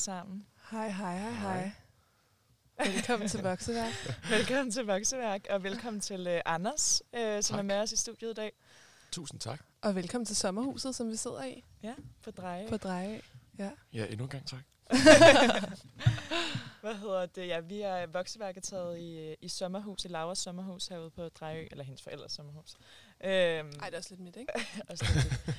Sammen. Hej, hej, hej, Hej. Velkommen til Vokseværk. Velkommen til Vokseværk, og velkommen til uh, Anders, uh, som Tak. er med os i studiet i dag Tusind tak. Og velkommen til sommerhuset, som vi sidder i på Dreje. på Dreje. Ja. Ja, endnu en gang tak. Hvad hedder det? Ja, vi er Vokseværket taget i, i sommerhus, i Lauras sommerhus herude på Drejø, eller hendes forældres sommerhus. Øhm, Ej, det er også lidt mit, ikke? også lidt.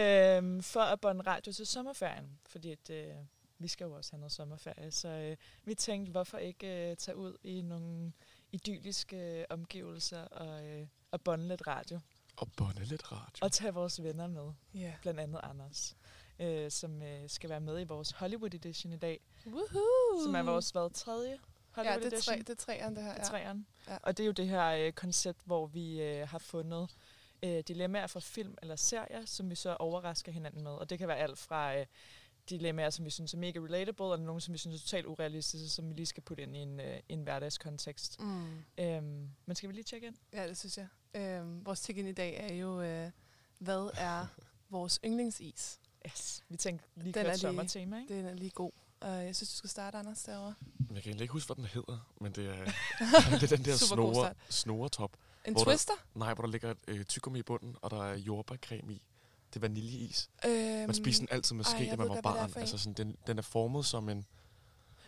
øhm, for at bånde radio til sommerferien, fordi at, øh, vi skal jo også have noget sommerferie, så øh, vi tænkte, hvorfor ikke øh, tage ud i nogle idylliske øh, omgivelser og, øh, og bånde lidt radio, Og bonde lidt radio. og tage vores venner med, Ja. blandt andet Anders, øh, som øh, skal være med i vores Hollywood Edition i dag, Woohoo! som er vores hvad, tredje Ja, Hollywood det er, Edition? tre, det er træerne, det her. Ja. Ja. Træeren. Ja. Og det er jo det her øh, koncept, hvor vi øh, har fundet øh, dilemmaer fra film eller serier, som vi så overrasker hinanden med. Og det kan være alt fra øh, dilemmaer, som vi synes er mega relatable, og nogle, som vi synes er totalt urealistiske, som vi lige skal putte ind i en, øh, en hverdagskontekst. Mm. Øhm, men skal vi lige tjekke ind? Ja, det synes jeg. Øhm, vores tik ind i dag er jo, øh, hvad er vores yndlingsis? Yes. Vi tænkte lige Den lige- sommertema, ikke? Det er lige god. Og jeg synes, du skal starte, Anders, derovre. Jeg kan egentlig ikke huske, hvad den hedder, men det er, det er den der snore, snoretop. En Hvor der- twister? Nej, hvor der ligger et øh, tyggegummi i bunden, og der er jordbærcreme i. Det er vaniljeis. Øhm, Man spiser den altid med ske, da man var er barn. Altså sådan, den, den er formet som en...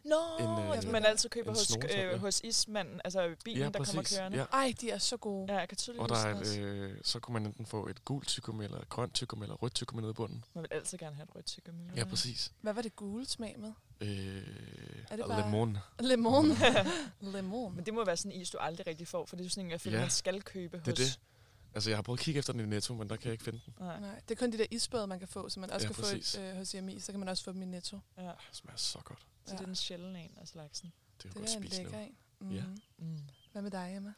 Nå, En, en, øh, man altid køber hos, øh, hos ismanden, altså bilen, ja, der kommer præcis. kørende. Ja. Ej, de er så gode. Ja, jeg kan tydeligt Og der er et, øh, så kunne man enten få et gult tyggegummi, eller et grønt tyggegummi, eller rødt tyggegummi nede i bunden. Man vil altid gerne have et rødt tyggegummi. Ja, præcis. Hvad var det gule smag med? Øh, Er det bare- lemon. Lemon. Lemon. Men det må være sådan en is, du aldrig rigtig får, for det er sådan en, jeg føler, Ja, man skal købe Det er hos... det. Altså, jeg har prøvet at kigge efter den i Netto, men der kan jeg ikke finde den. Nej. Nej, det er kun de der isbåde, man kan få, som man også Ja, kan præcis. få øh, hos IMI. Så kan man også få dem i Netto. Ja. Det smager så godt. Så det er den sjældne en af slagsen. Det er Det godt er en lækker en. Mm. Ja. Mm. Hvad med dig, Emma?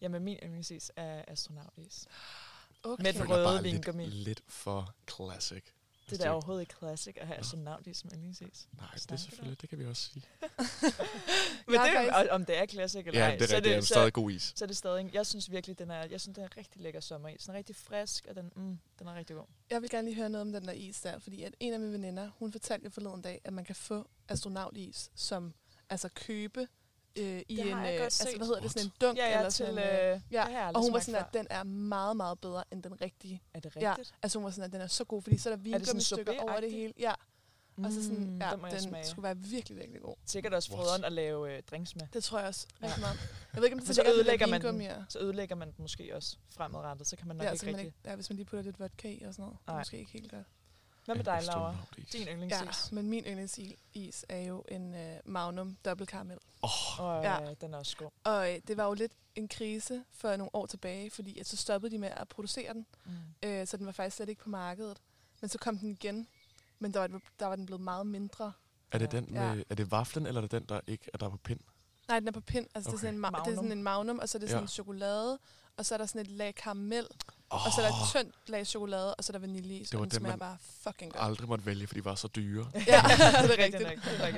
Jamen, min yndlingsis er astronautis. Okay. Med den røde vingummi. lidt, lidt for classic. Det der er overhovedet ikke classic at have astronautis som yndlingsis. Nej, det er selvfølgelig, det kan vi også sige. Men Jeg det, faktisk- om det er classic eller Ja, ej, det er så, rigtigt. Det er så, stadig god is. så er det stadig... Jeg synes virkelig, den er, jeg synes, den er rigtig lækker sommeris. Den er rigtig frisk, og den, mm, den er rigtig god. Jeg vil gerne lige høre noget om den der is der, fordi at en af mine veninder, hun fortalte jo forleden dag, at man kan få astronautis, som altså købe øh, i Det en, øh, altså, hvad hedder det, sådan en dunk Ja, ja, eller til... sådan Øh, en, øh, ja, ja, og hun var sådan, at den er meget, meget bedre end den rigtige. Er det Ja, rigtigt? altså hun var sådan, at den er så god, fordi så er der vingummistykker over det hele. Ja, og så sådan, Mm, ja, den den smage. skulle være virkelig, virkelig god. Sikkert også What? froderen at lave øh, drinks med. Det tror jeg også Ja. rigtig meget. Jeg ved ikke, om det så så ødelægger man den. Så ødelægger man den måske også fremadrettet. Så kan man nok Ja, ikke rigtig... ikke, ja, hvis man lige putter lidt vodka i og sådan noget. Det er måske ikke helt godt. Hvad med dig, Laura? Din Ja, yndlingsis? men min yndlingsis er jo en uh, Magnum dobbelt karamel. Og Ja. ja. den er også god. Og øh, det var jo lidt en krise for nogle år tilbage, fordi at så stoppede de med at producere den, Mm. øh, så den var faktisk slet ikke på markedet. Men så kom den igen, men der var, der var den blevet meget mindre. Er det, Ja. den med, er det vaflen, eller er det den, der ikke er der på pind? Nej, den er på pind. Altså, okay. det, er sådan en, ma- det er sådan Magnum. en magnum, og så er det sådan Ja. en chokolade, og så er der sådan et lag karamel, Oh, og så er der et tyndt lag chokolade, og så er der vanilje i, så Det var den den, smager man bare fucking godt. aldrig måtte vælge, for de var så dyre. Ja, det er rigtigt. nok, det er.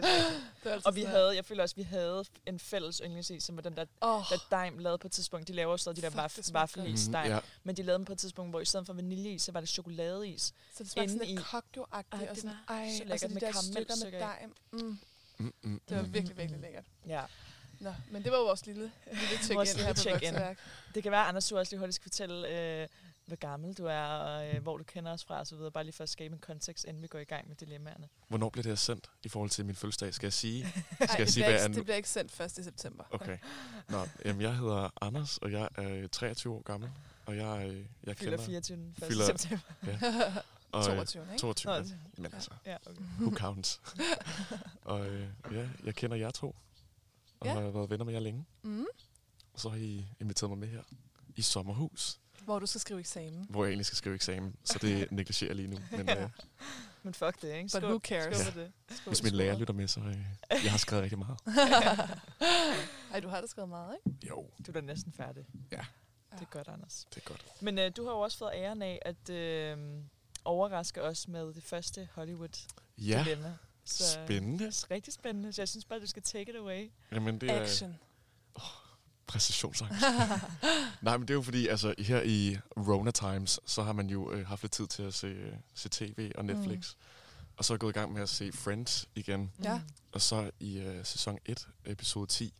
Det er altid Og vi havde, jeg føler også, vi havde en fælles yndlingsis, som var den der. Åh, der Daim lavede på et tidspunkt. De laver stadig de der smager vaffelis Daim. ja. Men de lavede dem på et tidspunkt, hvor i stedet for vaniljeis, så var det chokoladeis. så det smager sådan lidt i- kokjo-agtigt, Ej, og sådan, ej, så og så lækkert de med der stykker med i. dej. Mm, Mm, mm, det var mm. virkelig, virkelig lækkert. Ja. Nå, men det var jo vores lille, lille check-in Vores her lille på check-in. Vokseværk. Det kan være, Anders, du også lige hurtigt skal fortælle, øh, hvor gammel du er, og øh, hvor du kender os fra, og så videre. Bare lige for at skabe en kontekst, inden vi går i gang med dilemmaerne. Hvornår bliver det her sendt i forhold til min fødselsdag? Skal jeg sige? Ej, Skal jeg det, sige, bliver hvad jeg ikke, det bliver ikke sendt 1. september. Okay. Nå, jamen, jeg hedder Anders, og jeg er 23 år gammel. Og jeg, øh, jeg Fylder kender... 24. 1. Fylder- september. Og, øh, 22, ikke? 22, Nå, ja. men altså, Ja, okay. who counts? og øh, ja, jeg kender jer to, og Ja. har været venner med jer længe. Mm, Og så har I inviteret mig med her i sommerhus, hvor du skal skrive eksamen. hvor jeg egentlig skal skrive eksamen. Så det negligerer jeg lige nu. Men øh, Men fuck det, ikke? But who cares? Skål for det. Skål, hvis min skål. lærer lytter med, så øh, jeg har skrevet rigtig meget. Ej, du har da skrevet meget, ikke? Jo, Du er da næsten færdig. Ja. Det er godt, Anders. det er godt. Men øh, du har jo også fået æren af at øh, overraske os med det første Hollywood-dilemma. Ja, Så, spændende. Det er rigtig spændende, så jeg synes bare, du skal take it away. Jamen, det er Action. præcisionsangst. Nej, men det er jo fordi, altså her i Rona Times, så har man jo øh, haft lidt tid til at se, øh, se tv og Netflix. Og så er jeg gået i gang med at se Friends igen. Ja. Og så i øh, sæson 1, episode 10,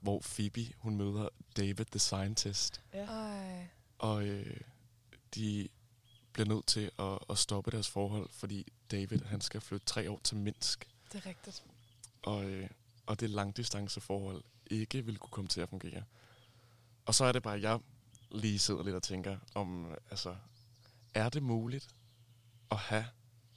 hvor Phoebe, hun møder David the Scientist. Ja. Ej. Og øh, de bliver nødt til at, at stoppe deres forhold, fordi David, han skal flytte tre år til Minsk. Det er rigtigt. Og, øh, og det langdistanceforhold ikke vil kunne komme til at fungere. Og så er det bare, at jeg lige sidder lidt og tænker om, altså, er det muligt at have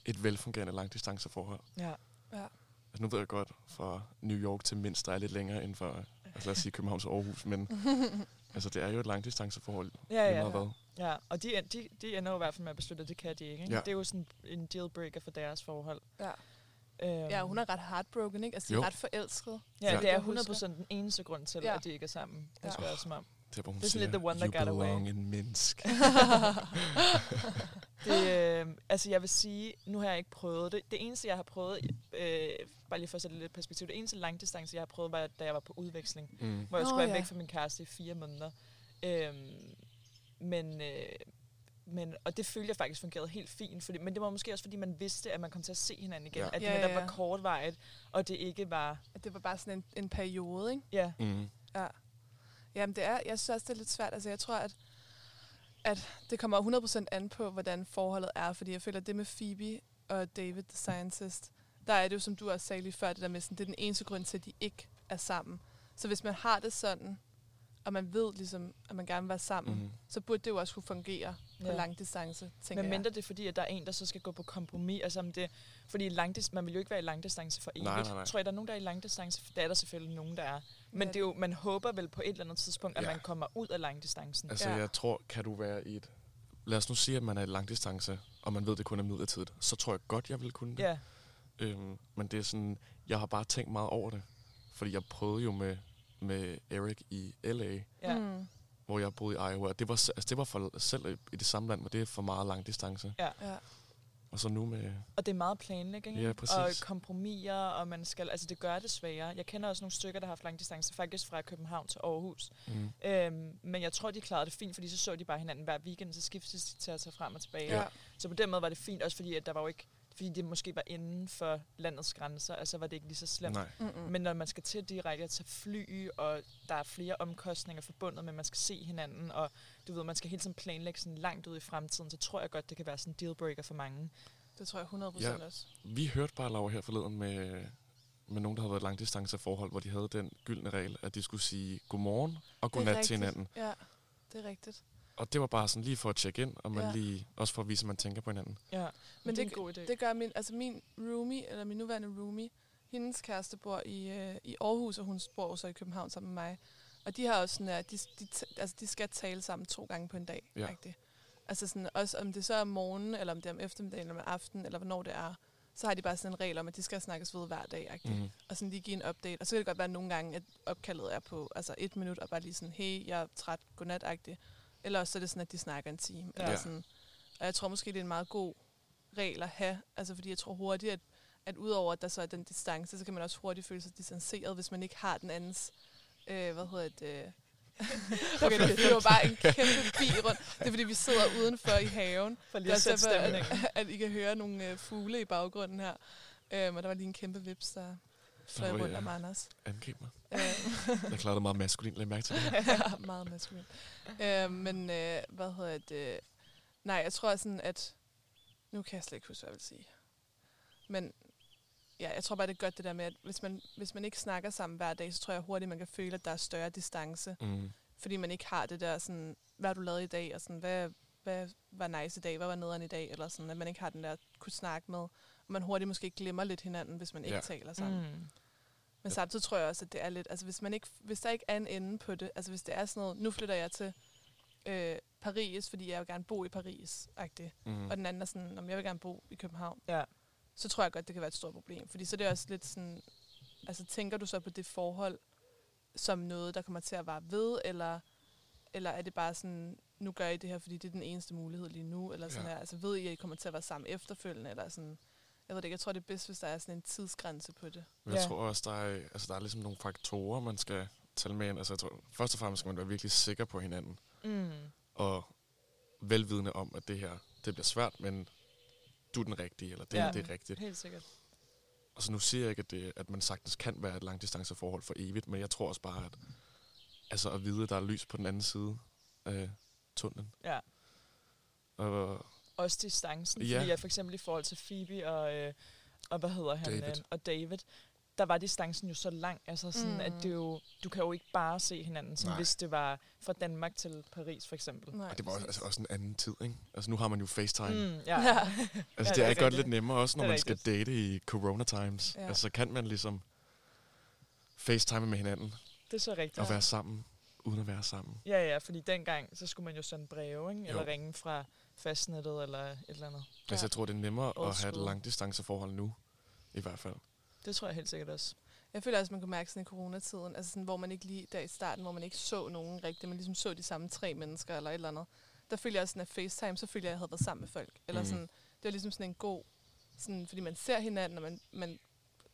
et velfungerende langdistanceforhold? Ja. Ja. Altså, nu ved jeg godt, fra New York til Minsk, der er lidt længere end fra, altså lad os sige, København til Aarhus, men altså, det er jo et langdistanceforhold. Ja, ja. meget hvad. Ja, og de, de, de ender jo i hvert fald med at beslutte, at det kan de ikke. ikke? Ja. Det er jo sådan en dealbreaker for deres forhold. Ja. Øhm, ja, hun er ret heartbroken, ikke? Altså, de er Jo. ret forelsket. Ja, Ja. det er Jeg husker. 100% den eneste grund til, Ja. at de ikke er sammen. Det Ja. skal jeg som om. Det er, hvor hun Det er sådan siger, lidt the one that you got away." belong in Minsk. Det, øh, altså jeg vil sige, nu har jeg ikke prøvet det. Det eneste, jeg har prøvet, øh, bare lige for at sætte lidt perspektiv, det eneste langdistance, jeg har prøvet, var, da jeg var på udveksling, Mm. hvor jeg Nå, skulle være ja. væk fra min kæreste i fire måneder. Øhm, men, øh, men, og det følte jeg faktisk fungerede helt fint, fordi, men det var måske også, fordi man vidste, at man kom til at se hinanden igen, Ja. at det Ja, netop ja. var kortvarigt, og det ikke var, At det var bare sådan en, en periode, ikke? ja, Mm. Ja. Jamen, det er, jeg synes også, det er lidt svært. Altså, jeg tror, at, at det kommer 100% an på, hvordan forholdet er. Fordi jeg føler, at det med Phoebe og David, the scientist, der er det jo, som du også sagde lige før, det der med, sådan, det er den eneste grund til, at de ikke er sammen. Så hvis man har det sådan, og man ved ligesom, at man gerne vil være sammen, mm. Mm. så burde det jo også kunne fungere på Ja. lang distance, tænker men jeg. mindre det er fordi, at der er en, der så skal gå på kompromis. Altså, om det, fordi langdist, man vil jo ikke være i langdistance for evigt. Nej, nej, nej. Tror jeg, der er nogen, der er i langdistance? Det er der selvfølgelig nogen, der er. Men Ja. det er jo, man håber vel på et eller andet tidspunkt, at Ja. man kommer ud af langdistancen. Altså, Ja. jeg tror, kan du være i et... Lad os nu sige, at man er i langdistance, og man ved, at det kun er midlertidigt. Så tror jeg godt, jeg vil kunne det. Ja, Øhm, men det er sådan, jeg har bare tænkt meget over det. Fordi jeg prøvede jo med, med Eric i L.A., ja. Mm. hvor jeg boede i Iowa. Det var, altså, det var for, selv i det samme land, men det er for meget lang distance. Ja. Og så nu med... Og det er meget planlægning. Ja, præcis. Og kompromiser, og man skal, altså det gør det sværere. Jeg kender også nogle stykker, der har haft langdistance, faktisk fra København til Aarhus. Mm, Øhm, men jeg tror, de klarede det fint, fordi så så de bare hinanden hver weekend, så skiftes de til at tage frem og tilbage. Ja. Så på den måde var det fint, også fordi at der var jo ikke, fordi det måske var inden for landets grænser, altså var det ikke lige så slemt. nej. Men når man skal til direkte at tage fly, og der er flere omkostninger forbundet med, at man skal se hinanden, og du ved, man skal hele tiden planlægge sådan langt ud i fremtiden, så tror jeg godt, det kan være sådan en dealbreaker for mange. Det tror jeg 100% Ja. også. Vi hørte bare, Laura, her forleden med, med nogen, der havde været i langdistanceforhold, hvor de havde den gyldne regel, at de skulle sige godmorgen og Det er godnat til rigtigt. hinanden. Ja, det er rigtigt. Og det var bare sådan lige for at tjekke ind, og man Ja. lige, også for at vise, at man tænker på hinanden. Ja, men, Men det er det- en god idé. Det gør min, altså min roomie, eller min nuværende roomie, hendes kæreste bor i, øh, i Aarhus, og hun bor så i København sammen med mig. Og de har også sådan, at de, de, altså de skal tale sammen to gange på en dag. Ja. Rigtig. Altså sådan, også om det så er om morgenen, eller om det er om eftermiddagen, eller om aftenen, eller hvornår det er, så har de bare sådan en regel om, at de skal snakkes ved hver dag. Mm. Mm. Og sådan lige give en update. Og så kan det godt være nogle gange, at opkaldet er på altså et minut, og bare lige sådan, hey, jeg er træt, godnat -agtig. Eller også så er det sådan, at de snakker en time. Eller Ja. sådan. Og jeg tror måske, det er en meget god regel at have. Altså fordi jeg tror hurtigt, at, at udover at der så er den distance, så kan man også hurtigt føle sig distanceret, hvis man ikke har den andens, øh, hvad hedder det, Okay, det, det var bare en kæmpe bi rundt. Det er fordi, vi sidder udenfor i haven. For lige at sætte at, at I kan høre nogle øh, fugle i baggrunden her. Øhm, og der var lige en kæmpe vips, der fløj Nå, rundt om Anders. Angrib mig. Øhm, Jeg klarede det meget maskulint, lad mærke til det. ja, meget maskulin. Øh, men øh, hvad hedder det? Nej, jeg tror sådan, at... Nu kan jeg slet ikke huske, hvad jeg vil sige. Men ja, jeg tror bare, det er godt det der med, at hvis man, hvis man ikke snakker sammen hver dag, så tror jeg hurtigt, man kan føle, at der er større distance. Mm. Fordi man ikke har det der sådan, hvad har du lavet i dag? Og sådan, hvad, hvad var nice i dag? Hvad var nederen i dag? Eller sådan, at man ikke har den der kunne snakke med. Man hurtigt måske glemmer lidt hinanden, hvis man ikke Ja. taler sammen. Mm. Men samtidig tror jeg også, at det er lidt, altså hvis, man ikke, hvis der ikke er en ende på det, altså hvis det er sådan noget, nu flytter jeg til øh, Paris, fordi jeg vil gerne bo i Paris, Mm. og den anden er sådan, om jeg vil gerne bo i København, Ja. så tror jeg godt, det kan være et stort problem. Fordi så er det også lidt sådan, altså tænker du så på det forhold som noget, der kommer til at vare ved, eller, eller er det bare sådan, nu gør I det her, fordi det er den eneste mulighed lige nu, eller sådan Ja. her, altså ved I, at I kommer til at være sammen efterfølgende, eller sådan, jeg ved det ikke, jeg tror det er bedst, hvis der er sådan en tidsgrænse på det. Men jeg Ja. tror også, der er, altså, der er ligesom nogle faktorer, man skal tælle med ind. Altså, jeg tror, først og fremmest skal man være virkelig sikker på hinanden. Mm. Og velvidende om, at det her det bliver svært, men du er den rigtige, eller det Ja. ja. det er rigtigt. Helt sikkert. Og så nu siger jeg ikke, at, det, at man sagtens kan være et langdistanceforhold for evigt, men jeg tror også bare, at, altså at vide, at der er lys på den anden side af tunnelen. Ja. Og Også distancen, Ja. fordi jeg for eksempel i forhold til Phoebe og, øh, og hvad hedder han, David. Øh, og David, der var distancen jo så lang, altså sådan, Mm. at det jo, du kan jo ikke bare se hinanden, som Nej. hvis det var fra Danmark til Paris for eksempel. Nej, og det var også, altså også en anden tid, ikke? Altså nu har man jo FaceTime. Mm. Ja. Ja. Altså Ja, det det er, er godt lidt nemmere også, når man skal date i corona times. Ja. Altså så kan man ligesom FaceTime med hinanden Det er så rigtigt. og være sammen, uden at være sammen. Ja, ja, fordi dengang, så skulle man jo sende breve, ikke? eller Jo. ringe fra fastnettet eller et eller andet. Ja. Altså jeg tror, det er nemmere Old at have et langdistanceforhold nu, i hvert fald. Det tror jeg helt sikkert også. Jeg føler også, man kunne mærke sådan i coronatiden, altså sådan, hvor man ikke lige der i starten, hvor man ikke så nogen rigtigt, man ligesom så de samme tre mennesker eller et eller andet. Der følte jeg også sådan, at FaceTime, så følte jeg, at jeg havde været sammen med folk. Eller Mhm. sådan, det var ligesom sådan en god, sådan, fordi man ser hinanden, og man, man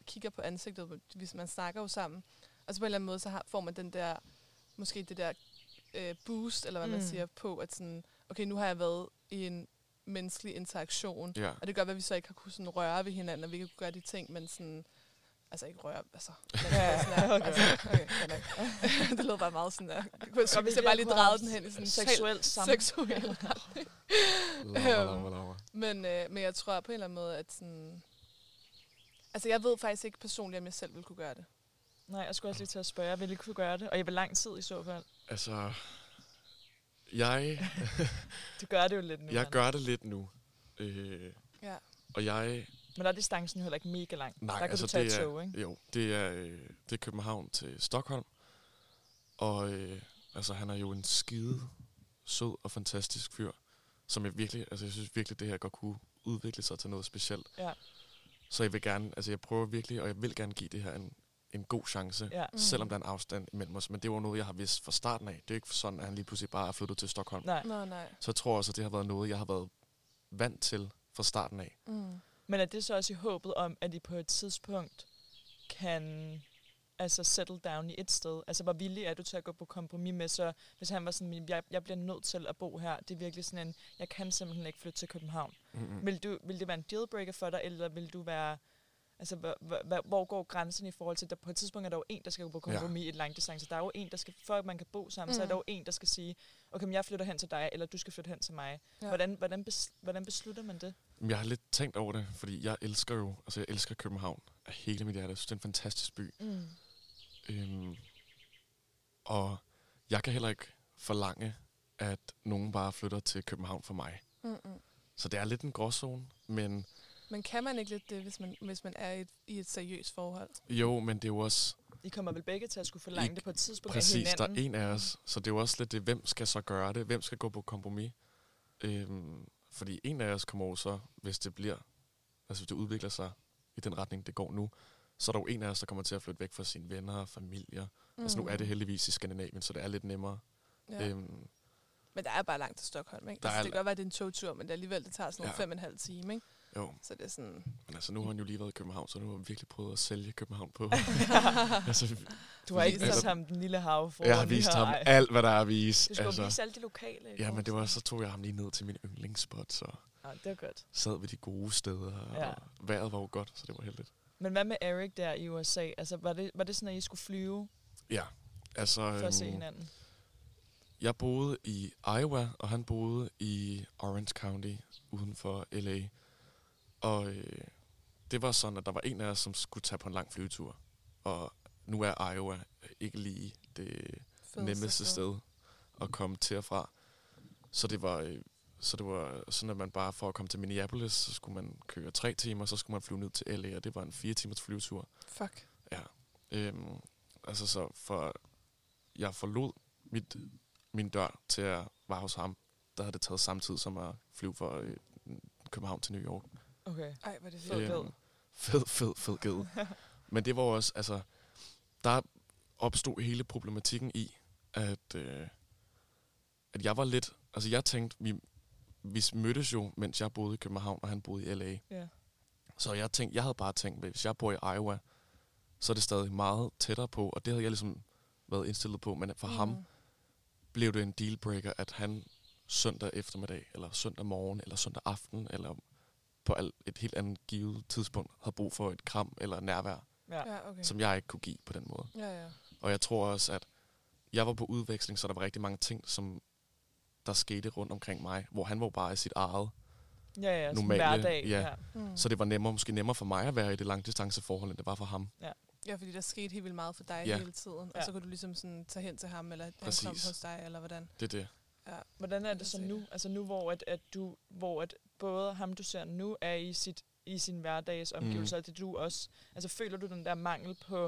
kigger på ansigtet, hvis man snakker jo sammen. Og så på en eller anden måde, så har, får man den der, måske det der øh, boost, eller hvad mm. man Mm. siger, på, at sådan, okay, nu har jeg været i en menneskelig interaktion, Ja. og det gør, at vi så ikke har kunnet sådan røre ved hinanden, og vi kan gøre de ting, men sådan... Altså ikke røre, altså... Men Ja, sådan, okay. altså, okay godt nok. det lød bare meget sådan der. Jeg kunne hvis jeg bare lige kunne drejede den hen i sådan en Seksuelt sammen. seksuel laver. Men, øh, men jeg tror på en eller anden måde, at sådan... Altså jeg ved faktisk ikke personligt, om jeg selv ville kunne gøre det. Nej, jeg skulle også lige til at spørge, vil I kunne gøre det? Og i hvor lang tid i så fald? Altså, jeg, Du gør det jo lidt nu. jeg gør det lidt nu. Øh, Ja. og jeg Men der er distancen jo heller ikke mega lang. Nej, der kan altså du tage det et er, tog, ikke? Jo, det er, øh, det er København til Stockholm. Og øh, altså, han er jo en skide sød og fantastisk fyr, som jeg virkelig, altså jeg synes virkelig, det her godt kunne udvikle sig til noget specielt. Ja. Så jeg vil gerne, altså jeg prøver virkelig, og jeg vil gerne give det her en, en god chance, Ja. Mm. selvom der er en afstand imellem os. Men det var noget, jeg har vidst fra starten af. Det er jo ikke sådan, at han lige pludselig bare er flyttet til Stockholm. Nej. Nå, nej. Så jeg tror også, at det har været noget, jeg har været vant til fra starten af. Mm. Men er det så også i håbet om, at I på et tidspunkt kan altså settle down i et sted? Altså, hvor villig er du til at gå på kompromis med, så hvis han var sådan, jeg, jeg bliver nødt til at bo her, det er virkelig sådan en, jeg kan simpelthen ikke flytte til København. Mm-hmm. Vil, du, vil det være en dealbreaker for dig, eller vil du være... Altså, hvor, hvor, hvor går grænsen i forhold til, at der på et tidspunkt er der jo en, der skal gå på kompromis ja. i et langdistance. Der er jo en, der skal, for at man kan bo sammen, mm. så er Mm. der jo en, der skal sige, okay, men jeg flytter hen til dig, eller du skal flytte hen til mig. Ja. Hvordan, hvordan, bes, hvordan beslutter man det? Jeg har lidt tænkt over det, fordi jeg elsker jo, altså jeg elsker København af hele mit hjerte. Jeg synes, det er en fantastisk by. Mm. Øhm, og jeg kan heller ikke forlange, at nogen bare flytter til København for mig. Mm-mm. Så det er lidt en gråzone, men Men kan man ikke lidt det, hvis man, hvis man er i et, i et seriøst forhold? jo, men det er jo også I kommer vel begge til at skulle forlange I- det på et tidspunkt præcis, af der er hinanden. en af os, så det er jo også lidt det, hvem skal så gøre det? Hvem skal gå på kompromis? Øhm, fordi en af os kommer jo så, hvis det bliver, altså hvis det udvikler sig i den retning, det går nu, så er der jo en af os, der kommer til at flytte væk fra sine venner og familier. Mm. Altså nu er det heldigvis i Skandinavien, så det er lidt nemmere. Ja. Ja. Øhm, Men der er bare langt til Stockholm, ikke? Der Altså, er det kan godt være, at det er en togtur, men det alligevel, det tager sådan nogle Ja. fem og en halv time, ikke? Jo, Så det er sådan... men altså nu har han jo lige været i København, så nu har vi virkelig prøvet at sælge København på. altså, Du har ikke vist ham den lille hav foran. jeg har vist ham Ej. alt, hvad der er at vise. Du skulle altså. Altså, vise alle de lokale. ja, men det var så tog jeg ham lige ned til min yndlingsspot, så Ja, det var godt. sad ved de gode steder, og Ja. vejret var jo godt, så det var heldigt. Men hvad med Eric der i USA? Altså, var det, var det sådan, at I skulle flyve Ja, altså... for at se øhm, hinanden? Jeg boede i Iowa, og han boede i Orange County uden for LA. Og øh, det var sådan, at der var en af os, som skulle tage på en lang flyvetur. Og nu er Iowa ikke lige det Fedeste nemmeste sted at komme til og fra. Så det var... Øh, så det var sådan, at man bare for at komme til Minneapolis, så skulle man køre tre timer, så skulle man flyve ned til LA, og det var en fire timers flyvetur. Fuck. Ja. Øhm, altså så for jeg forlod mit, min dør til at være hos ham, der havde det taget samtidig som at flyve fra øh, København til New York. Okay. Ej, hvor er det Fed fedt. ged. Øhm, fed, fed, fed ged. Men det var også, altså, der opstod hele problematikken i, at, øh, at jeg var lidt, altså jeg tænkte, vi, vi mødtes jo, mens jeg boede i København, og han boede i LA. Ja. Så jeg tænkte, jeg havde bare tænkt, hvis jeg bor i Iowa, så er det stadig meget tættere på, og det havde jeg ligesom været indstillet på, men for mm. ham blev det en dealbreaker, at han søndag eftermiddag, eller søndag morgen, eller søndag aften, eller på alt, et helt andet givet tidspunkt havde brug for et kram eller nærvær, Ja. Ja, okay. som jeg ikke kunne give på den måde. Ja, ja. Og jeg tror også, at jeg var på udveksling, så der var rigtig mange ting, som der skete rundt omkring mig, hvor han var bare i sit eget. Ja, ja, Normale, hverdag. ja. ja. Mm. Så det var nemmere, måske nemmere for mig at være i det langdistanceforhold, end det var for ham. Ja, fordi der skete helt vildt meget for dig Ja. hele tiden. Og Ja. så kunne du ligesom sådan tage hen til ham, eller han Præcis. kom hos dig, eller hvordan. Det er det. Ja. Hvordan er det så nu? Altså nu, hvor, at, at du, hvor at både ham, du ser nu, er i, sit, i sin hverdags omgivelser, mm. det du også, altså føler du den der mangel på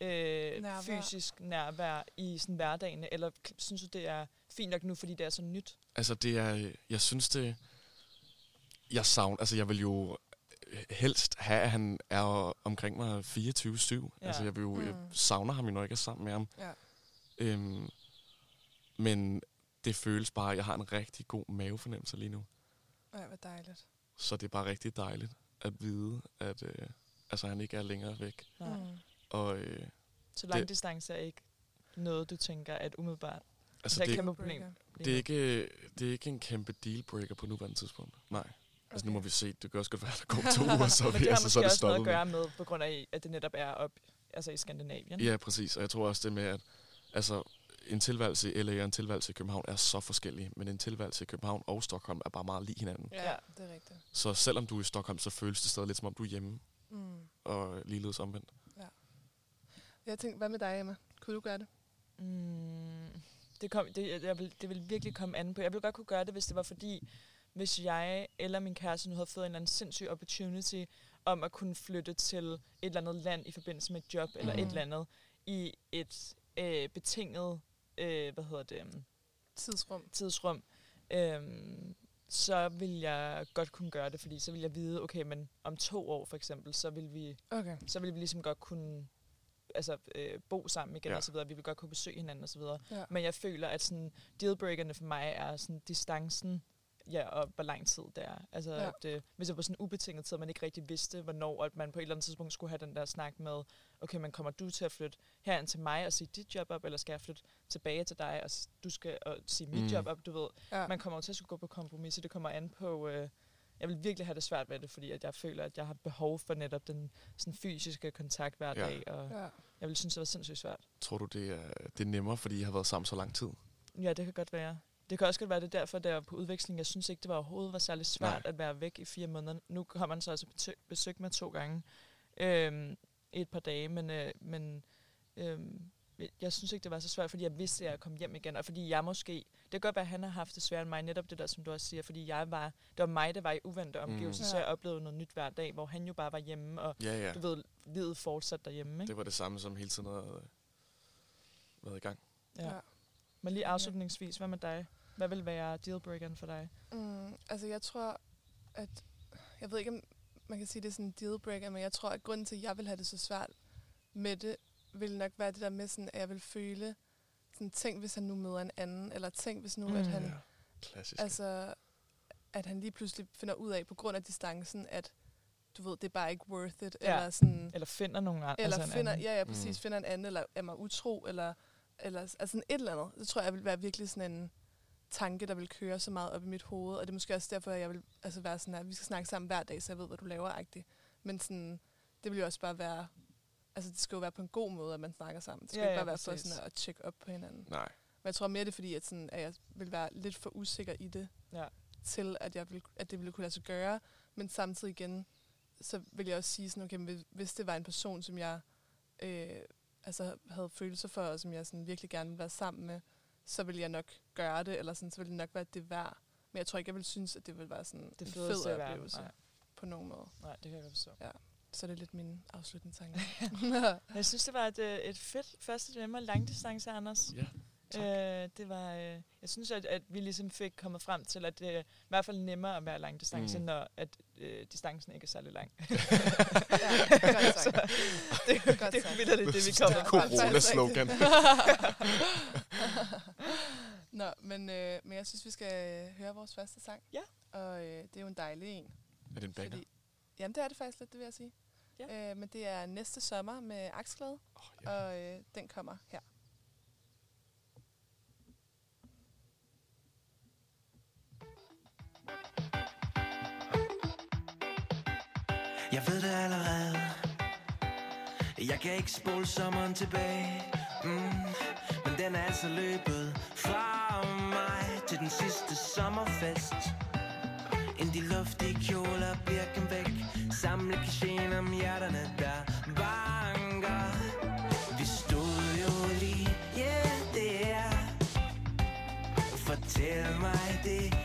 øh, Nærvær. fysisk nærvær i sådan hverdagen, eller synes du, det er fint nok nu, fordi det er så nyt? Altså det er, jeg synes det, jeg savner, altså jeg vil jo helst have, at han er omkring mig 24-7. Ja. Altså jeg vil jo, jeg Mm. savner ham jo, når jeg ikke er sammen med ham. Ja. Øhm, men det føles bare, at jeg har en rigtig god mavefornemmelse lige nu. Ja, hvor dejligt. Så det er bare rigtig dejligt at vide, at øh, altså, han ikke er længere væk. Nej. Mm. Og øh, Så lang distance er ikke noget, du tænker, at umiddelbart altså, det er det, et kæmpe problem. det, er ikke, det er ikke en kæmpe dealbreaker på nuværende tidspunkt. Nej. Altså nu må vi se, det kan også godt være, at der går to uger, så, Men vi, det har altså, så måske er det også noget stoppet. at gøre med, på grund af, at det netop er op altså i Skandinavien. Ja, præcis. Og jeg tror også det med, at altså, en tilværelse i LA og en tilværelse i København er så forskellige. Men en tilværelse i København og Stockholm er bare meget lige hinanden. Ja, Ja. det er rigtigt. Så selvom du er i Stockholm, så føles det stadig lidt som om du er hjemme. Mm. Og ligeledes omvendt. Jeg tænkte, hvad med dig, Emma? Kunne du gøre det? Mm, det, kom, det, jeg- vil, det vil virkelig komme an på. Jeg ville godt kunne gøre det, hvis det var fordi, hvis jeg eller min kæreste nu havde fået en eller anden sindssyg opportunity om at kunne flytte til et eller andet land i forbindelse med et job eller Mhm. et eller andet i et øh, betinget, øh, hvad hedder det, um, Tidsrum. tidsrum, øhm, så vil jeg godt kunne gøre det, fordi så vil jeg vide, okay, men om to år for eksempel, så vil vi, Okay. så vil vi ligesom godt kunne altså, øh, bo sammen igen Ja. og så videre. Vi vil godt kunne besøge hinanden og så videre. Ja. Men jeg føler, at sådan, dealbreakerne for mig er sådan distancen, ja, og hvor lang tid det er. Altså, Ja. at, øh, hvis det var sådan en ubetinget tid, man ikke rigtig vidste, hvornår, at man på et eller andet tidspunkt skulle have den der snak med, okay, men kommer du til at flytte herind til mig og sige dit job op, eller skal jeg flytte tilbage til dig, og du skal og sige mit Mm. job op, du ved. Ja. Man kommer jo til at skulle gå på kompromis, så det kommer an på... Øh, jeg vil virkelig have det svært ved det, fordi at jeg føler, at jeg har behov for netop den sådan fysiske kontakt hver Ja. dag, og ja. jeg vil synes, det var sindssygt svært. Tror du, det er, det er nemmere, fordi jeg har været sammen så lang tid? Ja, det kan godt være. Det kan også godt være, det er derfor, der på udveksling, jeg synes ikke, det var overhovedet var særlig svært Nej. At være væk i fire måneder. Nu kommer man så altså besøg, besøg mig to gange i et par dage, men, øh, men øhm, jeg synes ikke, det var så svært, fordi jeg vidste, at jeg kom hjem igen, og fordi jeg måske, det kan godt være, at han har haft det sværere end mig, netop det der, som du også siger, fordi jeg var, det var mig, der var i uvante omgivelser, Mm. mm. så jeg oplevede noget nyt hver dag, hvor han jo bare var hjemme, og Ja, ja. du ved, livet fortsat derhjemme, ikke? Det var det samme, som hele tiden havde øh, været i gang. Ja. Ja. Men lige afslutningsvis, hvad med dig? Hvad vil være dealbreakeren for dig? Mm, altså, jeg tror, at... Jeg ved ikke, om man kan sige, det er sådan en dealbreaker, men jeg tror, at grunden til, at jeg vil have det så svært med det, vil nok være det der med, sådan, at jeg vil føle, sådan, tænk hvis han nu møder en anden, eller tænk hvis nu, mm, at han, Ja, klassisk. altså, at han lige pludselig finder ud af, på grund af distancen, at du ved, det er bare ikke worth it, Ja. eller sådan, Eller finder nogen andre? eller altså finder, anden. ja, ja, præcis, mm. finder en anden, eller er mig utro, eller, eller altså sådan et eller andet. Det tror jeg vil være virkelig sådan en tanke, der vil køre så meget op i mit hoved, og det er måske også derfor, at jeg vil altså være sådan, at vi skal snakke sammen hver dag, så jeg ved, hvad du laver, agtigt. Men sådan, det vil jo også bare være, altså det skal jo være på en god måde, at man snakker sammen. Det skal Ja, ja, ikke ja, bare være for sådan at tjekke op på hinanden. Nej. Men jeg tror mere, det er fordi, at, sådan, at jeg vil være lidt for usikker i det, Ja. til at, jeg vil, at det ville kunne lade sig gøre. Men samtidig igen, så vil jeg også sige sådan, okay, hvis det var en person, som jeg øh, altså, havde følelser for, og som jeg sådan virkelig gerne ville være sammen med, så ville jeg nok gøre det, eller sådan, så ville det nok være det værd. Men jeg tror ikke, jeg ville synes, at det ville være sådan Det en fedeste fed oplevelse Nej, på nogen måde. nej, det kan jeg godt forstå. Så det er lidt min afsluttende tanke. Jeg synes, det var et, øh, et fedt første dilemma. Langdistance, Anders. Ja, tak. Øh, det var, øh, jeg synes, at, at vi ligesom fik kommet frem til, at det er i hvert fald nemmere at være langdistance, mm. når at, øh, distancen ikke er særlig lang. ja, godt sagt. det, Godt det er sagt. vildt, det, vi kommer til. Corona-slogan. Nå, men, øh, men jeg synes, vi skal øh, høre vores første sang. Ja. Og øh, det er jo en dejlig en. Er det en banger? Fordi, jamen, det er det faktisk lidt, det vil jeg sige. Ja. Øh, men det er næste sommer med Aksglæde, Oh, ja. og øh, den kommer her. Jeg ved det allerede. Jeg kan ikke spole sommeren tilbage. Mm. Men den er altså løbet fra mig Til den sidste sommerfest. Ind de luftige kjoler birken væk. Samle kachéen om hjerterne der banker. Vi stod jo lige, yeah det er. Fortæl mig det.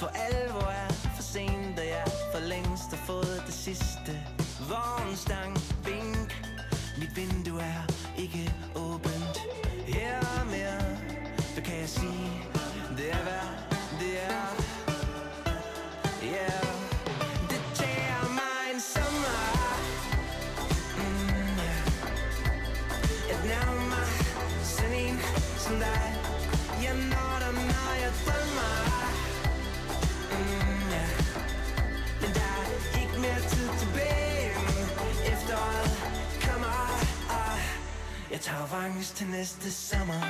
For alvor er for sent Og jeg for længst har fået det sidste Vognstang, vink Mit vindue er ikke åbent Her mere. Hvad kan jeg sige? Jeg tager revanche til næste sommer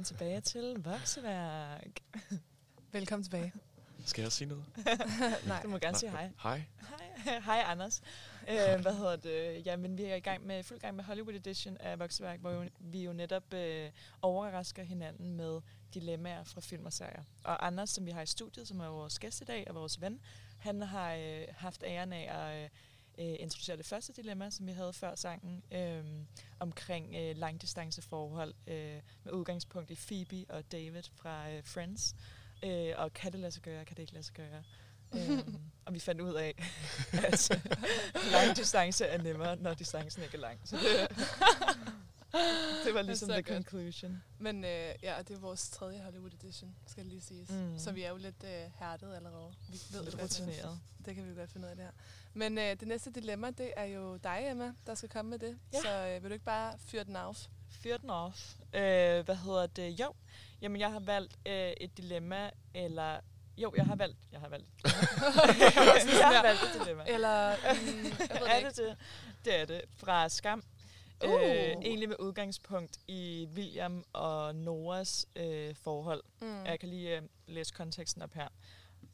velkommen tilbage til Vokseværk. Velkommen tilbage. Skal jeg sige noget? Nej. Du må gerne sige hej. Hej. Hej, hej Anders. Øh, hvad hedder det? Jamen, vi er i gang med, fuld gang med Hollywood Edition af Vokseværk, hvor jo, vi jo netop øh, overrasker hinanden med dilemmaer fra film og serier. Og Anders, som vi har i studiet, som er vores gæst i dag og vores ven, han har øh, haft æren af at øh, introducere det første dilemma, som vi havde før sangen, øh, omkring øh, langdistanceforhold øh, med udgangspunkt i Phoebe og David fra øh, Friends. Øh, og kan det lade sig gøre, kan det ikke lade sig gøre? øhm, og vi fandt ud af, at øh, lang distance er nemmere, når distancen ikke er lang. Så det, det var ligesom the godt. conclusion. Men øh, ja, det er vores tredje Hollywood edition, skal det lige siges. Mm. Så vi er jo lidt øh, hærdet allerede. Vi ved Lidt er. rutineret. Det kan vi jo godt finde ud af det her. Men øh, det næste dilemma, det er jo dig, Emma, der skal komme med det. Ja. Så øh, vil du ikke bare fyre den af? Fyr den off. Øh, hvad hedder det? Jo, jamen jeg har valgt øh, et dilemma, eller... Jo, jeg har valgt... Jeg har valgt... jeg har valgt et dilemma. Eller, mm, jeg ved er det det det? Det er det. Fra Skam. Uh. Øh, egentlig med udgangspunkt i William og Noras øh, forhold. Mm. Jeg kan lige øh, læse konteksten op her.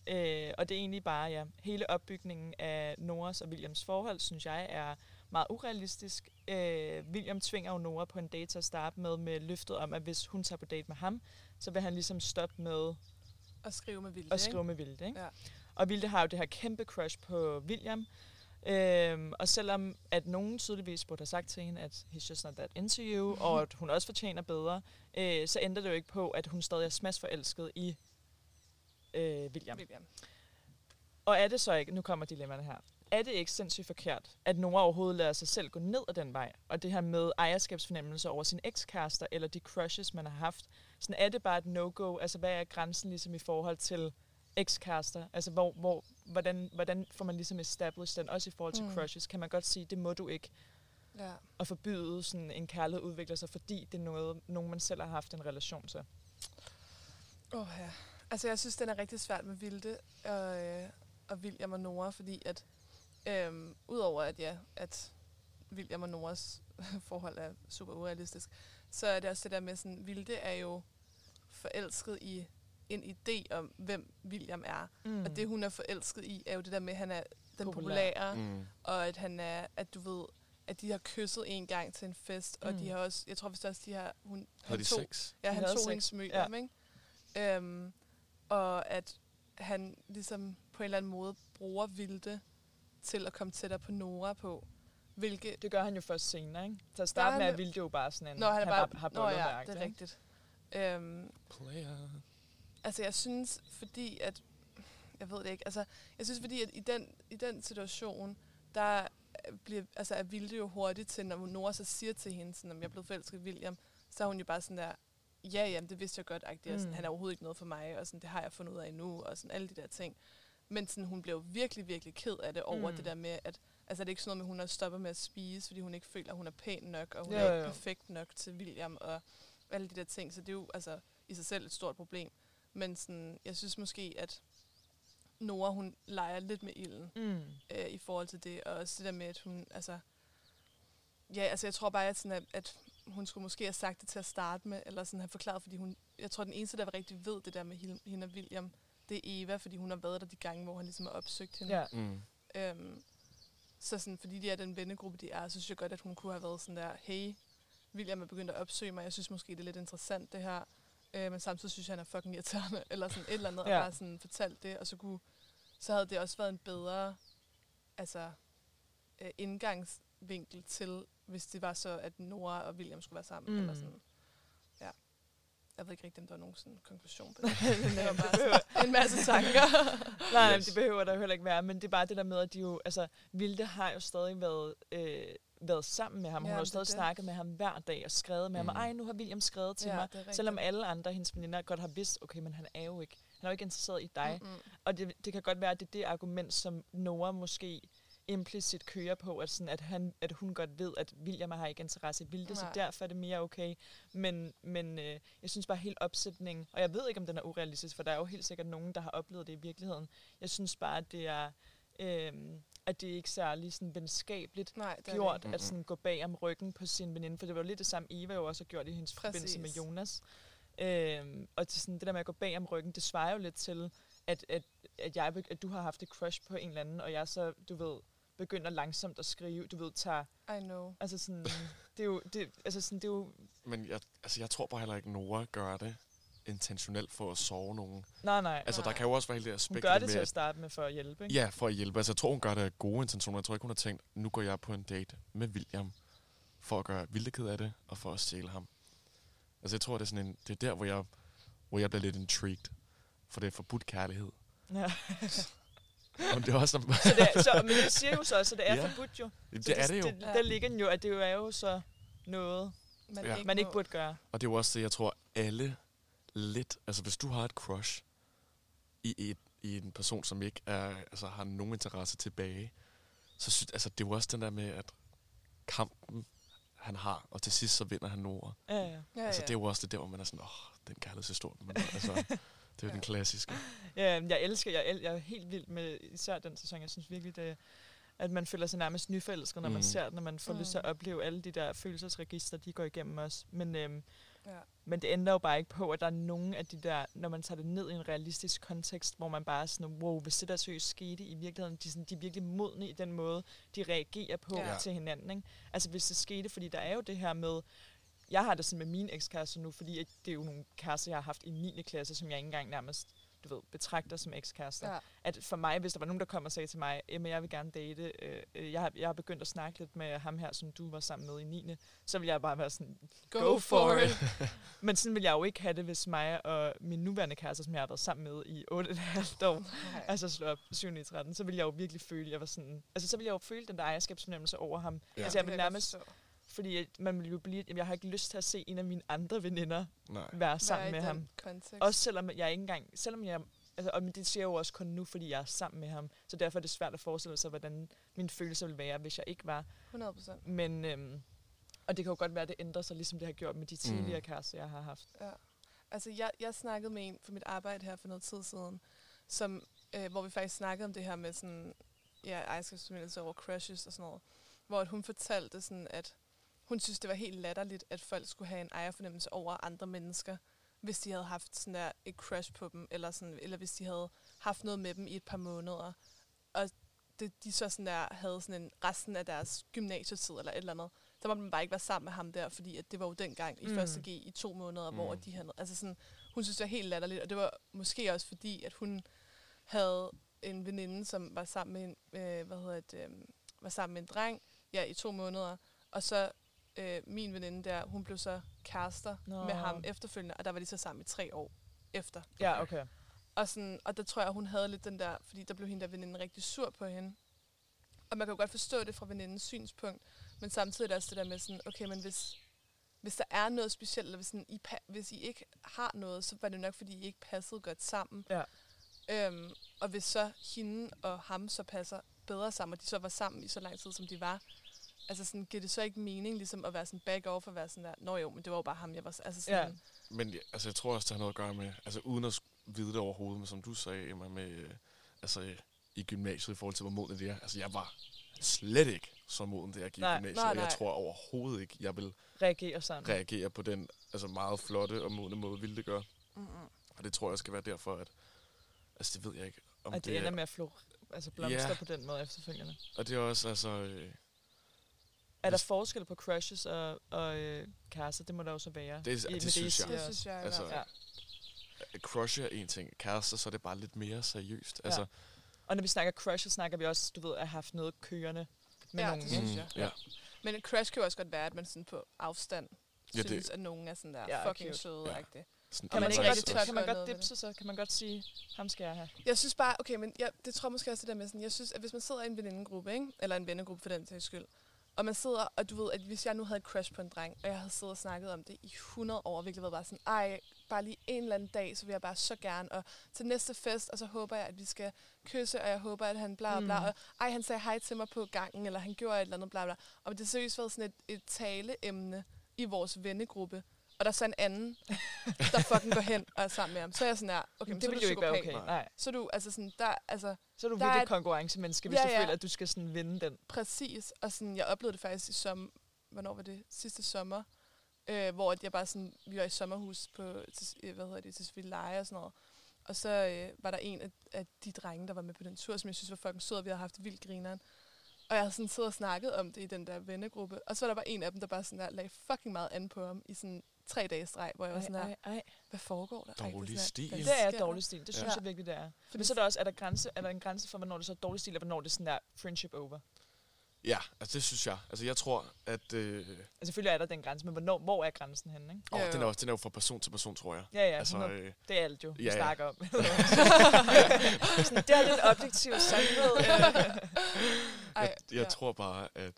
Øh, og det er egentlig bare, ja, hele opbygningen af Noras og Williams forhold, synes jeg er meget urealistisk. Øh, William tvinger jo Nora på en date til at starte med, med løftet om, at hvis hun tager på date med ham, så vil han ligesom stoppe med Og skrive med vildt, at skrive med Vilde. Ikke? Ja. Og Vilde har jo det her kæmpe crush på William. Øhm, og selvom at nogen tydeligvis burde have sagt til hende, at he's just not that into you, og at hun også fortjener bedre, øh, så ændrer det jo ikke på, at hun stadig er smadsforelsket i øh, William. William. Og er det så ikke, nu kommer dilemmaerne her, er det ikke sindssygt forkert, at Nora overhovedet lader sig selv gå ned ad den vej, og det her med ejerskabsfornemmelse over sin ekskærester, eller de crushes, man har haft, sådan er det bare et no-go, altså hvad er grænsen ligesom i forhold til ekskærester, altså hvor, hvor, hvordan, hvordan får man ligesom established den, også i forhold til Mm. crushes, kan man godt sige, det må du ikke. Ja. at forbyde sådan en kærlighed udvikler sig, fordi det er noget, nogen man selv har haft en relation til. Oh, ja. Altså, jeg synes, den er rigtig svært med Vilde og, øh, og William og Nora, fordi at, øhm, udover at, ja, at William og Noras forhold er super urealistisk, så er det også det der med sådan, Vilde er jo forelsket i en idé om, hvem William er. Mm. Og det, hun er forelsket i, er jo det der med, at han er den Populær. populære, Mm. og at han er, at du ved, at de har kysset en gang til en fest, og Mm. de har også, jeg tror vist også, de har, hun, Havde de tog, sex? Ja, De han tog sex. hendes mø Ja. ikke? Øhm, og at han ligesom på en eller anden måde bruger Vilde til at komme tættere på Nora på. Hvilket... Det gør han jo først senere, ikke? Til at starte han med, at jo- Vilde jo bare sådan en... Nå, han er bare... har Nå ja, det er ikke? rigtigt. Øhm, Player. Altså, jeg synes, fordi at... Jeg ved det ikke. Altså, jeg synes, fordi at i den, i den situation, der bliver, altså, er Vilde jo hurtigt til, når Nora så siger til hende, sådan, om jeg er blevet forelsket i William, så er hun jo bare sådan der, ja, jamen, det vidste jeg godt, mm. sådan, Mm. han er overhovedet ikke noget for mig, og sådan, det har jeg fundet ud af nu, og sådan alle de der ting. Men sådan, hun blev virkelig, virkelig ked af det over Mm. det der med, at altså, det er ikke sådan noget med, at hun har stoppet med at spise, fordi hun ikke føler, at hun er pæn nok, og hun Jo, er ikke jo. perfekt nok til William, og alle de der ting. Så det er jo altså, i sig selv et stort problem. Men sådan, jeg synes måske, at Nora, hun leger lidt med ilden Mm. øh, i forhold til det, og også det der med, at hun, altså, ja, altså jeg tror bare, at, sådan, at, at hun skulle måske have sagt det til at starte med, eller sådan have forklaret, fordi hun, jeg tror, den eneste, der rigtig ved det der med hende hende og William, det er Eva, fordi hun har været der de gange, hvor han ligesom har opsøgt hende. Ja. Mm. Øhm, så sådan, fordi de er den vennegruppe, de er, så synes jeg godt, at hun kunne have været sådan der, hey, William er begyndt at opsøge mig, jeg synes måske, det er lidt interessant det her, øh, men samtidig synes jeg, han er fucking irriterende, eller sådan et eller andet, Ja. og bare sådan fortalt det, og så kunne, så havde det også været en bedre, altså, øh, indgangsvinkel til, hvis det var så, at Nora og William skulle være sammen, Mm. eller sådan, ja. Jeg ved ikke rigtig, om der var nogen sådan konklusion på det. det var bare sådan en masse tanker. Nej, yes. Yes. det behøver der jo heller ikke være, men det er bare det der med, at de jo, altså, Vilde har jo stadig været, øh, været sammen med ham. Hun Ja, har jo stadig det. snakket med ham hver dag og skrevet med Mm. ham. Ej, nu har William skrevet til Ja, mig. Selvom alle andre, hendes veninder, godt har vidst, okay, men han er jo ikke, han er jo ikke interesseret i dig. Mm-mm. Og det, det kan godt være, at det er det argument, som Nora måske implicit kører på, at, sådan, at, han, at hun godt ved, at William har ikke interesse i Vilde, så Nej. derfor er det mere okay. Men, men øh, jeg synes bare helt opsætningen, og jeg ved ikke, om den er urealistisk, for der er jo helt sikkert nogen, der har oplevet det i virkeligheden. Jeg synes bare, at det er, øh, at det er ikke særlig sådan venskabeligt Nej, det er gjort det. at sådan gå bag om ryggen på sin veninde, for det var jo lidt det samme, Eva jo også har gjort i hendes forbindelse med Præcis. Jonas. Øhm, og til sådan, det der med at gå bag om ryggen, det svarer jo lidt til, at, at, at, jeg, at du har haft et crush på en eller anden, og jeg så, du ved, begynder langsomt at skrive, du ved, tager, I know. altså sådan, det er jo, det, altså sådan, det er jo, Men jeg, altså, jeg tror bare heller ikke, Nora gør det intentionelt for at sove nogen. nej, nej, Altså, der Nej. kan jo også være hele det hun aspekt gør det med, til at starte med for at hjælpe, ikke? Ja, for at hjælpe. Altså, jeg tror, hun gør det af gode intentioner. Jeg tror ikke, hun har tænkt, nu går jeg på en date med William, for at gøre Vilde ked af det, og for at stjæle ham. Altså, jeg tror, det er sådan en, det er der, hvor jeg, hvor jeg bliver lidt intrigued. For det er forbudt kærlighed. Ja. Og det er også, Så det, er- så, men det siger jo så også, at det er Ja. forbudt jo. Så det er det jo. Det, der ligger den jo, at det jo er jo så noget, Man, Ja. ikke man ikke burde gøre. Og det er jo også det, jeg tror, alle lidt... Altså, hvis du har et crush i, et, i en person, som ikke er, altså, har nogen interesse tilbage, så synes, altså, det er jo også den der med, at kampen, han har, og til sidst så vinder han Nora. Ja, ja. Ja, Altså, det er jo også det der, hvor man er sådan, åh, den kærlighedshistorie. Men, altså, det er jo Ja. den klassiske. Ja, jeg elsker, jeg, el- jeg er helt vild med især den sæson. Jeg synes virkelig, det, at man føler sig nærmest nyforelsket, når mm. man ser den, når man får mm. lyst til at Mm. opleve alle de der følelsesregister, de går igennem os. Men, øhm, Ja. men det ændrer jo bare ikke på, at der er nogen af de der, når man tager det ned i en realistisk kontekst, hvor man bare er sådan, wow, hvis det der seriøst skete i virkeligheden, de, sådan, de er virkelig modne i den måde, de reagerer på Ja. til hinanden. Ikke? Altså hvis det skete, fordi der er jo det her med, jeg har det sådan med mine ekskærester nu, fordi det er jo nogle kærester, jeg har haft i 9. klasse, som jeg ikke engang nærmest du ved, betragter som ekskærester Ja. at for mig, hvis der var nogen, der kom og sagde til mig, Emma, jeg vil gerne date, øh, øh, jeg, har, jeg har begyndt at snakke lidt med ham her, som du var sammen med i 9. Så vil jeg bare være sådan, Go, Go for, for it. men sådan vil jeg jo ikke have det, hvis mig og min nuværende kæreste, som jeg har været sammen med i 8,5 år, Nej. altså slå op 7. i 13, så vil jeg jo virkelig føle, jeg var sådan, altså så vil jeg jo føle den der ejerskabsfornemmelse over ham. Ja. Altså jeg vil nærmest. Fordi man vil jo blive, jamen, jeg har ikke lyst til at se en af mine andre veninder Nej. være sammen med ham. Kontekst. Også selvom jeg ikke engang, selvom jeg Altså, og det siger jeg jo også kun nu, fordi jeg er sammen med ham. Så derfor er det svært at forestille sig, hvordan mine følelser ville være, hvis jeg ikke var. 100 procent. Men, øhm, og det kan jo godt være, at det ændrer sig, ligesom det har gjort med de tidligere mm. kærester, jeg har haft. Ja. Altså, jeg, jeg snakkede med en for mit arbejde her for noget tid siden, som, øh, hvor vi faktisk snakkede om det her med sådan, ja, ejerskabsformidlelse over crushes og sådan noget. Hvor at hun fortalte sådan, at hun synes, det var helt latterligt, at folk skulle have en ejerfornemmelse over andre mennesker, hvis de havde haft sådan der et crush på dem, eller, sådan, eller hvis de havde haft noget med dem i et par måneder. Og det, de så sådan der havde sådan en resten af deres gymnasietid eller et eller andet, så må man bare ikke være sammen med ham der, fordi at det var jo dengang i Mm. første G i to måneder, hvor Mm. de havde, altså sådan, hun synes det var helt latterligt, og det var måske også fordi, at hun havde en veninde, som var sammen med en, øh, hvad hedder det, øh, var sammen med en dreng, ja, i to måneder, og så øh, min veninde der, hun blev så kærester Nå. med ham efterfølgende, og der var de så sammen i tre år efter. Ja, okay. Og, sådan, og der tror jeg, hun havde lidt den der, fordi der blev hende der veninde rigtig sur på hende. Og man kan jo godt forstå det fra venindens synspunkt, men samtidig er det også det der med sådan, okay, men hvis, hvis der er noget specielt, eller hvis, sådan, I, hvis I ikke har noget, så var det nok, fordi I ikke passede godt sammen. Ja. Øhm, og hvis så hende og ham så passer bedre sammen, og de så var sammen i så lang tid, som de var, altså sådan, giver det så ikke mening ligesom at være sådan back off og være sådan der, nå jo, men det var jo bare ham, jeg var, s-" altså sådan, Ja. Men altså, jeg tror også, det har noget at gøre med, altså uden at vide det overhovedet, men som du sagde, Emma, med, øh, altså i gymnasiet i forhold til, hvor moden det er. Altså, jeg var slet ikke så moden, da jeg gik i Nej, gymnasiet, nej, og jeg nej. tror overhovedet ikke, jeg vil Reagerer sammen. reagere på den altså meget flotte og modne måde, ville det gøre. Mm-mm. Og det tror jeg skal være derfor, at, altså det ved jeg ikke, om Og det, det ender er, med at flå, altså blomstre Ja. på den måde efterfølgende. og det er også, altså, øh, Er der forskel på crushes og, og øh, kærester? Det må der jo så være. Det- I- det med synes jeg. Det også. synes jeg Altså. Ja. crush er en ting, kærester, så er det bare lidt mere seriøst. Ja. Altså, Og når vi snakker crush, så snakker vi også, du ved, at have haft noget kørende med Ja, nogen. det synes mm, jeg. ja. Men en crush kan jo også godt være, at man sådan på afstand Ja, det- synes, at nogen er sådan der Ja, fucking cute. søde Ja. Sådan, Kan man, man ikke rigtig kan tør man gøre godt dipse, så kan man godt sige, ham skal jeg have. Jeg synes bare, okay, men jeg, det tror jeg måske også det der med sådan, jeg synes, at hvis man sidder i en venindegruppe, ikke? eller en vennegruppe for den sags skyld, og man sidder, og du ved, at hvis jeg nu havde et crush på en dreng, og jeg havde siddet og snakket om det i 100 år, og virkelig været bare sådan, ej, bare lige en eller anden dag, så vil jeg bare så gerne, og til næste fest, og så håber jeg, at vi skal kysse, og jeg håber, at han bla bla, Mm. og ej, han sagde hej til mig på gangen, eller han gjorde et eller andet bla bla, og det har seriøst været sådan et, et taleemne i vores vennegruppe, og der er så en anden, der fucking går hen og er sammen med ham. Så er jeg sådan her, okay, men det så er du jo ikke være psykopat. okay. Nej. Så er du, altså sådan, der, altså, Så er du Der er virkelig et- konkurrencemenneske, hvis Ja, du ja. føler, at du skal sådan vinde den. Præcis. Og sådan, jeg oplevede det faktisk i som, hvornår var det? Sidste sommer. Øh, hvor jeg bare sådan, vi var i sommerhus på, til, øh, hvad hedder det, til Seville Leje og sådan noget. Og så øh, var der en af, af, de drenge, der var med på den tur, som jeg synes var fucking sød, og vi havde haft vildt grineren. Og jeg havde sådan siddet og snakket om det i den der vennegruppe. Og så var der bare en af dem, der bare sådan der, lagde fucking meget an på ham i sådan tre dage streg, hvor jeg var sådan der, ej, ej. hvad foregår der? Ej, det er Dårlig sådan stil. hvad Det er dårlig stil. Det Ja. synes jeg virkelig, det er. Fordi Men så er der også, er der, grænse, er der en grænse for, hvornår det så er dårlig stil, og hvornår det er sådan der friendship over? Ja, altså det synes jeg. Altså jeg tror, at... Øh, Altså selvfølgelig er der den grænse, men hvornår, hvor er grænsen henne, ikke? åh, Jo, jo. den, er, også- den er jo fra person til person, tror jeg. Ja, ja, altså, øh, det er alt jo, vi ja, ja. snakker om. sådan, det er lidt objektiv sandhed. Ej, jeg, jeg ja. tror bare, at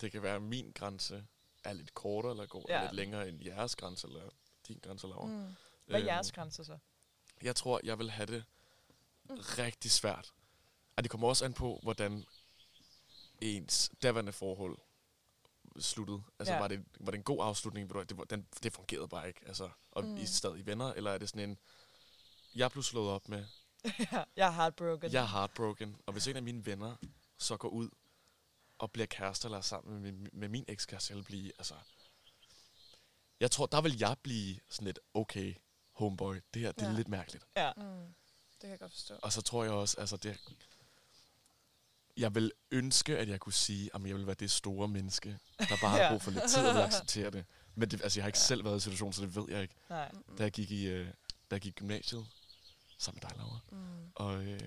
det kan være, min grænse er lidt kortere, eller går Ja. lidt længere end jeres grænse, eller din grænse, Laura. Mm. Mm. Hvad er jeres grænser så? Jeg tror, jeg vil have det rigtig svært. Og det kommer også an på, hvordan ens daværende forhold sluttede. Altså, Ja. var, det, var det en god afslutning? Det, var, den, det fungerede bare ikke. Altså, og Mm. mm. I er stadig venner? Eller er det sådan en, jeg blev slået op med, Ja, jeg er heartbroken. jeg er heartbroken, og hvis en af mine venner så går ud og bliver kærester eller er sammen med, min- med min ekskæreste, vil blive, altså... Jeg tror, der vil jeg blive sådan lidt, okay, homeboy, det her, det er Ja. lidt mærkeligt. Ja. Mm. Det kan jeg godt forstå. Og så tror jeg også, altså det... Jeg vil ønske, at jeg kunne sige, at jeg vil være det store menneske, der bare Ja. har brug for lidt tid og acceptere det. Men det, altså, jeg har ikke selv været i situationen, så det ved jeg ikke. Nej. Mm. Da jeg gik i, øh, da jeg gik i gymnasiet, sammen med dig, Laura, Mm. og øh,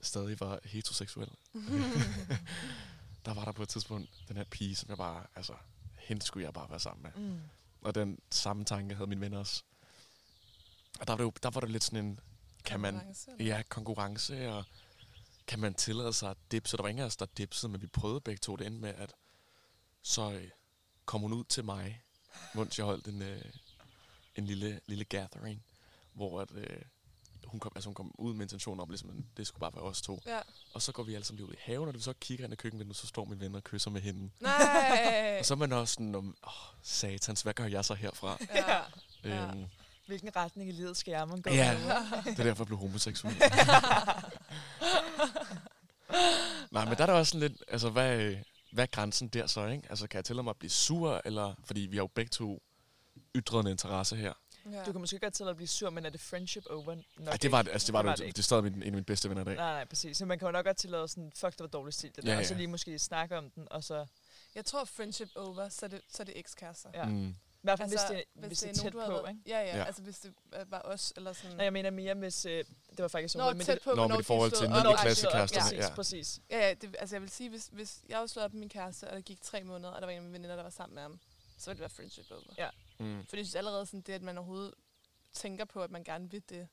stadig var heteroseksuel, der var der på et tidspunkt den her pige, som jeg bare, altså, hende skulle jeg bare være sammen med. Mm. Og den samme tanke havde mine venner også. Og der var det, jo, der var det lidt sådan en, kan man, ja, konkurrence, og kan man tillade sig at dipse? Der var ingen af os, der dipsede, men vi prøvede begge to. Det endte med, at så kom hun ud til mig, mens jeg holdt en, øh, en lille, lille gathering, hvor at, øh, hun kom, altså hun kom ud med intention om, ligesom, at det skulle bare være os to. Ja. Og så går vi alle sammen lige ud i haven, og når vi så kigger ind i køkkenvinduet, så står min ven og kysser med hende. Nej! Og så er man også sådan, om, åh, satans, hvad gør jeg så herfra? ja. Ja. Øhm, Hvilken retning i livet skal jeg må gå? Ja. det er derfor, jeg blev homoseksuel. Nej, men der er der også sådan lidt, altså hvad, hvad er grænsen der så, ikke? Altså kan jeg tillade mig at blive sur, eller, fordi vi har jo begge to ytret en interesse her. Ja. Du kan måske godt til at blive sur, men er det friendship over? Nok Ej, det var, altså, det, var det, det det, det er stadig min, en af mine bedste venner i dag. Nej, nej, præcis. Så man kan jo nok godt tillade sådan, fuck, det var dårlig stil, det der. Ja, Og så ja. lige måske snakke om den, og så... Jeg tror, friendship over, så er det, så er det ekskærester. Ja. Mm. I hvert fald, altså, hvis det, hvis det er tæt du har på, ikke? Ja, ja, Ja. altså hvis det øh, var os, eller sådan... Nej, jeg mener mere, hvis... Øh, det var faktisk Nå, tæt det, på, Nå, hvornår men i de er forhold til slået niende op. Når de klasse slår op, kæresterne, Præcis, ja. præcis. Ja, ja, det, altså jeg vil sige, hvis, hvis jeg var slået op med min kæreste, og der gik tre måneder, og der var en af mine veninder, der var sammen med ham, så ville det være friendship over. Ja. Mm. Fordi jeg synes allerede sådan det, at man overhovedet tænker på, at man gerne vil det,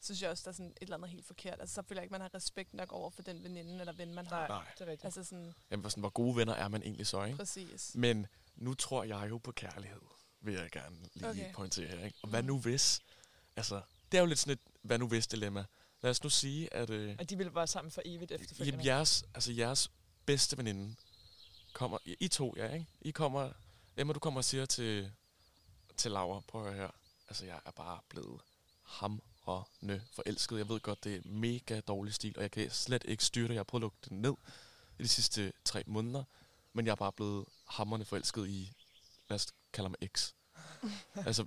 så synes jeg også, der er sådan et eller andet helt forkert. Altså så føler jeg ikke, man har respekt nok over for den veninde eller ven, man har. Nej, det er rigtigt. Altså sådan, Jamen, hvor sådan, hvor gode venner er man egentlig så, ikke? præcis. Men nu tror jeg jo på kærlighed, vil jeg gerne lige okay. Pointere her. Ikke? Og hvad nu hvis? Altså, det er jo lidt sådan et hvad nu hvis dilemma. Lad os nu sige, at øh, Og de ville være sammen for evigt jamen, efterfølgende. jeres, altså, jeres bedste veninde kommer, I, I to, ja, ikke? I kommer, Emma, du kommer og siger til, til Laura, prøv at høre her, altså jeg er bare blevet hamrende forelsket. Jeg ved godt, det er mega dårlig stil, og jeg kan slet ikke styre det. Jeg har prøvet at lukke det ned i de sidste tre måneder, men jeg er bare blevet hamrende forelsket i, lad os kalde ham X. altså,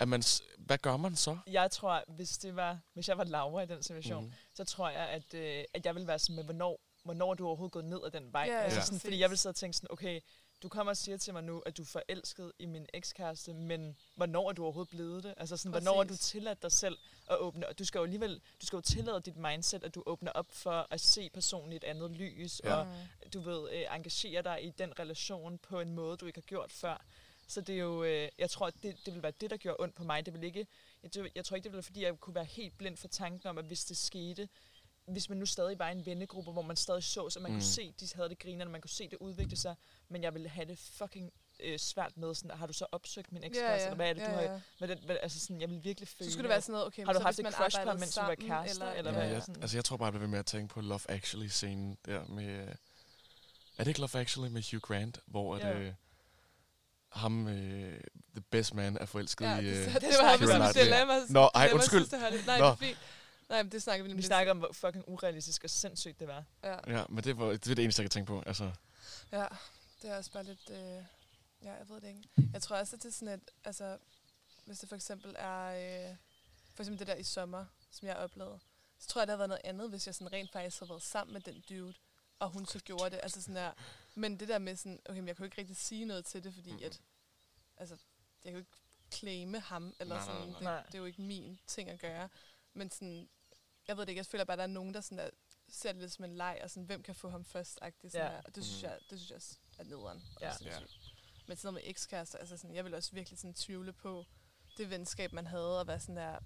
er man, hvad gør man så? Jeg tror, hvis det var, hvis jeg var Laura i den situation, mm. så tror jeg, at, øh, at jeg ville være sådan med, hvornår, hvornår er du overhovedet gået ned ad den vej. Ja, altså ja. sådan, fordi jeg vil sidde og tænke sådan, okay, du kommer og siger til mig nu, at du er forelsket i min ekskæreste, men hvornår er du overhovedet blevet det? Altså sådan, hvornår er du tilladt dig selv at åbne? Og du skal jo alligevel, du skal jo tillade dit mindset, at du åbner op for at se personen i et andet lys, Ja. og du ved, øh, engagere dig i den relation på en måde, du ikke har gjort før. Så det er jo, øh, jeg tror, at det, det vil være det, der gjorde ondt på mig. Det vil ikke, jeg, tror- jeg tror ikke, det ville være, fordi jeg kunne være helt blind for tanken om, at hvis det skete, hvis man nu stadig var i en vennegruppe, hvor man stadig så, så man mm. Kunne se, de havde det grinerne, man kunne se det udvikle sig, men jeg ville have det fucking øh, svært med, sådan, har du så opsøgt min ekskæreste, Ja, ja, eller hvad er det, ja, du har, ja. hvad det, hvad, altså sådan, jeg vil virkelig føle, Så skulle det være at- sådan noget, okay, Har du så haft hvis et man crush på ham, mens du var kærester, eller Ja, hvad? ja. sådan- Altså, jeg tror bare, jeg bliver ved med at tænke på Love Actually-scenen der med... øh, Er det ikke Love Actually med Hugh Grant, hvor at, Jo. øh, ham, øh, the best man, er forelsket Ja, i... det, Øh, det, det var vi som dilemma. Nå, ej, undskyld. sidste. Nej, Nå. det er fint. Nej, men det snakker vi lige om Vi snakker om, hvor fucking urealistisk og sindssygt det var. Ja. ja, men det, var, det er det eneste, jeg kan tænke på. Altså, Ja, det er også bare lidt... Øh, ja, jeg ved det ikke. Jeg tror også, at det er sådan, at altså, hvis det for eksempel er... Øh, for eksempel det der i sommer, som jeg oplevede, så tror jeg, det havde været noget andet, hvis jeg sådan rent faktisk havde været sammen med den dude, og hun så gjorde det. Altså sådan der, men det der med sådan, okay, men jeg kunne ikke rigtig sige noget til det, fordi Mhm. at, altså, jeg kunne ikke claime ham, eller Nej, nej, sådan, nej, det, nej. det, er jo ikke min ting at gøre. Men sådan, jeg ved det ikke, jeg føler bare, at der er nogen, der, sådan der ser det lidt som en leg, og sådan, hvem kan få ham først, sådan Ja. ja. Og det synes, Mhm. jeg, det synes jeg også er nederen. og Ja. sindssygt. Ja. Men sådan noget med ekskærester, altså sådan, jeg vil også virkelig sådan tvivle på det venskab, man havde, og være sådan der,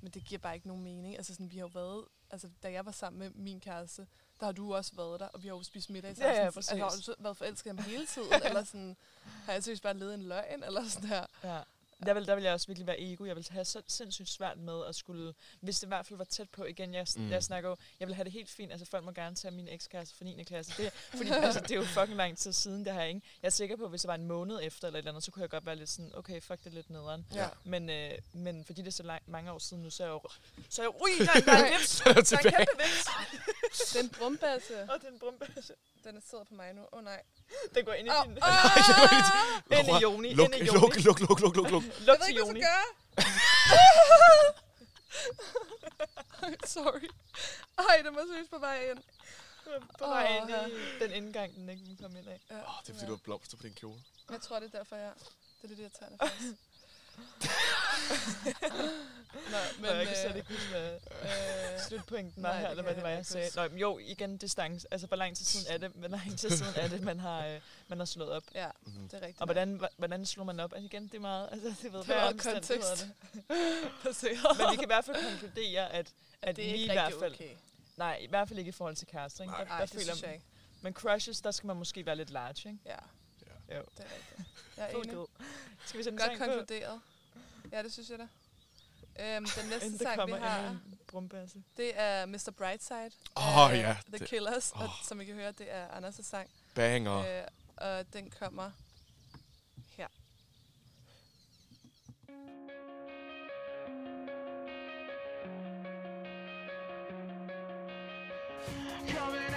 men det giver bare ikke nogen mening. Altså sådan, vi har jo været, altså da jeg var sammen med min kæreste, der har du også været der, og vi har jo spist middag Ja, sammen. ja, Sådan, præcis. altså, har du været forelsket i ham hele tiden, eller sådan, har jeg seriøst bare levet en løgn, eller sådan der. Ja. Der vil, der vil jeg også virkelig være ego. Jeg vil have så sindssygt svært med at skulle... Hvis det i hvert fald var tæt på igen, jeg, Mm. jeg snakker jo... Jeg vil have det helt fint. Altså folk må gerne tage min ekskæreste fra 9. klasse. Det, fordi altså, det er jo fucking lang tid siden, det her, ikke? Jeg er sikker på, at hvis det var en måned efter eller et eller andet, så kunne jeg godt være lidt sådan, okay, fuck det er lidt nederen. Ja. Men, øh, men fordi det er så lang, mange år siden nu, så er jeg jo... Så er jeg. Ui, der, er- der er en vips! Der er en kæmpe vips! Den brumbasse, Åh, det er en brumbæse. Den sidder på mig nu. Åh oh, nej. Den går ind i Au, din... ah! Ind i Joni. luk, Ind i luk, Joni. luk, luk, luk, luk, luk. Luk Jeg ved til ikke, hvad Joni. jeg skal gøre. Sorry. Ej, den var seriøst på vej ind. På vej Åh, ind i den indgang, den ikke komme ind af. Ja, Åh, det er fordi, du har blomster på din kjole. Jeg tror, det er derfor, jeg... Det er lidt irriterende, faktisk. Nå, Men, jeg kan slet øh, ikke huske, hvad øh, slutpointen var nej, her, det eller hvad det var, jeg sagde. Nå, men jo, igen distance. Altså, hvor lang tid siden er det, hvor lang tid siden er det, man har, øh, man har slået op? ja, Mhm. det er rigtigt. Og hvordan, hvordan slår man op? Altså igen, det er meget, altså det ved Det er hvad meget omstændighederne. baseret. Men vi kan i hvert fald konkludere, at, at det er vi ikke i hvert fald, okay. nej, i hvert fald ikke i forhold til kærester, ikke? Nej. Der, Nej, der det synes jeg ikke. Men crushes, der skal man måske være lidt large, ikke? Ja, Jo. det er rigtigt. Jeg er enig. Skal vi sætte en Godt sang på? konkluderet. Ja, det synes jeg da. Øhm, den næste sang, vi har, en det er Mr. Brightside. Åh, af ja, The det- Killers, og åh. som I kan høre, det er Anders' sang. Banger. Øh, og den kommer her. Coming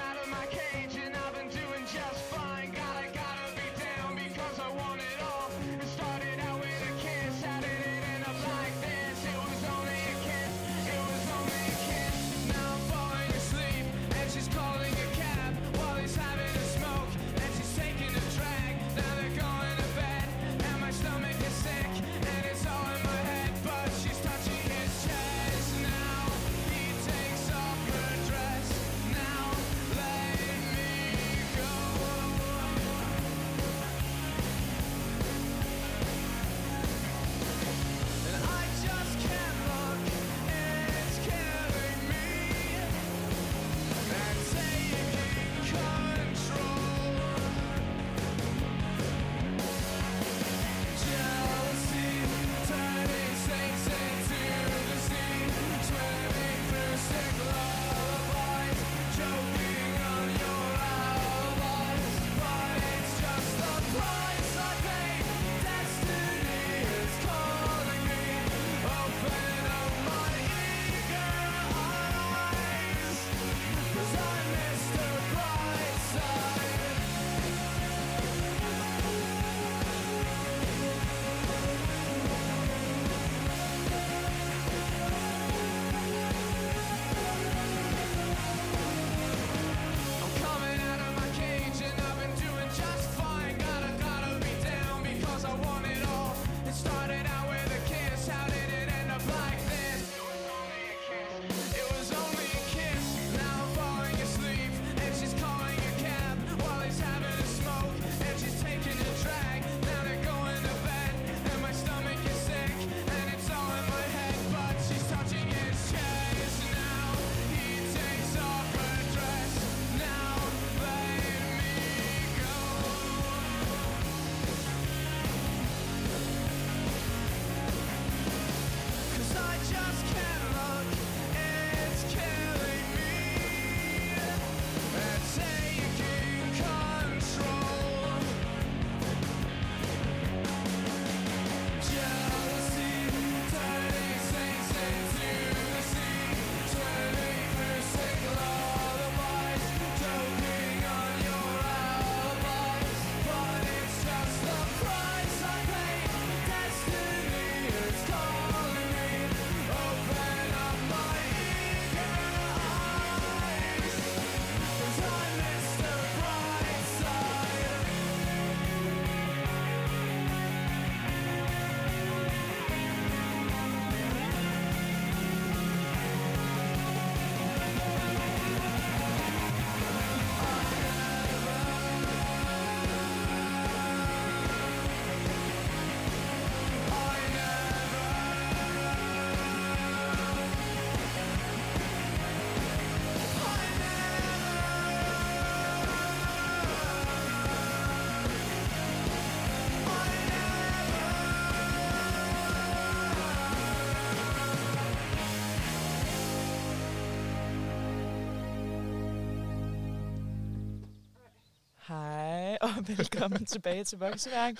og velkommen tilbage til Vokseværk.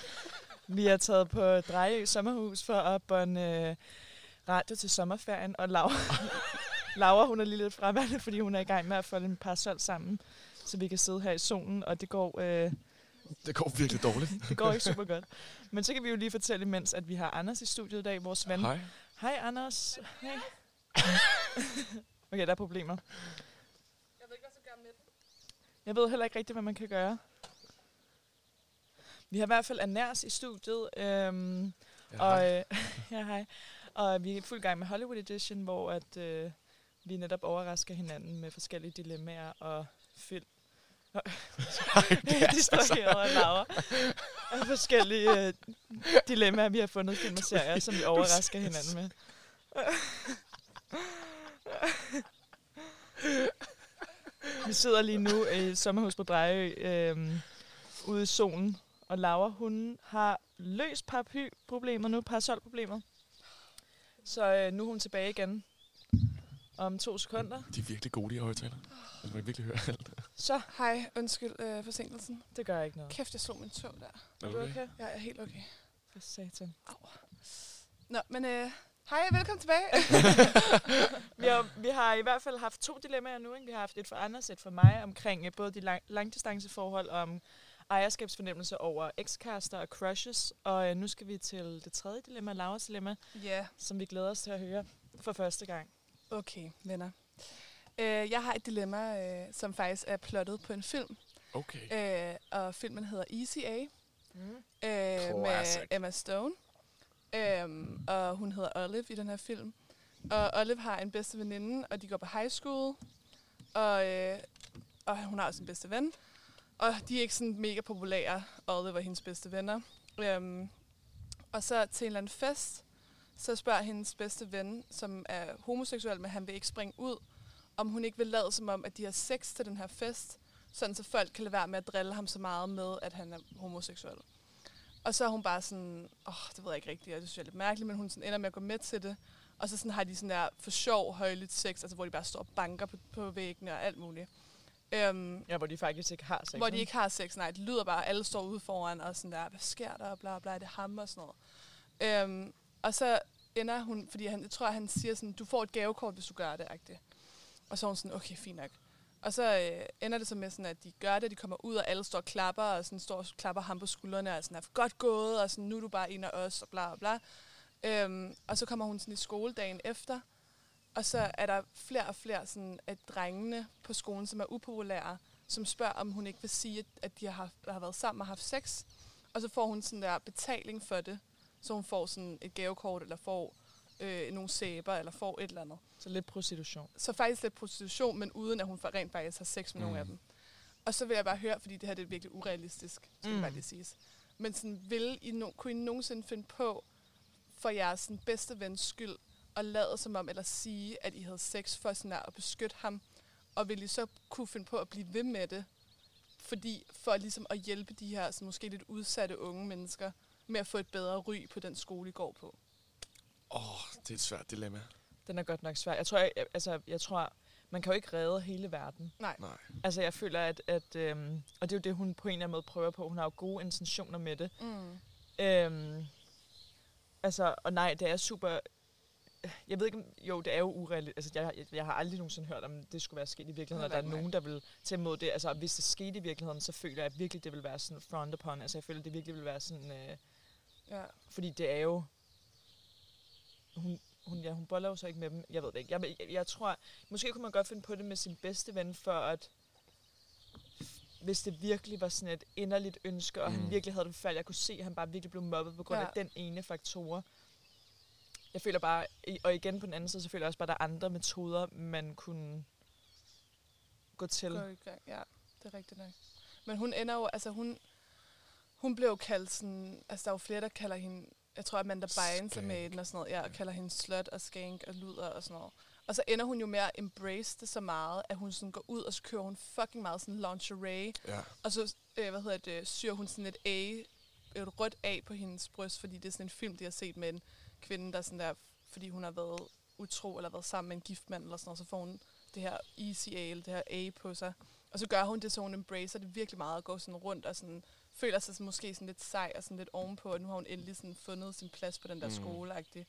Vi er taget på Drejø Sommerhus for at bånde øh, radio til sommerferien, og Laura, Laura hun er lige lidt fraværende, fordi hun er i gang med at folde en parasol sammen, så vi kan sidde her i solen, og det går, øh, Det går virkelig dårligt. det går ikke super godt. Men så kan vi jo lige fortælle imens, at vi har Anders i studiet i dag, vores ven. Hej. Hej Anders. Hej. okay, der er problemer. Jeg ved ikke, hvad så gør med den. Jeg ved heller ikke rigtigt, hvad man kan gøre. Vi har i hvert fald Anærs i studiet, øhm, Ja, og, hej. øh, ja, hej. og vi er fuld gang med Hollywood Edition, hvor at, øh, vi netop overrasker hinanden med forskellige dilemmaer og film. Det er de så står her og Laura. Og forskellige øh, dilemmaer, vi har fundet film og serier, som vi overrasker hinanden med. Vi sidder lige nu i sommerhus på Drejø øh, ude i solen, og Laura, hun har løst paraplyproblemet nu, parasolproblemet. Så øh, nu er hun tilbage igen om to sekunder. De er virkelig gode, de her højtaler. Altså, man kan virkelig høre alt. Så, Hej, undskyld øh, forsinkelsen. det gør ikke noget. Kæft, jeg slog min tog der. Er du okay? okay? Jeg er helt okay. For satan. Nå, men øh, hej, velkommen tilbage. Vi har, vi har i hvert fald haft to dilemmaer nu. Ikke? Vi har haft et for Anders, et for mig, omkring øh, både de lang- langdistanceforhold og om ejerskabsfornemmelse over ekskærester og crushes. Og øh, nu skal vi til det tredje dilemma, Lauras dilemma, ja, som vi glæder os til at høre for første gang. okay, venner. Øh, jeg har et dilemma, øh, som faktisk er plottet på en film. Okay. Øh, og filmen hedder ECA. Mm. øh, med. Emma Stone. Øhm, og hun hedder Olive i den her film. Og Olive har en bedste veninde, og de går på high school. Og, øh, og hun har også en bedste ven. Og de er ikke sådan mega populære, Olive var hendes bedste venner. Øhm, og så til en eller anden fest, så spørger hendes bedste ven, som er homoseksuel, men han vil ikke springe ud, om hun ikke vil lade som om, at de har sex til den her fest, sådan så folk kan lade være med at drille ham så meget med, at han er homoseksuel. Og så er hun bare sådan, åh, oh, det ved jeg ikke rigtigt, og det synes jeg er lidt mærkeligt, men hun sådan ender med at gå med til det. Og så sådan har de sådan der for sjov højligt sex, altså hvor de bare står og banker på, på væggene og alt muligt. Øhm, Ja, hvor de faktisk ikke har sex. hvor de ikke har sex, nej, det lyder bare, alle står ude foran og sådan der, hvad sker der, og bla bla, det ham og sådan noget. Øhm, og så ender hun, fordi han, jeg tror, han siger sådan, du får et gavekort, hvis du gør det, agtigt. Og så er hun sådan, okay, fint nok. Og så øh, ender det så med sådan, at de gør det, de kommer ud, og alle står og klapper, og sådan står og klapper ham på skuldrene, og sådan, er godt gået, og sådan, nu er du bare en af os, og bla bla bla. Øhm, og så kommer hun sådan i skoledagen efter, og så er der flere og flere sådan, at drengene på skolen, som er upopulære, som spørger, om hun ikke vil sige, at- de har, haft, har været sammen og haft sex. Og så får hun sådan der betaling for det. Så hun får sådan et gavekort, eller får øh, nogle sæber, eller får et eller andet. Så lidt prostitution. Så faktisk lidt prostitution, men uden at hun rent faktisk har sex med mm. nogle af Mm. dem. Og så vil jeg bare høre, fordi det her det er virkelig urealistisk, skal mm. Det bare lige siges. Men sådan, vil I no- kunne I nogensinde finde på, for jeres sådan, bedste vens skyld, at lade som om, eller sige, at I havde sex for sådan der, at beskytte ham, og vil I så kunne finde på at blive ved med det, fordi for ligesom at hjælpe de her sådan, måske lidt udsatte unge mennesker med at få et bedre ry på den skole, I går på? Åh, oh, det er et svært dilemma. Den er godt nok svær. Jeg tror, jeg, altså, jeg tror, man kan jo ikke redde hele verden. Nej. Altså, jeg føler, at, at øhm, og det er jo det, hun på en eller anden måde prøver på. Hun har jo gode intentioner med det. Mm. Øhm, altså, og nej, det er super... Jeg ved ikke, om... Jo, det er jo urealistisk. Altså, jeg, jeg, jeg har aldrig nogensinde hørt, om det skulle være sket i virkeligheden, og der er nogen, der vil tage imod det. Altså, hvis det skete i virkeligheden, så føler jeg virkelig, det vil være sådan front upon. Altså, jeg føler, det virkelig vil være sådan... Øh, Ja. fordi det er jo... Hun, hun, ja, hun boller jo så ikke med dem. Jeg ved det ikke. Jeg, jeg, jeg tror... Måske kunne man godt finde på det med sin bedste ven, for at... Hvis det virkelig var sådan et inderligt ønske, og mm. Han virkelig havde det forfærdeligt, jeg kunne se, at han bare virkelig blev mobbet på grund. Ja. af den ene faktor. Jeg føler bare, og igen på den anden side, så føler jeg også bare, at der er andre metoder, man kunne gå til. Gå i gang. Ja, det er rigtigt nok. Men hun ender jo, altså hun, hun blev jo kaldt sådan, altså der er jo flere, der kalder hende, jeg tror Amanda Bynes er med den og sådan noget, ja, og kalder hende slut og skank og luder og sådan noget. Og så ender hun jo med at embrace det så meget, at hun sådan går ud, og så kører hun fucking meget sådan lingerie, Ja. og så, øh, hvad hedder det, syr hun sådan et A, et rødt A på hendes bryst, fordi det er sådan en film, de har set med en kvinde, der sådan der, fordi hun har været utro, eller været sammen med en gift mand, eller sådan noget, så får hun det her ECA, eller det her A på sig. Og så gør hun det, så hun embracer det virkelig meget, og går sådan rundt og sådan, føler sig sådan, måske sådan lidt sej og sådan lidt ovenpå, og nu har hun endelig sådan fundet sin plads på den der Mm. skole -agtig.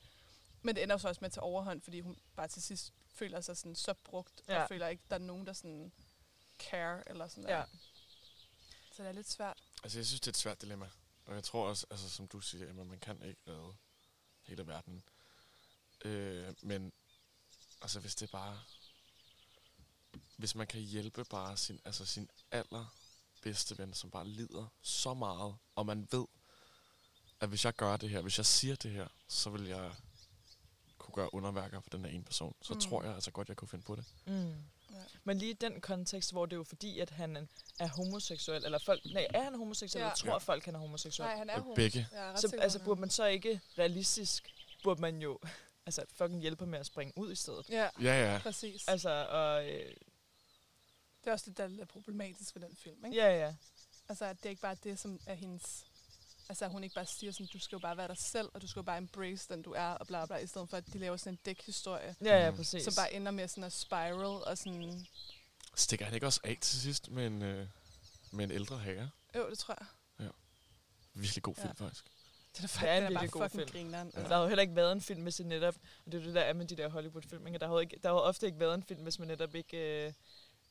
Men det ender så også med at tage overhånd, fordi hun bare til sidst føler sig sådan så brugt, ja. Og føler ikke, der er nogen, der sådan care, eller sådan der. Ja. Så det er lidt svært. Altså, jeg synes, det er et svært dilemma. Og jeg tror også, altså, som du siger, at man kan ikke redde hele verden. Øh, men altså, hvis det bare... Hvis man kan hjælpe bare sin, altså, sin aller bedste ven, som bare lider så meget, og man ved, at hvis jeg gør det her, hvis jeg siger det her, så vil jeg kunne gøre underværker for den her ene person. Så mm. tror jeg altså godt, jeg kunne finde på det. Mm. Men lige i den kontekst, hvor det er jo fordi, at han er homoseksuel, eller folk, nej, er han homoseksuel, Ja. eller tror Ja. folk, han er homoseksuel? Nej, han er Øh, homo. begge. Så altså, burde man så ikke realistisk, burde man jo altså, fucking hjælpe med at springe ud i stedet. Ja, Ja, ja. præcis. Altså, og, øh, Det er også det, der er problematisk ved den film, ikke? ja, ja. Altså, at det er ikke bare det, som er hendes... Altså, at hun ikke bare siger sådan, du skal jo bare være dig selv, og du skal jo bare embrace den, du er, og bla bla, i stedet for, at de laver sådan en dækhistorie, Ja, ja, præcis. som bare ender med sådan at spiral, og sådan, Stikker han ikke også af til sidst med en, øh, med en ældre herre? jo, det tror jeg. Virkelig god film, Ja. faktisk. Det er, da Det er en er virkelig bare god fucking film. grineren. Altså, der har jo heller ikke været en film, hvis det netop... Og det er jo det, der er med de der Hollywood-film. Der har jo ikke, der har jo ofte ikke været en film, hvis man netop ikke... Øh,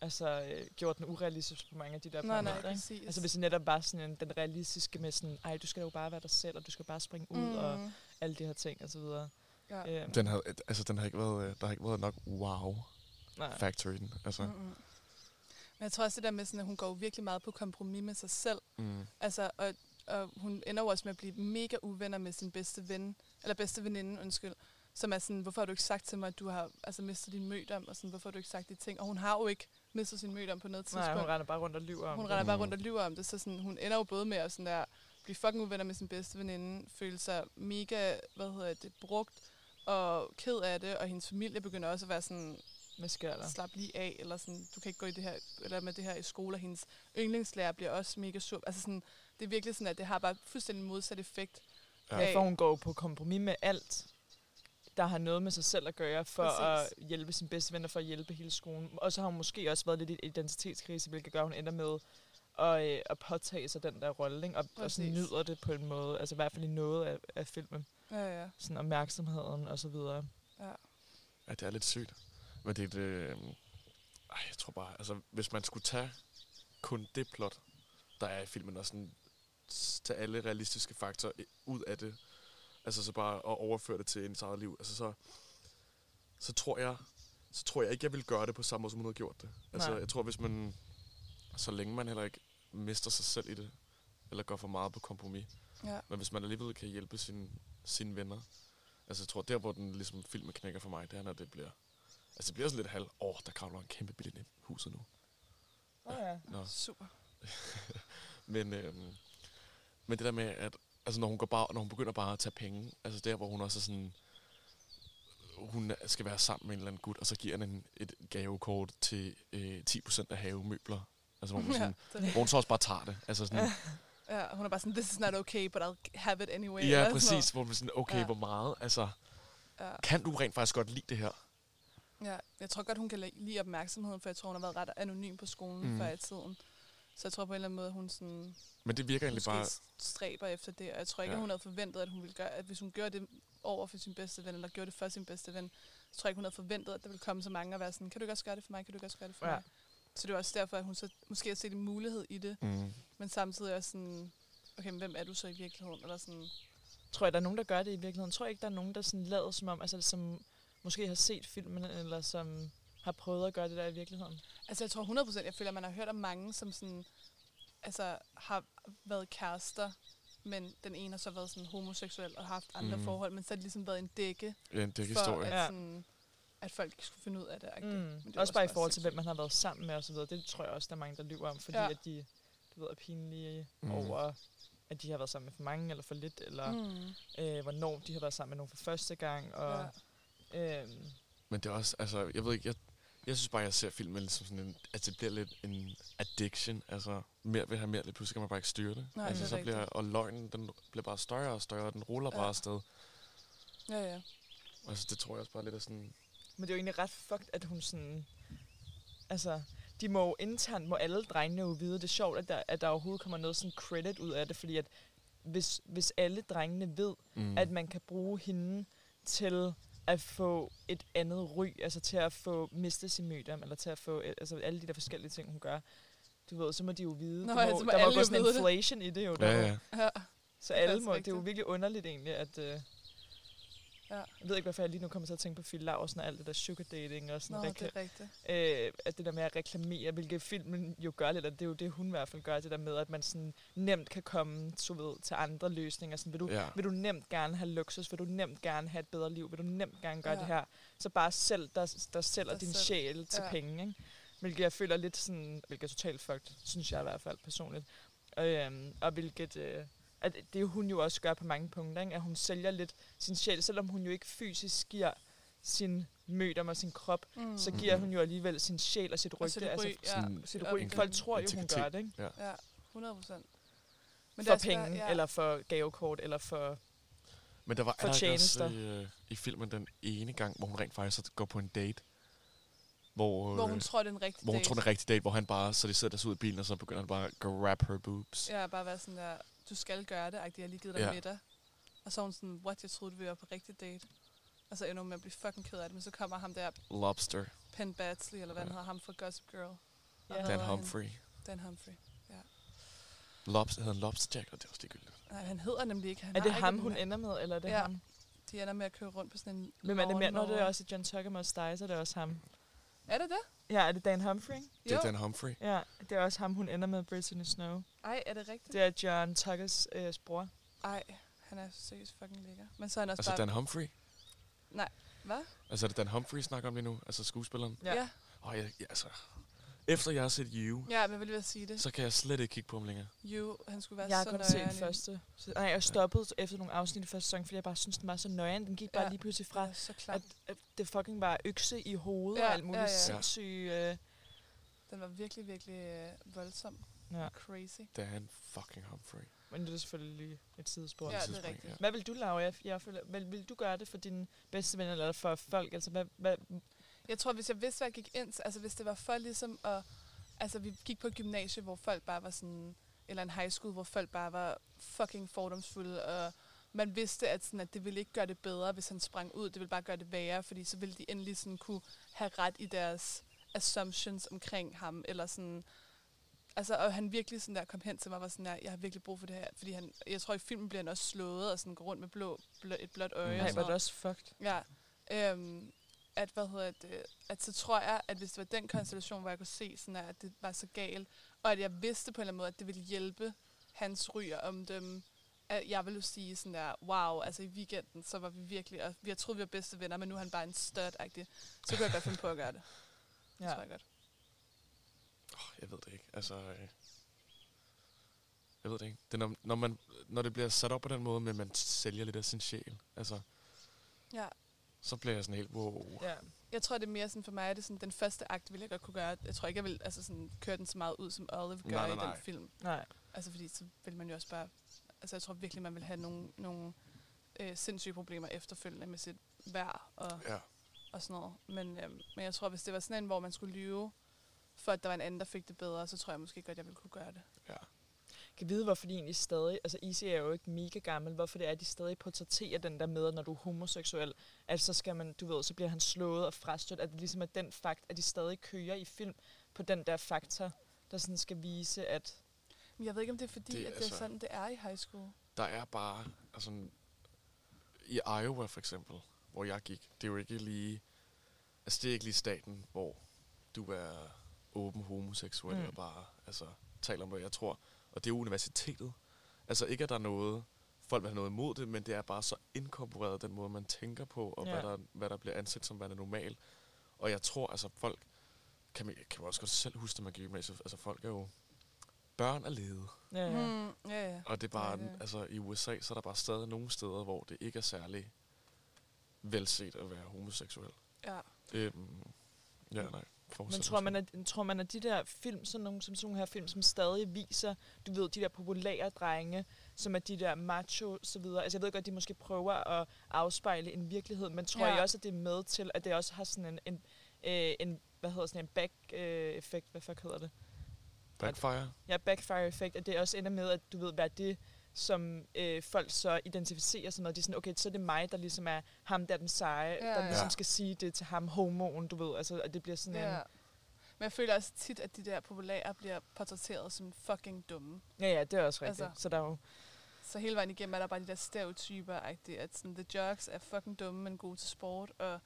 altså, øh, gjort den urealistisk på mange af de der Nej, nej, parametre, ikke? præcis. Altså hvis det netop bare sådan en, den realistiske med sådan, ej, du skal jo bare være dig selv, og du skal bare springe ud, mm. og alle de her ting, og så videre. ja. Øhm, Den havde, altså, den har ikke været, øh, der har ikke været nok nej. wow-factor i den. Altså, Mm-mm. Men jeg tror også det der med, sådan, at hun går virkelig meget på kompromis med sig selv. mm. Altså, og, og hun ender jo også med at blive mega uvenner med sin bedste ven, eller bedste veninde, undskyld, som er sådan, hvorfor har du ikke sagt til mig, at du har altså, mistet din mødom, og sådan, hvorfor har du ikke sagt de ting? Og hun har jo ikke mistet sin mødom på noget tidspunkt. Nej, hun render bare rundt og lyver om hun det. render bare Mm. rundt og lyver om det, så sådan, hun ender jo både med at sådan der, blive fucking uvenner med sin bedste veninde, føle sig mega, hvad hedder det, brugt og ked af det, og hendes familie begynder også at være sådan, med skærter. slap lige af, eller sådan, du kan ikke gå i det her, eller med det her i skole, og hendes yndlingslærer bliver også mega sur. Altså sådan, det er virkelig sådan, at det har bare fuldstændig modsat effekt. Ja. Ja, for hun går på kompromis med alt, der har noget med sig selv at gøre, for Præcis. at hjælpe sin bedste ven, og for at hjælpe hele skolen. Og så har hun måske også været lidt i et identitetskrise, hvilket gør, at hun ender med at, øh, at påtage sig den der rolle, ikke? Og, og sådan nyder det på en måde, altså i hvert fald i noget af, af filmen. Ja, ja. Sådan opmærksomheden og så videre. ja. Ja, det er lidt sygt. Men det er det... Øh, ej, jeg tror bare... Altså, hvis man skulle tage kun det plot, der er i filmen, og sådan tage alle realistiske faktorer ud af det, altså så bare at overføre det til ens eget liv, altså så, så tror jeg, så tror jeg ikke, jeg vil gøre det på samme måde, som hun havde gjort det. Altså, Nej. jeg tror, hvis man, så længe man heller ikke mister sig selv i det, eller går for meget på kompromis, ja. men hvis man alligevel kan hjælpe sine, sine venner, altså jeg tror, der hvor den ligesom filmen knækker for mig, det er, når det bliver, altså det bliver sådan lidt halv, åh, oh, der kravler en kæmpe bil ind i huset nu. Oh, ja. Nå. Super. Men, øhm, men det der med, at altså når hun, går bare, når hun begynder bare at tage penge, altså der hvor hun også er sådan, hun skal være sammen med en eller anden gut, og så giver han en, et gavekort til øh, 10% af havemøbler. Altså hvor hun, Ja, sådan, er hvor hun så også bare tager det. Altså sådan, Ja, hun er bare sådan, this is not okay, but I'll have it anyway. ja, eller sådan præcis, hvor man sådan, okay, Ja. hvor meget? Altså. Ja. kan du rent faktisk godt lide det her? Ja, jeg tror godt, hun kan li- lide opmærksomheden, for jeg tror, hun har været ret anonym på skolen mm. før i tiden. Så jeg tror på en eller anden måde, hun sådan, Men det virker egentlig bare... stræber efter det. Og jeg tror ikke, Ja. at hun havde forventet, at hun ville gøre, at hvis hun gjorde det over for sin bedste ven, eller gjorde det for sin bedste ven, så tror jeg ikke, hun havde forventet, at der ville komme så mange og være sådan, kan du ikke også gøre det for mig, kan du ikke også gøre det for ja. mig? Så det var også derfor, at hun så måske har set en mulighed i det, Mm. men samtidig også sådan, okay, men hvem er du så i virkeligheden? Eller sådan, Tror jeg, der er nogen, der gør det i virkeligheden? Tror jeg ikke, der er nogen, der sådan lader som om, altså som måske har set filmen, eller som har prøvet at gøre det der i virkeligheden? Altså jeg tror 100%, jeg føler, at man har hørt om mange, som sådan, altså har været kærester, men den ene har så været sådan homoseksuel og haft andre mm. forhold, men så har det ligesom været en dække Ja, det er for, historie. at, Ja. sådan, at folk ikke skulle finde ud af det. Mm. Mm. Også, også bare i forhold til, hvem man har været sammen med osv. Det tror jeg også, der er mange, der lyver om, fordi ja. At de du ved, er pinlige Mm. mm. over, at de har været sammen med for mange eller for lidt, eller Mm. øh, hvornår de har været sammen med nogen for første gang. Og, ja. øhm, Men det er også, altså, jeg ved ikke, jeg, jeg synes bare, jeg ser filmen som sådan en, at det bliver lidt en addiction. Altså, mere vil have mere, lige pludselig kan man bare ikke styre det. Nej, altså, det så bliver, rigtigt. og løgnen, den bliver bare større og større, og den ruller Ja. bare afsted. Ja, ja. Altså, det tror jeg også bare lidt er sådan... men det er jo egentlig ret fucked, at hun sådan... Altså, de må jo internt, må alle drengene jo vide, det er sjovt, at der, at der overhovedet kommer noget sådan credit ud af det, fordi at hvis, hvis alle drengene ved, Mm. at man kan bruge hende til at få et andet ry, altså til at få mistet sin mødom, eller til at få altså alle de der forskellige ting, hun gør. Du ved, så må de jo vide. Nå, ja, må, så må der må gå jo sådan det. inflation i det jo. ja, Der, ja. ja. Så Det er alle må, det er jo virkelig underligt egentlig, at... Øh, Ja. Jeg ved ikke, hvorfor jeg lige nu kommer til at tænke på Phil Lausen og alt det der sugar dating og sådan Nå, det rekla- er rigtigt. øh, at det der med at reklamere, hvilket filmen jo gør lidt, at det er jo det, hun i hvert fald gør, det der med, at man sådan nemt kan komme så ved, til andre løsninger. Sådan, vil, du, ja. vil du nemt gerne have luksus? Vil du nemt gerne have et bedre liv? Vil du nemt gerne gøre Ja. det her? Så bare selv, der, der sælger din selv. sjæl til Ja. penge, ikke? Hvilket jeg føler lidt sådan, hvilket er totalt fucked, synes jeg i hvert fald personligt. Og, øhm, og hvilket, øh, at det hun jo også gør på mange punkter, ikke? at hun sælger lidt sin sjæl, selvom hun jo ikke fysisk giver sin mødom og sin krop, Mm. så giver hun jo alligevel sin sjæl og sit rygte. Og sit ry, altså, ja. Sit Ja, ry. okay. Folk tror jo, hun gør det, ikke? Ja, 100 procent. Men for også penge, bare- ja. eller for gavekort, eller for... Men der var For er også tjenester. i, øh, i filmen den ene gang, hvor hun rent faktisk går på en date. Hvor, Hvor øh, hun tror, det er en rigtig hvor hun date. tror, det er en rigtig date, hvor han bare, så de sidder der så ud i bilen, og så begynder han bare at grab her boobs. Ja, bare være sådan der, du skal gøre det, agtigt, jeg har lige givet dig Ja. ja. middag. Og så er hun sådan, what, jeg troede, vi var på rigtig date. Og så ender hun med at blive fucking ked af det, men så kommer ham der, Lobster. Penn Badsley, eller hvad Ja. han hedder, ham fra Gossip Girl. Ja. Dan hedder han? Humphrey. Dan Humphrey. Lobster, hedder han Lobster Jack, og det er også ligegyldigt. Nej, han hedder nemlig ikke. Han Er det ham, hun en- ender med, eller er det Ja. ham? De ender med at køre rundt på sådan en Hvem er det mere, når det er også John Tucker Must Die, så er det også ham. Er det det? Ja, er det Dan Humphrey? Det er Jo. Dan Humphrey. Ja, det er også ham, hun ender med Brittany Snow. Ej, er det rigtigt? Det er John Tuckers øh, bror. Ej, han er seriøst fucking lækker. Men så er han også Altså bare... Dan Humphrey. Hvad? Altså er det Dan Humphrey, snakker om lige nu? Altså skuespilleren? Ja. Ja. Åh, jeg, ja, altså... Efter jeg har set You, ja, men jeg ville lige sige det. så kan jeg slet ikke kigge på ham længere. You, han skulle være Jeg har så kun nøjeren set i- første. Så, nej, jeg stoppede efter nogle afsnit i første sæson, fordi jeg bare synes den var så nøjeren. Den gik bare Ja. lige pludselig Det fra, er så klart. at, at det fucking var økse i hovedet Ja, og alt muligt ja, ja. sindssygt. Øh, Den var virkelig, virkelig øh, voldsom. ja. Crazy. Dan fucking Humphrey. Men det er selvfølgelig lige et sidespor. Ja, det er rigtigt. ja. Hvad vil du, Laura? Jeg, jeg føler, vil, vil du gøre det for dine bedste venner, eller for folk? Altså, hvad, hvad, Jeg tror, hvis jeg vidste, hvad jeg gik ind til, altså hvis det var for ligesom at, altså vi gik på et gymnasie, hvor folk bare var sådan, eller en high school, hvor folk bare var fucking fordomsfulde, og man vidste, at, sådan, at det ville ikke gøre det bedre, hvis han sprang ud, det ville bare gøre det værre, fordi så ville de endelig sådan kunne have ret i deres assumptions omkring ham, eller sådan, altså, og han virkelig sådan der kom hen til mig og var sådan der, jeg har virkelig brug for det her, fordi han, jeg tror i filmen bliver han også slået, og sådan går rundt med blå, blå et blåt øje, Mm. nej, sådan var det også fucked? Ja, øhm, at, hvad hedder det, at så tror jeg, at hvis det var den konstellation, hvor jeg kunne se, sådan at, at det var så galt, og at jeg vidste på en eller anden måde, at det ville hjælpe hans ryger om dem, at jeg ville jo sige sådan der, wow, altså i weekenden, så var vi virkelig, og jeg troede, vi var bedste venner, men nu er han bare en stud -agtig. Så kunne jeg godt finde på at gøre det. Det Ja. tror jeg godt. Oh, jeg ved det ikke. Altså... Øh, jeg ved det ikke. Det er, når, når, man, når det bliver sat op på den måde, med at man sælger lidt af sin sjæl, altså, Ja. Så bliver jeg sådan helt, wow. Ja. Jeg tror, det er mere sådan, for mig er det sådan, den første akt ville jeg godt kunne gøre. Jeg tror ikke, jeg vil altså sådan, køre den så meget ud, som Olive gør Nej, nej, i nej. den film. Nej. Altså fordi så vil man jo også bare... Altså jeg tror virkelig, man vil have nogle, nogle øh, sindssyge problemer efterfølgende med sit vejr og, Ja. og sådan noget. Men, øhm, men jeg tror, hvis det var sådan en, hvor man skulle lyve, for at der var en anden, der fik det bedre, så tror jeg måske godt, jeg ville kunne gøre det. ja. Kan vide, hvorfor de egentlig stadig... Altså, Easy er jo ikke mega gammel. Hvorfor det er, at de stadig portrætterer den der med, at når du er homoseksuel, at så skal man, du ved, så bliver han slået og frastødt. At det ligesom er den fakt, at de stadig kører i film på den der faktor, der sådan skal vise, at... Men jeg ved ikke, om det er fordi, Det er at det er altså- sådan, det er i high school. Der er bare, altså, i Iowa for eksempel, hvor jeg gik, det er jo ikke lige, altså det er ikke lige staten, hvor du er åben homoseksuel Mm. mm. og bare, altså, taler om, hvad jeg tror. Og det er jo universitetet. Altså ikke, at der er noget, folk vil have noget imod det, men det er bare så inkorporeret den måde, man tænker på, og Ja. hvad, der, hvad der bliver anset som værende normal. Og jeg tror, altså folk, kan man, kan man også godt selv huske, når man gik i gymnasiet, altså folk er jo børn af lede. Ja, ja. Mm, ja, ja. Og det er bare, ja, ja. altså i USA, så er der bare stadig nogle steder, hvor det ikke er særlig velset at være homoseksuel. ja. Øhm, ja, nej. Men tror man, at, tror man, at de der film, sådan nogle, som sådan nogle her film, som stadig viser, du ved, de der populære drenge, som er de der macho, så videre. Altså jeg ved godt, at de måske prøver at afspejle en virkelighed, men tror Ja. jeg også, at det er med til, at det også har sådan en, en, øh, en hvad hedder sådan en back-effekt, hvad fuck hedder det? Backfire? Ja, backfire-effekt, at det også ender med, at du ved, hvad det som øh, folk så identificerer sig med. De er sådan, okay, så er det mig, der ligesom er ham, der er den seje, Ja, der ligesom Ja. skal sige det til ham, homoen, du ved. Altså, at det bliver sådan ja. en... Men jeg føler også tit, at de der populære bliver portrætteret som fucking dumme. Ja, ja, det er også rigtigt. Altså. Så der er jo... Så hele vejen igennem er der bare de der stereotyper, at sådan, the jocks er fucking dumme, men gode til sport, og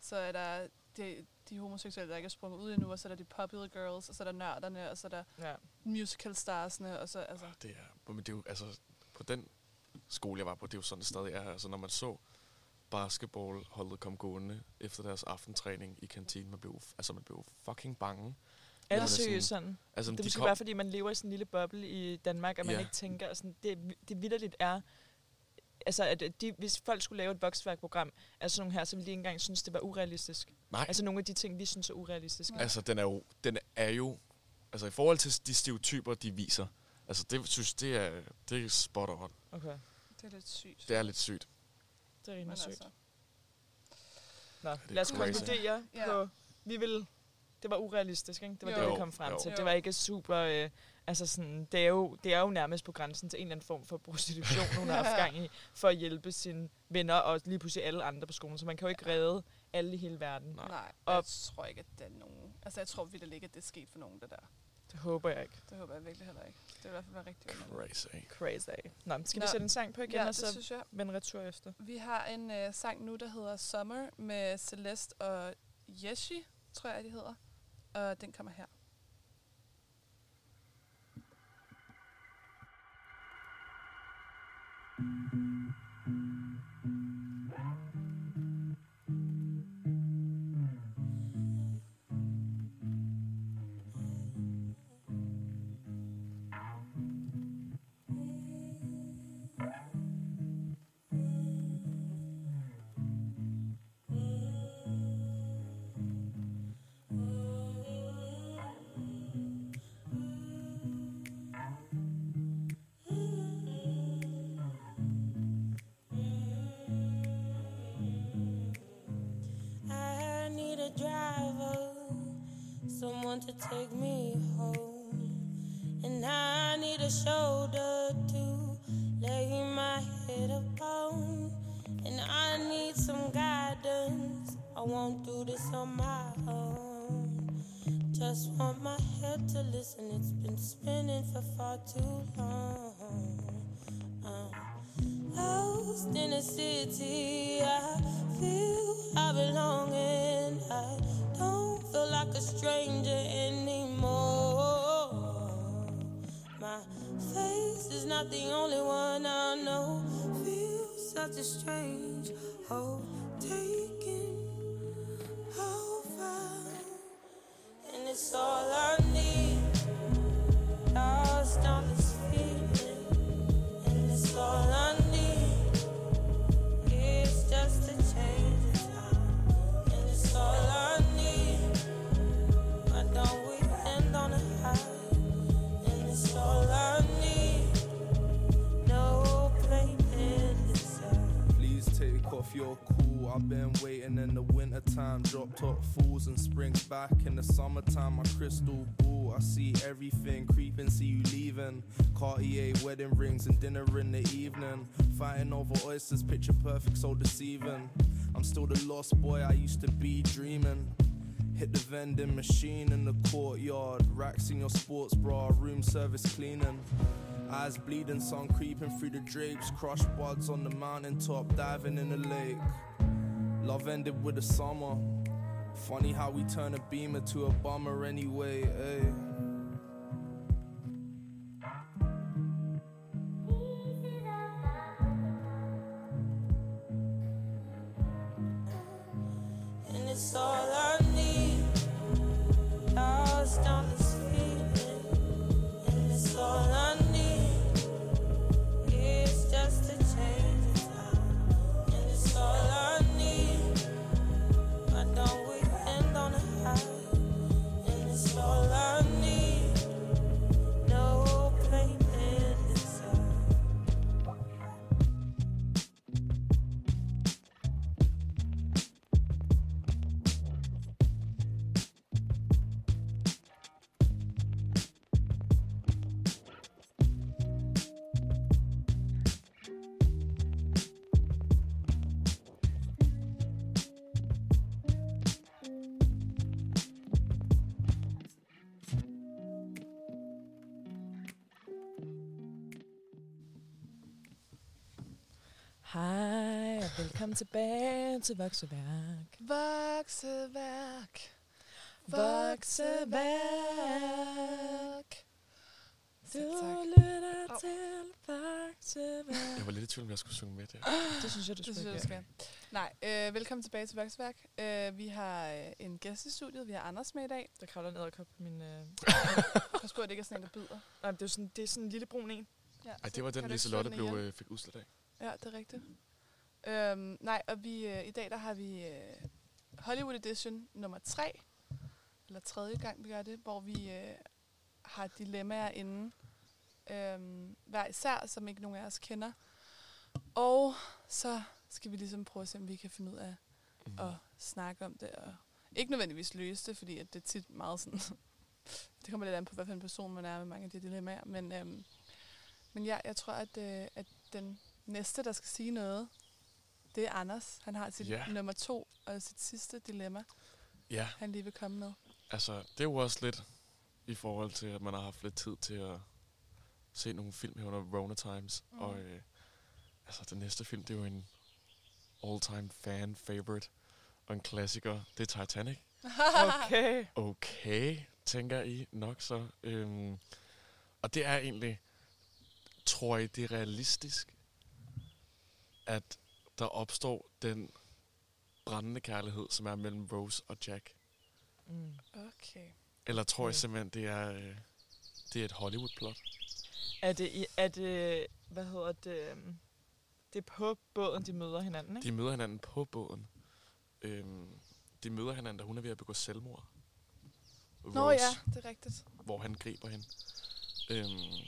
så er der de, de homoseksuelle, der ikke er sprunget ud endnu, og så er der de popular girls, og så er der nørderne, og så er der Ja. Musical starsne, og så altså... Ah, Det er, men det er jo, altså, på den skole, jeg var på, det er jo sådan, det stadig er. Altså, når man så basketballholdet kom gående efter deres aftentræning i kantinen, man blev, altså, man blev fucking bange. Er er det seriøst sådan- sådan? Altså, Det er måske kom, bare, fordi man lever i sådan en lille boble i Danmark, at man Ja. ikke tænker, sådan, det, det vidderligt er... Altså, at de, hvis folk skulle lave et voksværkprogram af sådan nogle her, så ville de ikke engang synes, det var urealistisk. nej, Altså nogle af de ting, vi synes er urealistiske. Ja. Altså, den er jo, den er jo, altså i forhold til de stereotyper, de viser, Altså, det synes det er, det er spot on. Okay, Det er lidt sygt. Det er lidt sygt. det er rimelig Men sygt. altså, Nå, lad os konkludere Ja. på, vi vil, det var urealistisk, ikke? Det var Jo. det, vi kom frem jo. til. Jo. Det var ikke super, øh, altså sådan, det er, jo, det er jo nærmest på grænsen til en eller anden form for prostitution, hun har haft gang i, for at hjælpe sine venner og lige pludselig alle andre på skolen. Så man kan jo ikke redde alle i hele verden. Nej. nej, Og- jeg tror ikke, at det er nogen... Altså, jeg tror virkelig ikke, at det er sket for nogen, det der. Det håber jeg ikke. Det håber jeg virkelig heller ikke. Det vil i hvert fald være rigtig underligt. Crazy. Crazy. Nå, skal vi Nå. sætte en sang på igen, Ja, og det så synes jeg. vende retur efter? Vi har en øh, sang nu, der hedder Summer med Celeste og Yeshi, tror jeg, de hedder. Og den kommer her. I take me home. And I need a shoulder to lay my head upon. And I need some guidance, I won't do this on my own. Just want my head to listen, it's been spinning for far too long. I'm lost in a city. The only one I know. Feels such a strange hope Fighting over oysters, picture perfect, so deceiving. I'm still the lost boy I used to be dreaming. Hit the vending machine in the courtyard. Racks in your sports bra, room service cleaning. Eyes bleeding, sun creeping through the drapes. Crushed buds on the mountaintop, diving in the lake. Love ended with the summer. Funny how we turn a beamer to a bummer anyway, eh? It's all I need. Lost on this feeling. And it's all I need. Velkommen tilbage til Vokseværk. Vokseværk. Vokseværk. Du lytter Au. til Vokseværk. Jeg var lidt i tvivl, om jeg skulle synge med der. Det synes jeg, du Det skulle synes jeg, du gøre. skal. Nej, øh, velkommen tilbage til Vokseværk. Øh, vi har øh, en gæst i studiet. Vi har Anders med i dag. Der kravler en æderkop på min... Øh... Pas på, at det ikke er sådan en, der bider. Nej, det er, sådan, det er sådan en lille brun en. Ja, Ej, det var den, Liselotte blev, øh, fik udslet af. Ja, det er rigtigt. Øhm, nej, og vi, øh, i dag der har vi øh, Hollywood Edition nummer 3, eller tredje gang vi gør det, hvor vi øh, har dilemmaer inde, øhm, hver især, som ikke nogen af os kender. Og så skal vi ligesom prøve at se, om vi kan finde ud af Mm. at snakke om det, og ikke nødvendigvis løse det, fordi at det er tit meget sådan, det kommer lidt an på, hvad for en person man er med mange af de dilemmaer, men, øhm, men ja, jeg tror, at, øh, at den næste, der skal sige noget, det er Anders. Han har sit Ja. nummer to og sit sidste dilemma, Ja, han lige vil komme med. altså, det er jo også lidt i forhold til, at man har haft lidt tid til at se nogle film her under Rona Times. Mm. Og øh, altså, den næste film, det er jo en all-time fan favorite og en klassiker. Det er Titanic. Okay. Okay, tænker I nok så. Øhm, og det er egentlig, tror I, det er realistisk, at der opstår den brændende kærlighed, som er mellem Rose og Jack? Mm. Okay. Eller tror I Okay. simpelthen, det er, øh, det er et Hollywood-plot? Er det, i- er det, hvad hedder det, øhm, det er på båden, de møder hinanden, ikke? De møder hinanden på båden. Øhm, de møder hinanden, da hun er ved at begå selvmord. Nå ja, det er rigtigt. hvor han griber hende. Øhm,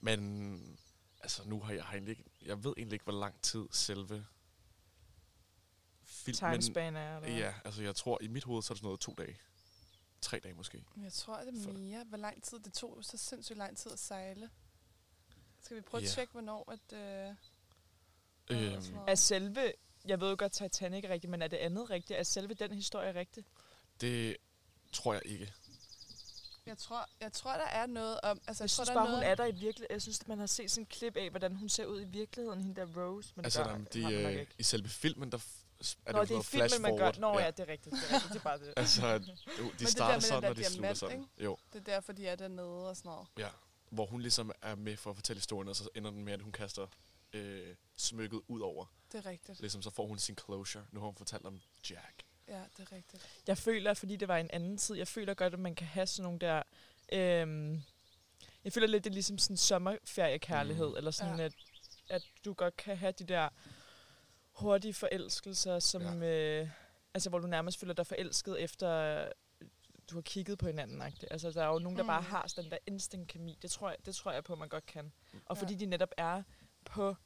men altså nu har jeg, har egentlig ikke, jeg ved egentlig ikke, hvor lang tid selve filmen... Timespan er, eller? Ja, altså jeg tror, i mit hoved, så er det sådan noget to dage. Tre dage måske. Men Jeg tror, det er mere. Hvor lang tid? Det tog så sindssygt lang tid at sejle. Skal vi prøve Ja. at tjekke, hvornår at... Øh, Øhm? Er selve, jeg ved jo godt, Titanic er rigtigt, men er det andet rigtigt? Er selve den historie rigtig? det tror jeg ikke. Jeg, tror, jeg tror, der er noget om... Altså, Jeg jeg tror, synes der bare, er noget, hun er der i virkeligheden. Jeg synes, man har set sådan en klip af, hvordan hun ser ud i virkeligheden, hende der Rose. Men altså det gør, der, har de, man nok øh, ikke. i selve filmen, der er Nå, det, det er filmen, man gør. flash Nå forward. ja, det er rigtigt. Det er, rigtigt. Det er bare det. Altså, jo, de der starter sådan, og der de slutter sådan. ikke? Jo, Det er derfor, de er dernede og sådan noget. ja. Hvor hun ligesom er med for at fortælle historien, og så ender den med, at hun kaster øh, smykket ud over. Det er rigtigt. Ligesom så får hun sin closure. Nu har hun fortalt om Jack. Ja, det er rigtigt. Jeg føler, fordi det var en anden tid, jeg føler godt, at man kan have sådan nogle der... Øhm, jeg føler lidt, det er ligesom sådan sommerferiekærlighed, Mm. eller sådan, Ja. ja. at, at du godt kan have de der hurtige forelskelser, som... Ja. Øh, altså, hvor du nærmest føler dig forelsket efter du har kigget på hinanden. -agtigt. Altså, der er jo nogen, der mm. bare har sådan den der instant kemi. Det tror jeg, det tror jeg på, man godt kan. Og Ja. fordi de netop er på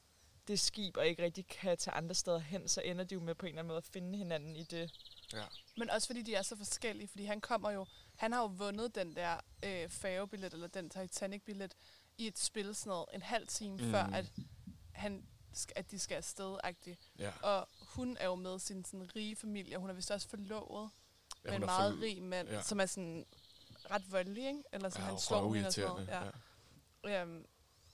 det skib, og ikke rigtig kan tage andre steder hen, så ender de jo med på en eller anden måde at finde hinanden i det. Ja. Men også fordi de er så forskellige, fordi han kommer jo, han har jo vundet den der øh, færgebillet, eller den Titanic-billet, i et spil sådan noget, en halv time mm. Før, at, han, at de skal afsted -agtigt. Ja. Og hun er jo med sin sådan, rige familie, og hun er vist også forlovet ja med en meget fuld- rig mand, ja. som er sådan ret voldelig, ikke? Eller så Ja, han slår hende og sådan noget. Ja. Ja. Øhm,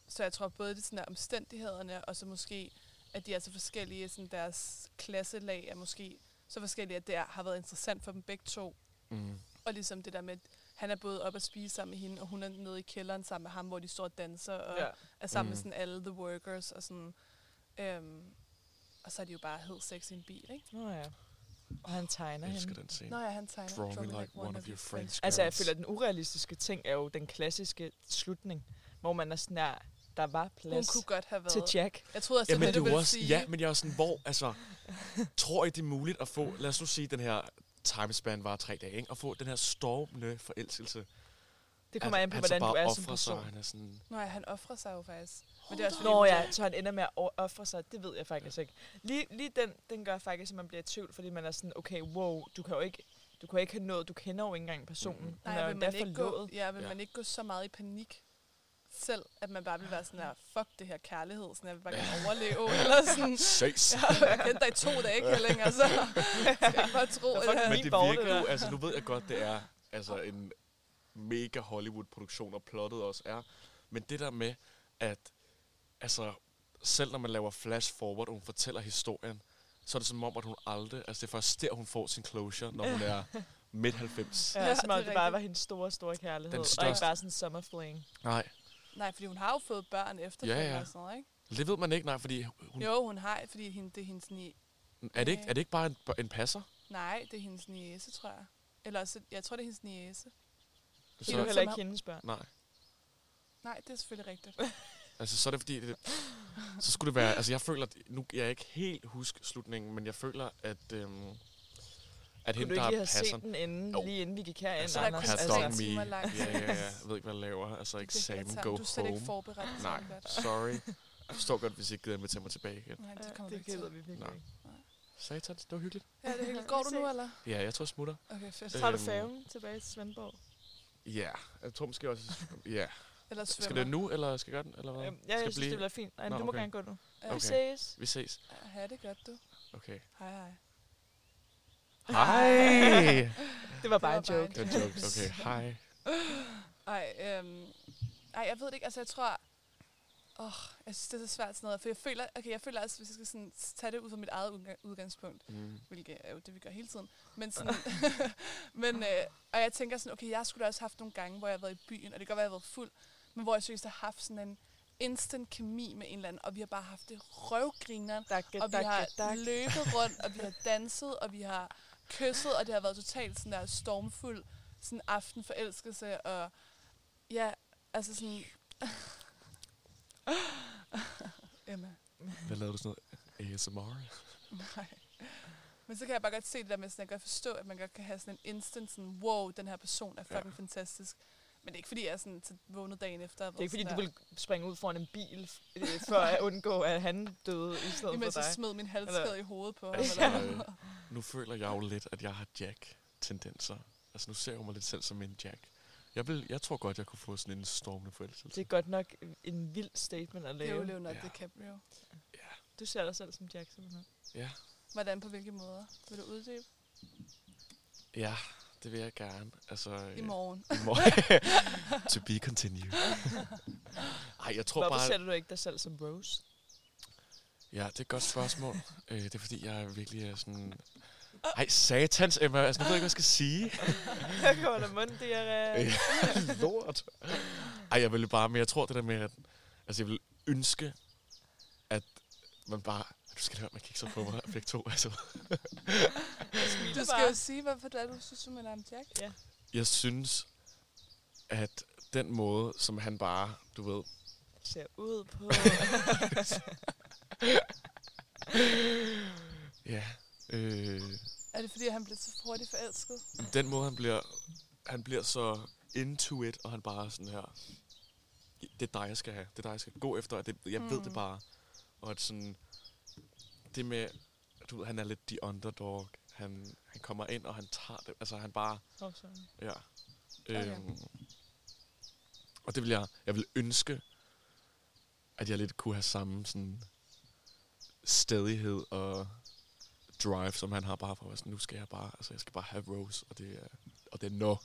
så jeg tror både det sådan er omstændighederne, og så måske, at de er så forskellige, sådan deres klasselag er måske så forskellige, at det er, har været interessant for dem begge to. Mm. Og ligesom det der med, at han er både op at spise sammen med hende, og hun er nede i kælderen sammen med ham, hvor de står og danser, og Ja. er sammen mm. med sådan alle the workers, og sådan. Øhm, og så er de jo bare hed sex i en bil, ikke? Nå ja. Og han tegner Jeg elsker hende. den scene. Nå ja, han tegner. Draw me like one of your French Altså, jeg girls. føler, at den urealistiske ting er jo den klassiske slutning, hvor man er sådan her, der var Hun plads kunne godt have til været. Jack. Jeg troede også, Ja, men det, det er ville også, sige. ja, men jeg er sådan, hvor, altså, tror I, det er muligt at få, lad os nu sige, den her timespan var tre dage, ikke? At få den her stormende forelskelse. Det kommer an på, hvordan du er som sig, person. og han er sådan, Nå ja, han offrer sig jo faktisk. Men det er også fordi, Nå hun- ja, så han ender med at ofre sig. Det ved jeg faktisk ikke. Lige, lige den, den gør faktisk, at man bliver i tvivl, fordi man er sådan, okay, wow, du kan jo ikke, du kan jo ikke have noget, du kender jo ikke engang personen. Hun Nej, er vil man, ikke gå, ja, vil Ja. man ikke gå så meget i panik selv, at man bare vil være sådan her, fuck det her kærlighed, sådan jeg vil bare gerne overleve, eller sådan, ses. jeg kendte dig i to dage, ikke længere, så jeg ikke bare tro, at jeg, Men det virker det jo, altså nu ved jeg godt, det er altså en mega Hollywood-produktion, og plottet også er. Men det der med, at altså, selv når man laver flash forward, og hun fortæller historien, så er det som om, at hun aldrig, altså det er først der, hun får sin closure, når hun er midt 90. Ja, Ja, som om det det bare var hendes store, store kærlighed. Den Og ikke største. bare sådan en sommerfling. Nej, nej, fordi hun har jo fået børn efterfølgende Ja, ja. og sådan noget, ikke? det ved man ikke, nej, fordi hun, Jo, hun har, fordi hende, det er hendes ni, er, det ikke, er det ikke bare en, en passer? nej, det er hendes niece, tror jeg. Eller også, jeg tror, det er hendes niece. Det er Så- jo heller ikke har- hendes børn. Nej, Nej, det er selvfølgelig rigtigt. altså så er det fordi, det, så skulle det være, altså jeg føler, at nu jeg ikke helt huske slutningen, men jeg føler, at, øhm, At Kunne hende, du der ikke lige have passer... set den inden, Jo. lige inden vi gik herind, Altså, der Anders? pardon tre me. Ja, ja, ja. Jeg ved ikke, hvad jeg laver. Altså, eksamen, go Du er slet ikke home. forberedt. Nej, sorry. Jeg forstår godt, hvis I ikke gider invitere mig tilbage igen. Nej, det kommer det vi ikke gider vi virkelig Nej. ikke. Satans, det var hyggeligt. Ja, det er helt. Går du nu, eller? Ja, jeg tror, jeg smutter. Okay, fedt. Øh, Tager du Øhm, færgen tilbage til Svendborg? Ja, jeg tror måske også... Ja. Eller svømmer. Skal det nu, eller skal jeg gøre den, eller hvad? Øhm, ja, skal jeg synes, det bliver fint. Nej, Nå, du må okay. gerne gå nu. Ja. Vi Okay. ses. Vi ses. Ja, ha' det godt, du. Okay. Hej, hej. Hej! Det var bare var en bare joke. en Det er jokes, okay. Hej. Ej, øhm, ej, jeg ved det ikke. Altså, jeg tror... Åh, jeg synes, det er så svært sådan noget. For jeg føler, okay, jeg føler altså, hvis jeg skal sådan tage det ud fra mit eget udgang- udgangspunkt, Mm. hvilket er jo det, vi gør hele tiden. Men sådan, men, øh, og jeg tænker sådan, okay, jeg skulle da også haft nogle gange, hvor jeg har været i byen, og det kan godt være, jeg har været fuld, men hvor jeg seriøst har haft sådan en instant kemi med en eller anden, og vi har bare haft det røvgrineren, og vi har løbet rundt, og vi har danset, og vi har kysset, og det har været totalt sådan der stormfuld sådan aften forelskelse, og ja, altså sådan... Emma, Hvad lavede du sådan noget ASMR? nej. Men så kan jeg bare godt se det der med, sådan, jeg kan godt forstå, at man godt kan have sådan en instant sådan, wow, den her person er Ja. fucking fantastisk. Men det er ikke fordi, jeg er sådan til vågnet dagen efter. Det er ikke fordi, du vil springe ud foran en bil, øh, for at undgå, at han døde i stedet Imens for jeg dig. smed min halskæde i hovedet på ham. Ja. Eller? Øh, Nu føler jeg jo lidt, at jeg har Jack-tendenser. Altså, nu ser jeg mig lidt selv som en Jack. Jeg, vil, jeg tror godt, jeg kunne få sådan en stormende forelskelse. Det er godt nok en vild statement at Det er jo lave. Leonardo Ja. DiCaprio. Du ser dig selv som Jack, simpelthen. Ja. Hvordan på hvilke måder? Vil du uddybe? Ja, det vil jeg gerne. Altså, I morgen. I morgen. to be continued. Ej, jeg tror Hvorfor bare... ser du ikke dig selv som Rose? Ja, det er et godt spørgsmål. øh, det er fordi, jeg er virkelig er sådan... Ej, satans, Emma. Altså, nu ved jeg ikke, hvad jeg skal sige. Her kommer der munddiarré. Ja, Lort. Ej, jeg ville bare... Men jeg tror det der med, at... Altså, jeg vil ønske, at man bare... Du skal lade være med at kigge så på mig, begge to. Altså. Du skal jo sige, hvorfor det er, du synes, om Jack. Ja. Jeg synes, at den måde, som han bare, du ved... Ser ud på... Ja, øh, Er det, fordi han blev så hurtigt forelsket? den måde, han bliver... Han bliver så into it, og han bare er sådan her... Det er dig, jeg skal have. Det er dig, jeg skal gå efter. og Det, jeg mm. ved det Mm. bare. Og at sådan... Det med... Du ved, han er lidt the underdog. Han, han kommer ind, og han tager det. Altså, han bare... Oh, sorry. Ja. Okay. Øhm, og det vil jeg... Jeg vil ønske, at jeg lidt kunne have samme sådan stedighed og drive, som han har bare for at sådan, nu skal jeg bare, altså jeg skal bare have Rose, og det er, og det er no.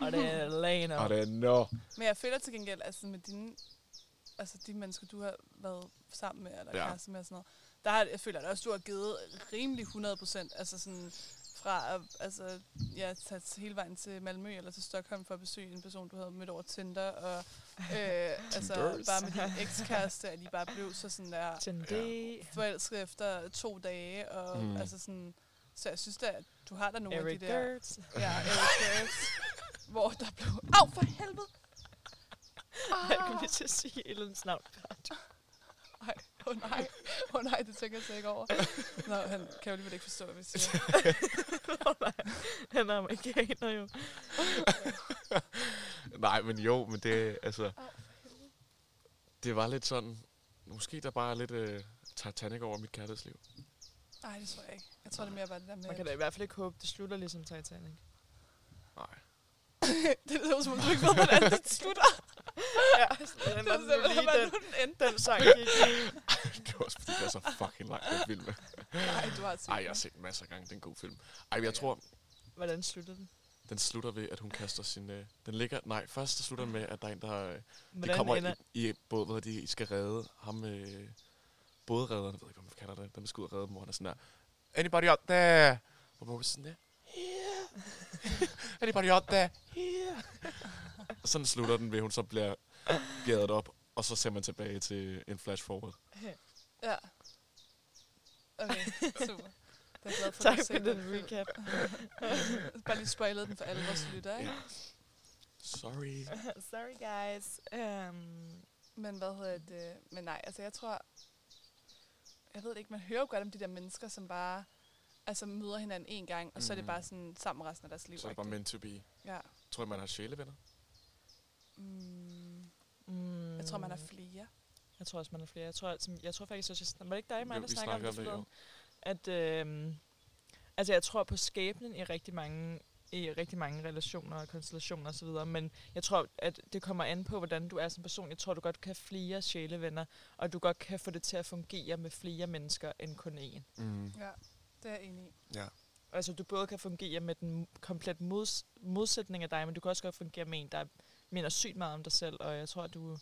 Og det er Lana. Og det er no. Men jeg føler til gengæld, altså med dine, altså de mennesker, du har været sammen med, eller ja. kæreste med og sådan noget, der har, jeg føler at også, du har givet rimelig 100 procent, altså sådan fra at altså, ja, tage hele vejen til Malmø eller til Stockholm for at besøge en person, du havde mødt over Tinder, og øh, altså bare med din ekskæreste, at I bare blev så sådan der Tindy. forelsket efter to dage, og Mm. altså sådan, så jeg synes da, at du har da nogle Eric af de der... Gertz. Ja, Eric Gertz, hvor der blev... Au, for helvede! Jeg kunne lige til at sige Elens navn. Åh oh, nej. Oh, nej, det tænker jeg slet ikke over. Nå, han kan jo alligevel ikke forstå, hvad vi siger. Åh, nej. Han er amerikaner jo. Nej, men jo, men det, altså, det var lidt sådan, måske der bare er lidt uh, Titanic over mit kærlighedsliv. Nej, det tror jeg ikke. Jeg tror, det er mere bare det der med... Man kan da i hvert fald ikke håbe, det slutter ligesom Titanic. Nej. det lyder som om, du ikke ved, hvordan det slutter. ja, Det var er lige hvordan den, den den sang gik. det var også fordi, det er så fucking langt, den film. Nej, du har set Ej, jeg har set den masser af gange, det er en god film. Ej, jeg tror, Hvordan slutter den? den slutter ved, at hun kaster sin... Øh, den ligger... Nej, først så slutter den med, at der er en, der... Øh, de kommer ender... i, i båd, hvad hedder de, skal redde ham... Øh, bådredderne, jeg ved ikke, hvad man kalder det. Der skal ud og redde dem, hvor han er sådan der... Anybody out there? Og hvor er sådan der... Yeah. Anybody out there? Yeah. Sådan slutter den ved, hun så bliver gadet op, og så ser man tilbage til en flash forward. Ja. Okay, super. Det er glad for, Tak for den recap. Bare lige spoilet den for alle vores lyttere, ikke? Ja. Sorry. Sorry guys. Um, Men hvad hedder det? Men nej, altså jeg tror... Jeg ved ikke, man hører jo godt om de der mennesker, som bare altså møder hinanden en gang, og så er det Mhm. bare sådan sammen resten af deres liv. Så er det bare meant to be. Ja. Tror jeg, man har sjælevenner? Mm, Mm. jeg tror, man har flere. Jeg tror også, man er flere. Jeg tror, altså, jeg tror faktisk også, jeg, var det ikke dig, mig, der snakker om det, forleden? At, øh, altså, jeg tror på skæbnen i rigtig mange i rigtig mange relationer og konstellationer osv., men jeg tror, at det kommer an på, hvordan du er som person. Jeg tror, du godt kan have flere sjælevenner, og du godt kan få det til at fungere med flere mennesker end kun én. Mm. Ja, det er jeg enig i. Ja. Altså, du både kan fungere med den komplet mods- modsætning af dig, men du kan også godt fungere med en, der mener sygt meget om dig selv, og jeg tror, at du...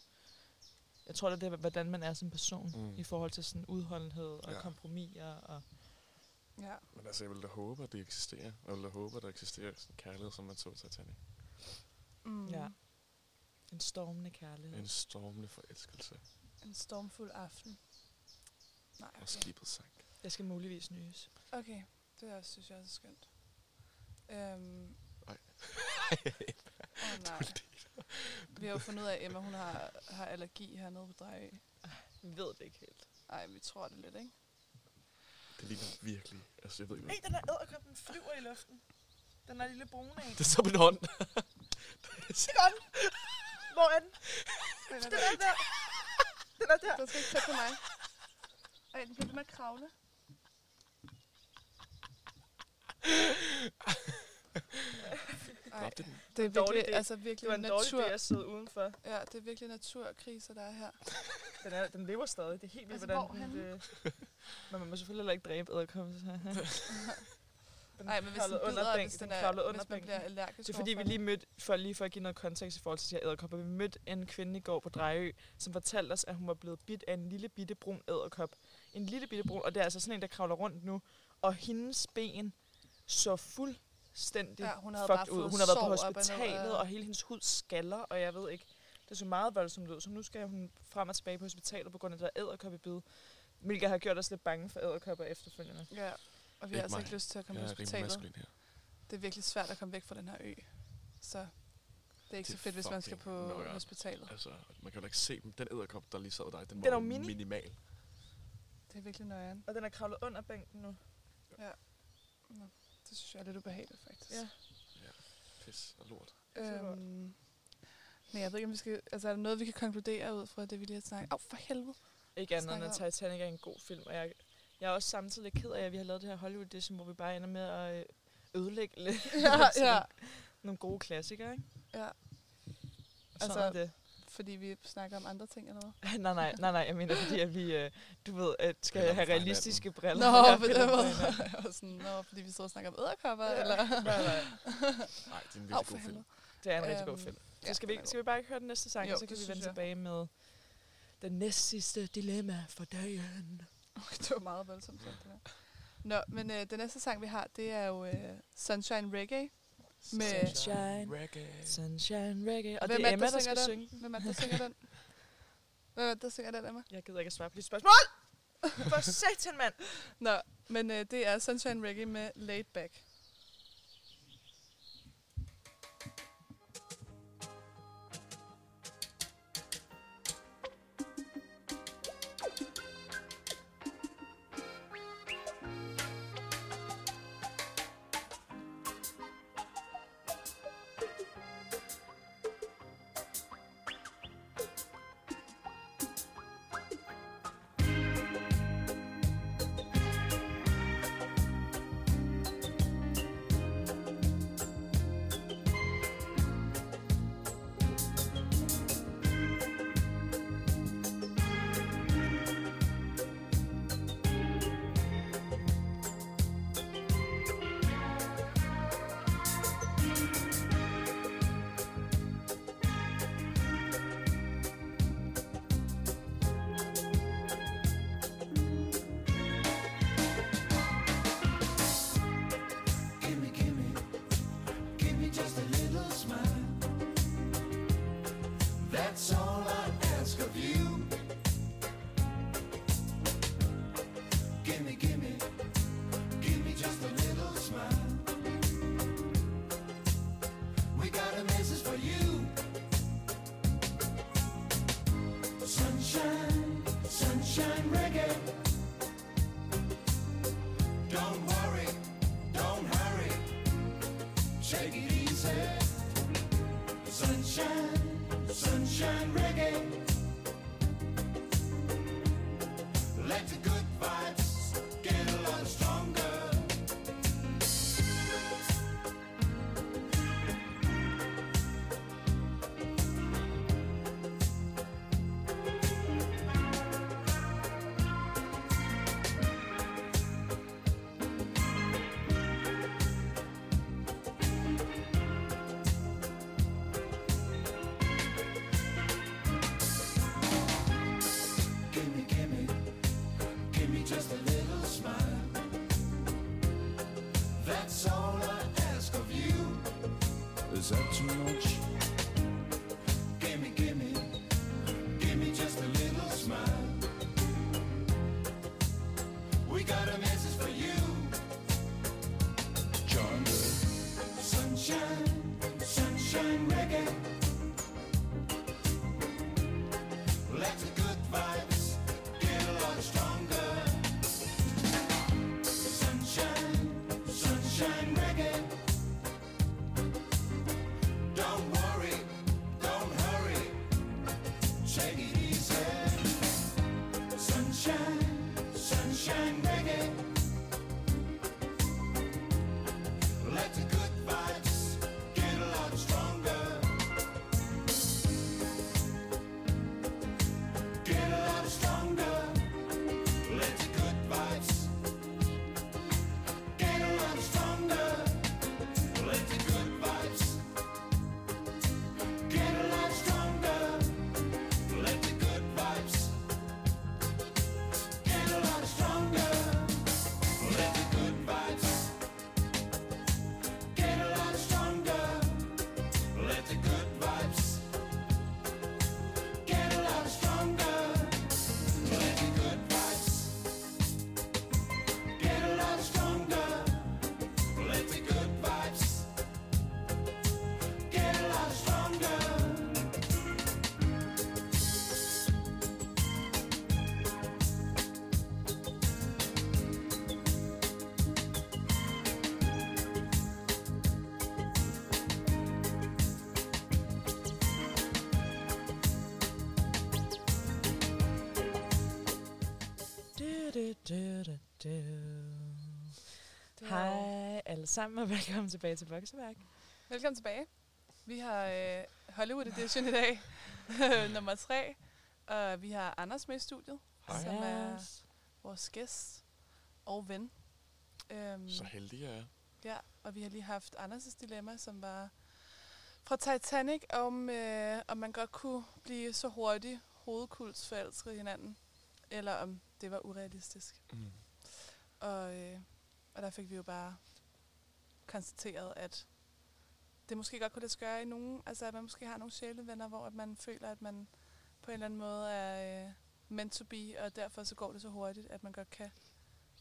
Jeg tror, det er, hvordan man er som person Mm. i forhold til sådan udholdenhed og Ja. kompromiser. Og Ja. Men altså, jeg vil da håbe, at det eksisterer. Jeg vil da håbe, at der eksisterer sådan kærlighed, som man så Titanic. Mm. Ja. en stormende kærlighed. En stormende forelskelse. En stormfuld aften. Nej, Og okay. skibet sank. Det skal muligvis nyes. Okay, det er også, synes jeg også er skønt. Øhm, Nej. Åh nej. Vi har jo fundet ud af, at Emma hun har, har allergi hernede på Drejø. Vi ved det ikke helt. Ej, vi tror det lidt, ikke? Det ligner virkelig. Altså, jeg ved ikke, Hey, den der æderkop, den flyver i luften. Den er lille brune en. Det er så min hånd. Hvor er den? Den er Den der. er der. Den er der. Den skal ikke tæt på mig. Ej, den bliver ved med at kravle. Ej, det er dårlig virkelig, idé. altså Det virkelig var en dårlig natur. idé at sidde udenfor. Ja, det er virkelig naturkriser, der er her. Den, er, den lever stadig. Det er helt vildt, Altså, hvordan den... Det, men man må selvfølgelig heller ikke dræbe æderkopper. Nej, men hvis den bider, bænken, hvis, den er, under hvis man bliver allergisk Det er fordi, vi lige mødte, for lige for at give noget kontekst i forhold til de her æderkopper, vi mødte en kvinde i går på Drejø, som fortalte os, at hun var blevet bidt af en lille bitte brun æderkop. En lille bitte brun, og det er altså sådan en, der kravler rundt nu. Og hendes ben så fuldstændig Ja, hun havde fucked bare ud. Hun har været på ned hospitalet, og hele hendes hud skaller, og jeg ved ikke, det så meget voldsomt ud. Så nu skal hun frem og tilbage på hospitalet på grund af det der æderkoppebid, hvilket har gjort os lidt bange for æderkopper efterfølgende. Ja, og vi Ikke har altså mig. ikke lyst til at komme Jeg på er hospitalet. her. Det er virkelig svært at komme væk fra den her ø. Så det er ikke Det så er fedt, hvis man skal på nøjeren. hospitalet. Altså, man kan jo ikke se dem. Den æderkop, der lige sad dig, den, Den var er mini. minimal. Det er virkelig nøjeren. Og den er kravlet under bænken nu. Det synes jeg er lidt ubehageligt, faktisk. Ja. Pis og lort. Øhm, men jeg ved ikke, om vi skal... Altså, er der noget, vi kan konkludere ud fra det, vi lige har snakket? Åh, oh, for helvede. Ikke andet end, at Titanic er en god film, og jeg, jeg er også samtidig ked af, at vi har lavet det her Hollywood edition, hvor vi bare ender med at øh, ødelægge lidt Ja, ja. nogle gode klassikere, ikke? Ja. Og Sådan Altså, altså, er det. Fordi vi snakker om andre ting, eller hvad? nej, nej, nej, nej, jeg mener, fordi at vi, øh, du ved, at skal Spiller have realistiske briller. Nå, på den måde. Jeg var sådan, Nå, fordi vi sidder og snakker om æderkopper, Ja. eller? nej, nej, Nej, det er en for god film. helvede. det er en rigtig god Øhm, film. Så skal, vi, skal vi bare ikke høre den næste sang, Jo, og så kan vi vende jeg. tilbage med den næst sidste dilemma for dagen. Okay, det var meget voldsomt det der. Nå, men øh, den næste sang, vi har, det er jo øh, Sunshine Reggae. Med- Sunshine, Reggae. Sunshine Reggae. Og Hvem det er det, Emma, der der skal den? synge. Hvem er det, der synger den? Hvem er det, der synger den, Emma? Jeg gider ikke at svare på de spørgsmål. For satan, mand! Nå, men øh, det er Sunshine Reggae med Laid Back. Du. Hej alle sammen, og velkommen tilbage til Vokseværk. Velkommen tilbage. Vi har øh, Hollywood Edition i dag, nummer tre. Og vi har Anders med i studiet, Hej. som er vores gæst og ven. Øhm, Så heldig jeg er. Ja, og vi har lige haft Anders' dilemma, som var fra Titanic, om, øh, om man godt kunne blive så hurtigt hovedkultsforelsket i hinanden, eller om det var urealistisk. Mm. Og, øh, og der fik vi jo bare konstateret, at det måske godt kunne lade sig gøre i nogen, altså at man måske har nogle sjælevenner, hvor at man føler, at man på en eller anden måde er øh, meant to be, og derfor så går det så hurtigt, at man godt kan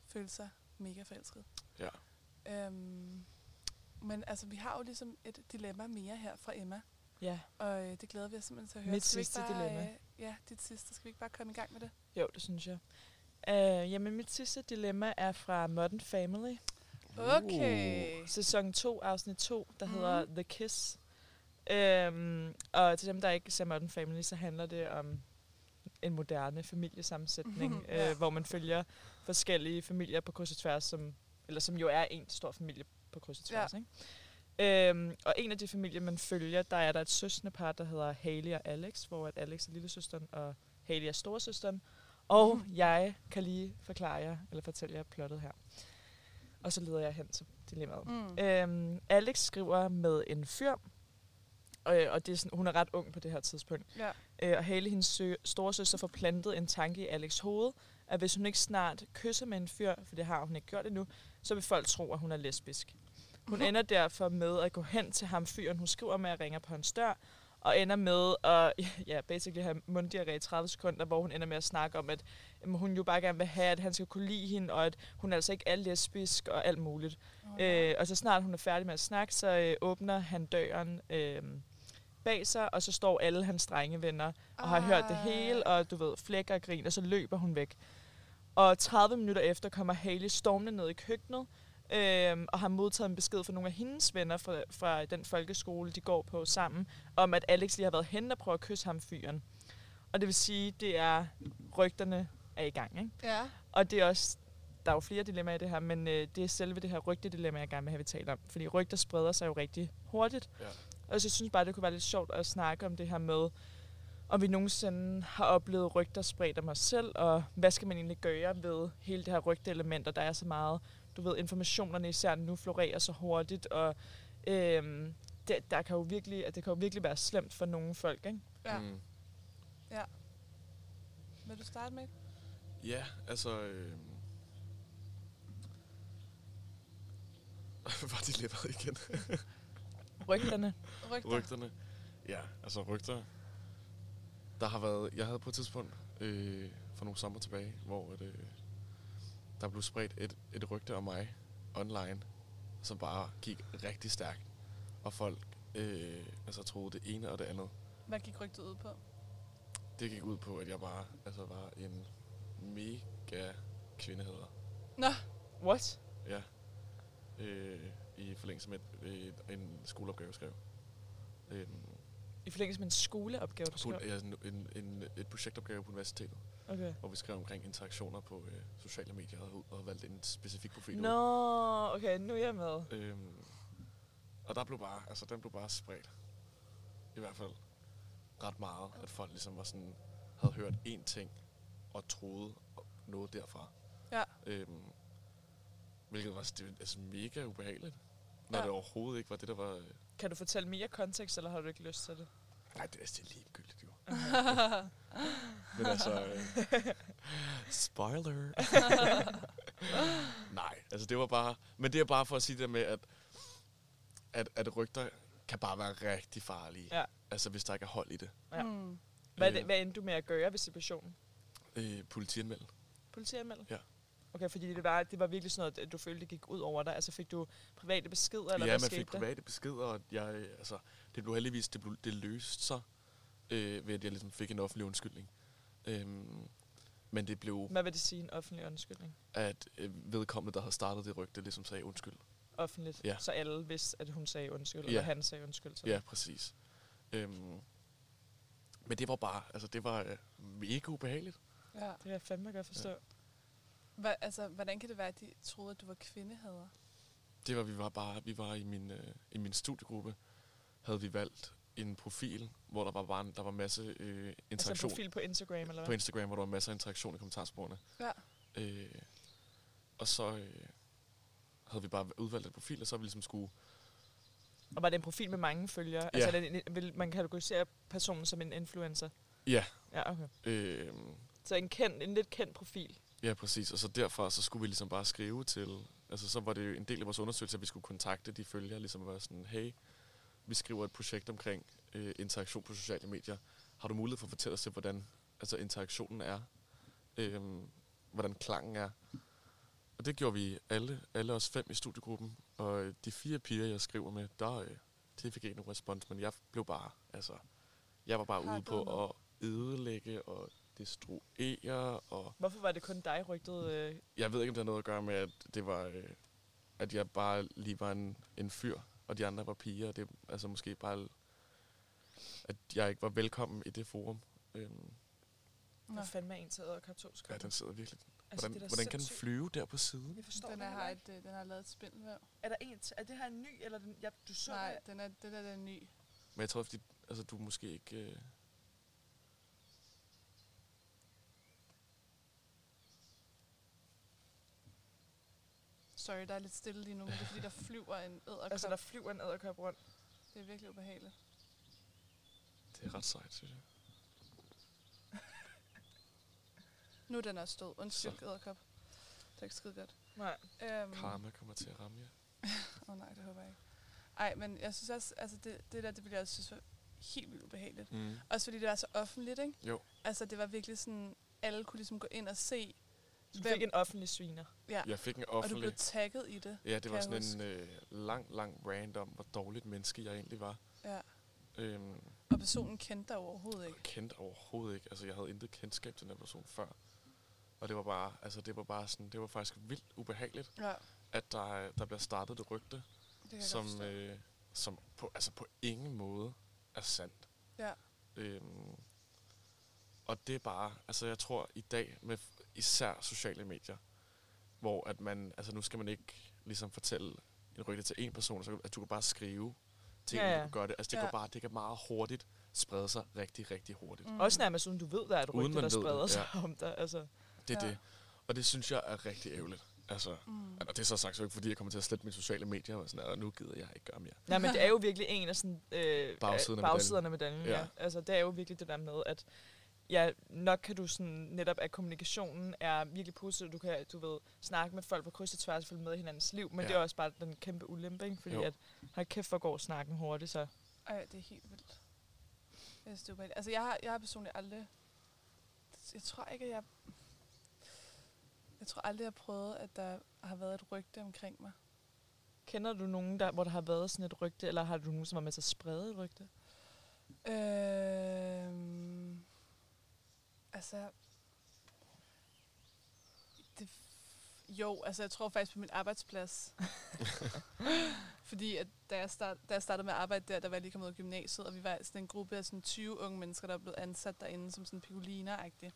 føle sig mega forelsket. Ja. Øhm, men altså, vi har jo ligesom et dilemma mere her fra Emma, Ja, og øh, det glæder vi os simpelthen til at høre. Mit Skal sidste bare, dilemma. Øh, ja, dit sidste. Skal vi ikke bare komme i gang med det? jo, det synes jeg. Uh, jamen, mit sidste dilemma er fra Modern Family. Okay. Sæson 2, afsnit 2, der mm. hedder The Kiss. Um, og til dem, der ikke ser Modern Family, så handler det om en moderne familiesammensætning, Ja. øh, hvor man følger forskellige familier på kryds og tværs, som, eller som jo er en stor familie på kryds og tværs. Ja. Ikke? Øhm, og en af de familier, man følger, der er der et søskende par, der hedder Haley og Alex, hvor at Alex er lillesøsteren, og Haley er storesøsteren. Og jeg kan lige forklare jer, eller fortælle jer plottet her. Og så leder jeg hen til dilemmaet. Mm. Øhm, Alex skriver med en fyr, øh, og det er sådan, hun er ret ung på det her tidspunkt. Ja. Øh, og Haley, hendes sø- storesøster, får plantet en tanke i Alex hoved, at hvis hun ikke snart kysser med en fyr, for det har hun ikke gjort endnu, så vil folk tro, at hun er lesbisk. Hun ender derfor med at gå hen til ham fyren, hun skriver med at ringe på hans dør, og ender med at ja, basically have munddiarré i 30 sekunder, hvor hun ender med at snakke om, at jamen, hun jo bare gerne vil have, at han skal kunne lide hende, og at hun altså ikke er lesbisk og alt muligt. Oh, Øh, og så snart hun er færdig med at snakke, så øh, åbner han døren øh, bag sig, og så står alle hans drengevenner og har hørt det hele, og du ved, flækker og grin, og så løber hun væk. Og 30 minutter efter kommer Haley stormende ned i køkkenet, øhm, og har modtaget en besked fra nogle af hendes venner fra, fra den folkeskole, de går på sammen, om at Alex lige har været hen og prøve at kysse ham fyren. Og det vil sige, det er rygterne er i gang, ikke? Ja. Og det er også, der er jo flere dilemmaer i det her, men øh, det er selve det her rygtedilemma, jeg gerne vil have, vi taler om. Fordi rygter spreder sig jo rigtig hurtigt. Ja. Og så synes bare, det kunne være lidt sjovt at snakke om det her med, om vi nogensinde har oplevet rygter spredt om os selv, og hvad skal man egentlig gøre ved hele det her rygteelement, og der er så meget, du ved, informationerne især nu florerer så hurtigt, og øhm, det, der kan jo virkelig, at det kan jo virkelig være slemt for nogle folk, ikke? Ja. Mm. Vil du starte med? Ja, altså... Øh... Var de lidt igen? Rygterne. Rygter. Rygterne. Ja, altså rygter. Der har været... Jeg havde på et tidspunkt øh, for nogle sommer tilbage, hvor at, øh, der blev spredt et, et rygte om mig online, som bare gik rigtig stærkt. Og folk øh, altså, troede det ene og det andet. Hvad gik rygtet ud på? Det gik ud på, at jeg bare altså, var en mega kvindehader. Nå, What? Ja. Øh, I forlængelse med et, et, en skoleopgave, skrev. Øhm, I forlængelse med en skoleopgave, du på, skrev? ja, sådan en, en, et projektopgave på universitetet, Okay. hvor vi skrev omkring interaktioner på øh, sociale medier og, og valgt en specifik profil. Nå, okay, nu er jeg med. Øhm, og der blev bare, altså den blev bare spredt. I hvert fald ret meget, at folk ligesom var sådan, havde hørt én ting og troede noget derfra. Ja. Øhm, hvilket var det, altså mega ubehageligt. Når Ja. det overhovedet ikke var det, der var... øh, Kan du fortælle mere kontekst, eller har du ikke lyst til det? Nej, det er det er ligegyldigt. Men altså... Øh, spoiler! Nej, altså det var bare... Men det er bare for at sige det der med, at, at, at rygter kan bare være rigtig farlige. Ja. Altså hvis der ikke er hold i det. Ja. Mm. Hvad, er det, Øh, hvad endte du med at gøre ved situationen? Øh, politianmeld. Politianmeld? Ja. Okay, fordi det var, det var virkelig sådan noget, at du følte, det gik ud over dig. Altså fik du private beskeder, eller ja, hvad man skete fik der? private beskeder, og jeg, øh, altså, det blev heldigvis, det, blev, det løste sig, øh, ved at jeg ligesom fik en offentlig undskyldning. Øhm, men det blev, Hvad vil det sige, en offentlig undskyldning? at øh, vedkommende, der havde startet det rygte, ligesom sagde undskyld. Offentligt. Ja. Så alle vidste, at hun sagde undskyld, Ja. eller han sagde undskyld. til Ja, præcis. Øhm, men det var bare, altså det var øh, mega ubehageligt. Ja. Det kan jeg fandme godt forstå. Ja. Hva, altså, hvordan kan det være, at de troede, at du var kvindehader? Det var, vi var bare, vi var i min, øh, i min studiegruppe, havde vi valgt en profil, hvor der var bare en, der var masse øh, Altså en interaktion profil på Instagram, eller på hvad? Instagram, hvor der var masser af interaktion i kommentarsporene. Ja. Øh, og så øh, havde vi bare udvalgt et profil, og så vi ligesom skulle... Og var det en profil med mange følgere? Ja. Altså, det vil man kategorisere personen som en influencer? Ja. Ja, okay. Øh, Så en, kendt, en lidt kendt profil. ja, præcis. Og så derfra, så skulle vi ligesom bare skrive til... Altså, så var det jo en del af vores undersøgelse, at vi skulle kontakte de følgere, ligesom være sådan, hey, vi skriver et projekt omkring øh, interaktion på sociale medier. Har du mulighed for at fortælle os til, hvordan altså, interaktionen er? Øh, hvordan klangen er? Og det gjorde vi alle, alle os fem i studiegruppen. Og øh, de fire piger, jeg skriver med, der øh, de fik ikke nogen respons, men jeg blev bare, altså, jeg var bare ude på at ødelægge og destruere, og Hvorfor var det kun dig rygtet? Øh, jeg ved ikke, om det har noget at gøre med, at det var, øh, at jeg bare lige var en, en fyr, og de andre var piger, og det altså måske bare, at jeg ikke var velkommen i det forum. Øhm, Nå. fanden er en til æderkop to ja, sekunder? den sidder virkelig. altså, Hvordan, hvordan kan den flyve der på siden? Jeg forstår Den er, heller har et, øh, den har lavet et spindelvæv. Er, der en er det her en ny, eller den, ja, du så Nej, den er, det der den er ny. Men jeg tror, fordi altså, du måske ikke... Øh, Sorry, der er lidt stille lige nu, men det er fordi, der flyver en æderkop. Altså, der flyver en æderkop rundt. Det er virkelig ubehageligt. det er ret sejt, synes jeg. Nu er den også død. Undskyld, Så. æderkop. Det er ikke skide godt. Nej. Øhm, Karma kommer til at ramme jer. Åh oh, nej, det håber jeg ikke. Ej, men jeg synes også, altså det, det der, det ville jeg også synes var helt vildt ubehageligt. Mm. Også fordi det var så offentligt, ikke? Jo. Altså det var virkelig sådan, alle kunne ligesom gå ind og se, Du Hvem- fik en offentlig sviner. ja, Jeg fik en og du offentlig... blev tagget i det. Ja, det var sådan huske. en øh, lang, lang rant om, hvor dårligt menneske jeg egentlig var. Ja. Øhm, Og personen kendte dig overhovedet ikke. Jeg kendte overhovedet ikke. Altså, jeg havde intet kendskab til den her person før. Og det var bare, altså det var bare sådan, det var faktisk vildt ubehageligt, Ja, at der, der bliver startet det rygte, det som, øh, som på, altså på ingen måde er sandt. Ja. Øhm, og det er bare, altså jeg tror i dag, med især sociale medier, hvor at man, altså nu skal man ikke ligesom fortælle en rygte til en person, så at du kan bare skrive ting, Ja, ja, du gøre det. Altså det, Ja. kan bare, det kan meget hurtigt sprede sig rigtig, rigtig hurtigt. Mm. Også nærmest uden du ved, der er et rygte, der det, spreder sig ja. om dig. Altså. Det er Ja. det. Og det synes jeg er rigtig ærgerligt. Altså, Mm. og det er så sagt så ikke, fordi jeg kommer til at slette mine sociale medier, og sådan, og nu gider jeg ikke gøre mere. Nej, men det er jo virkelig en af sådan, øh, Bagsiden af bagsiderne af medaljen. Ja. Ja. Altså, det er jo virkelig det der med, at ja, nok kan du sådan, netop, at kommunikationen er virkelig positiv. Du kan, du ved, snakke med folk på kryds og tværs, følge med i hinandens liv, men ja. Det er også bare den kæmpe ulempe, ikke? fordi Jo. at, hold kæft, hvor går snakken hurtigt, så. Ej, det er helt vildt. Jeg synes, det er. Altså, jeg har, jeg har personligt aldrig... Jeg tror ikke, at jeg... Jeg tror aldrig, jeg har prøvet, at der har været et rygte omkring mig. Kender du nogen, der, hvor der har været sådan et rygte, eller har du nogen, som var med til at sprede et rygte? Øhm, altså... Det, jo, altså jeg tror faktisk på min arbejdsplads. Fordi at da, jeg start, da jeg startede med at arbejde der, der var jeg lige kommet ud af gymnasiet, og vi var sådan en gruppe af sådan 20 unge mennesker, der blevet ansat derinde som sådan pigoliner-agtige.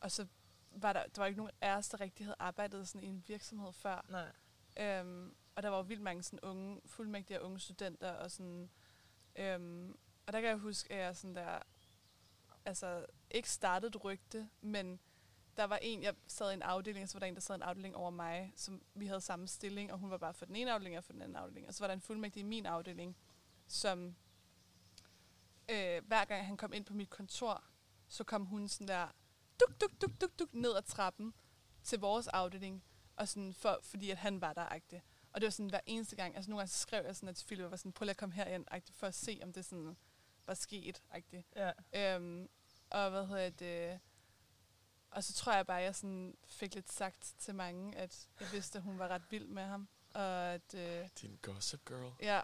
Og så var der, der var ikke nogen af os, der rigtig havde arbejdet sådan i en virksomhed før. Nej. Øhm, og der var jo vildt mange sådan unge, fuldmægtige unge studenter, og sådan, øhm, og der kan jeg huske, at jeg sådan der, altså ikke startet et rygte, men der var en, jeg sad i en afdeling, og så var der en, der sad i en afdeling over mig, som vi havde samme stilling, og hun var bare for den ene afdeling, og for den anden afdeling. Og så var der en fuldmægtig i min afdeling, som øh, hver gang han kom ind på mit kontor, så kom hun sådan der, duk, duk, duk, duk, duk, ned ad trappen til vores afdeling, og sådan for, fordi at han var der -agtig. Og det var sådan hver eneste gang, altså nogle gange så skrev jeg sådan, at til Philip var sådan, prøv lige at komme herind, -agtig, for at se, om det sådan var sket. Ja. Øhm, og hvad hedder det, og så tror jeg bare, at jeg sådan fik lidt sagt til mange, at jeg vidste, at hun var ret vild med ham, og at, øh, Din gossip girl. ja,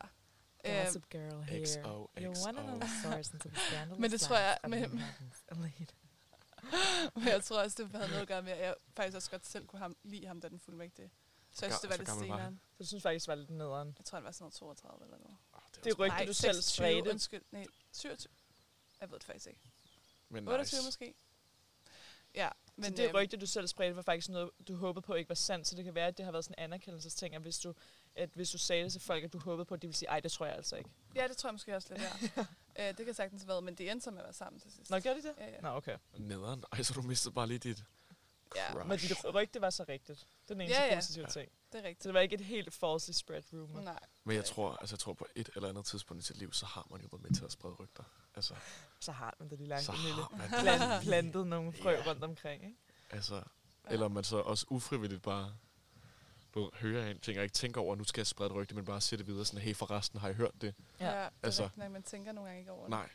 øhm, Gossip girl here. XO, You're one of XO. the source into the scandalous Men det tror jeg- of men- men jeg tror også, det havde noget at gøre med, at jeg faktisk også godt selv kunne ham, lide ham, da den fuldmægtige. Så jeg synes, det var lidt senere. Så du synes faktisk, det var lidt nederen. Jeg tror, han var sådan noget 32 eller noget. Oh, det, Det rygte, du selv 26, spredte. Undskyld, nej, 27. Jeg ved det faktisk ikke. men 28 nice. måske. Ja, Men så det øhm, rygte, du selv spredte, var faktisk noget, du håbede på ikke var sandt, så det kan være, at det har været sådan en anerkendelsesting, at hvis du, at hvis du sagde det til folk, at du håbede på, at de ville sige, ej, det tror jeg altså ikke. Ja, det tror jeg måske også lidt er. øh, det kan sagtens have været, men det endte som at være sammen til sidst. Nå, gør de det? Ja, ja. Nå, okay. Nederen. Ej, så du mistede bare lige dit Ja, crush. Men dit rygte var så rigtigt. Det er den eneste Ja, ja. positive ting. Det er rigtigt. Så det var ikke et helt falsely spread rumor. Nej. Men jeg tror, altså, jeg tror på et eller andet tidspunkt i sit liv, så har man jo været med til at sprede rygter. Altså, Så har man det lige langt så har man plant, plantet nogle frø Ja. rundt omkring, ikke? Altså, eller man så også ufrivilligt bare du ved, hører en ting, og ikke tænker over, at nu skal jeg sprede et rygte, men bare siger det videre sådan, hey forresten, har I hørt det? Ja, Ja, det er altså- rigtigt man tænker nogle gange ikke over det. Nej.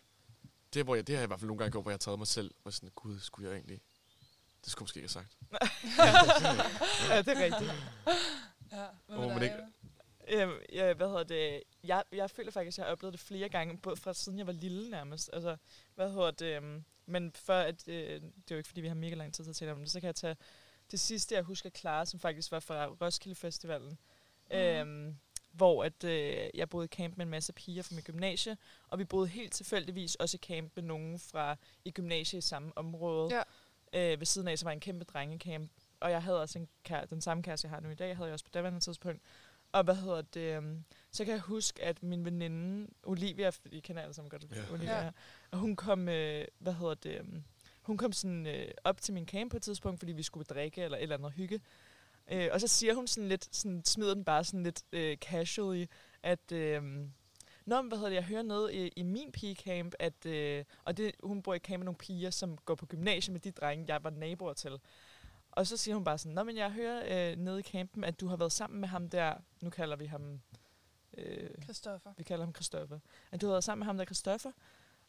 Det, hvor jeg, det har jeg i hvert fald nogle gange gjort, hvor jeg har taget mig selv, og sådan, gud, skulle jeg egentlig... Det skulle måske ikke have sagt. ja, det er rigtigt. Ja, hvad men ikke-? Øhm, ja, hvad hedder det? Jeg, jeg føler faktisk, at jeg har oplevet det flere gange, både fra siden jeg var lille nærmest. Altså, hvad hedder det? øhm, Men for at, øh, det er jo ikke, fordi vi har mega lang tid til at tale om det, så kan jeg tage det sidste, jeg husker klare, som faktisk var fra Roskilde Festivalen. Mm. Øhm, hvor at, øh, jeg boede i camp med en masse piger fra mit gymnasie, og vi boede helt tilfældigvis også i camp med nogen fra i gymnasiet i samme område. Ja. Øh, ved siden af, så var en kæmpe drengecamp, og jeg havde også en kære, den samme kæreste, jeg har nu i dag, havde jeg også på daværende tidspunkt. Og hvad hedder det, um, så kan jeg huske, at min veninde, Olivia, I kender alle sammen godt Ja. Olivia, Ja. ja. og hun kom, øh, hvad hedder det, um, hun kom sådan øh, op til min camp på et tidspunkt, fordi vi skulle drikke eller et eller andet hygge. Øh, og så siger hun sådan lidt, sådan, smider den bare sådan lidt øh, casually, at, øh, Nå, men hvad hedder det, jeg hører noget i, i min pigecamp, at, øh, og det, hun bor i camp med nogle piger, som går på gymnasiet med de drenge, jeg var naboer til. Og så siger hun bare sådan, Nå, men jeg hører øh, nede i campen, at du har været sammen med ham der, nu kalder vi ham, øh, Christoffer. vi kalder ham Christoffer, at du har været sammen med ham der Christoffer.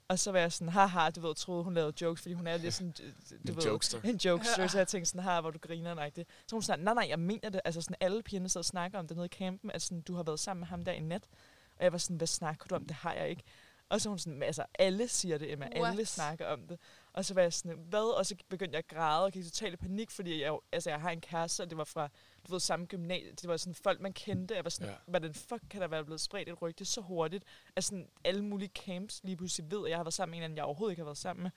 Og så var jeg sådan, haha, du ved, troede hun lavede jokes, fordi hun er lidt sådan, øh, du En ved, jokester. en jokester, så jeg tænkte sådan, her, hvor du griner nøjagtigt. Så hun sådan, nej, nej, jeg mener det. Altså sådan, alle pigerne sidder og snakker om det nede i campen, at sådan, du har været sammen med ham der i nat. Og jeg var sådan, hvad snakker du om? Det har jeg ikke. Og så hun sådan, altså alle siger det, Emma, alle What? snakker om det. Og så var jeg sådan, hvad? Og så begyndte jeg at græde og gik totalt i panik, fordi jeg, jo- altså, jeg har en kæreste, og det var fra du ved, samme gymnasie. Det var sådan folk, man kendte. Jeg var sådan, Ja. hvordan fuck kan der være blevet spredt et rygte så hurtigt? At sådan alle mulige camps lige pludselig ved, at jeg har været sammen med en, anden, jeg overhovedet ikke har været sammen med.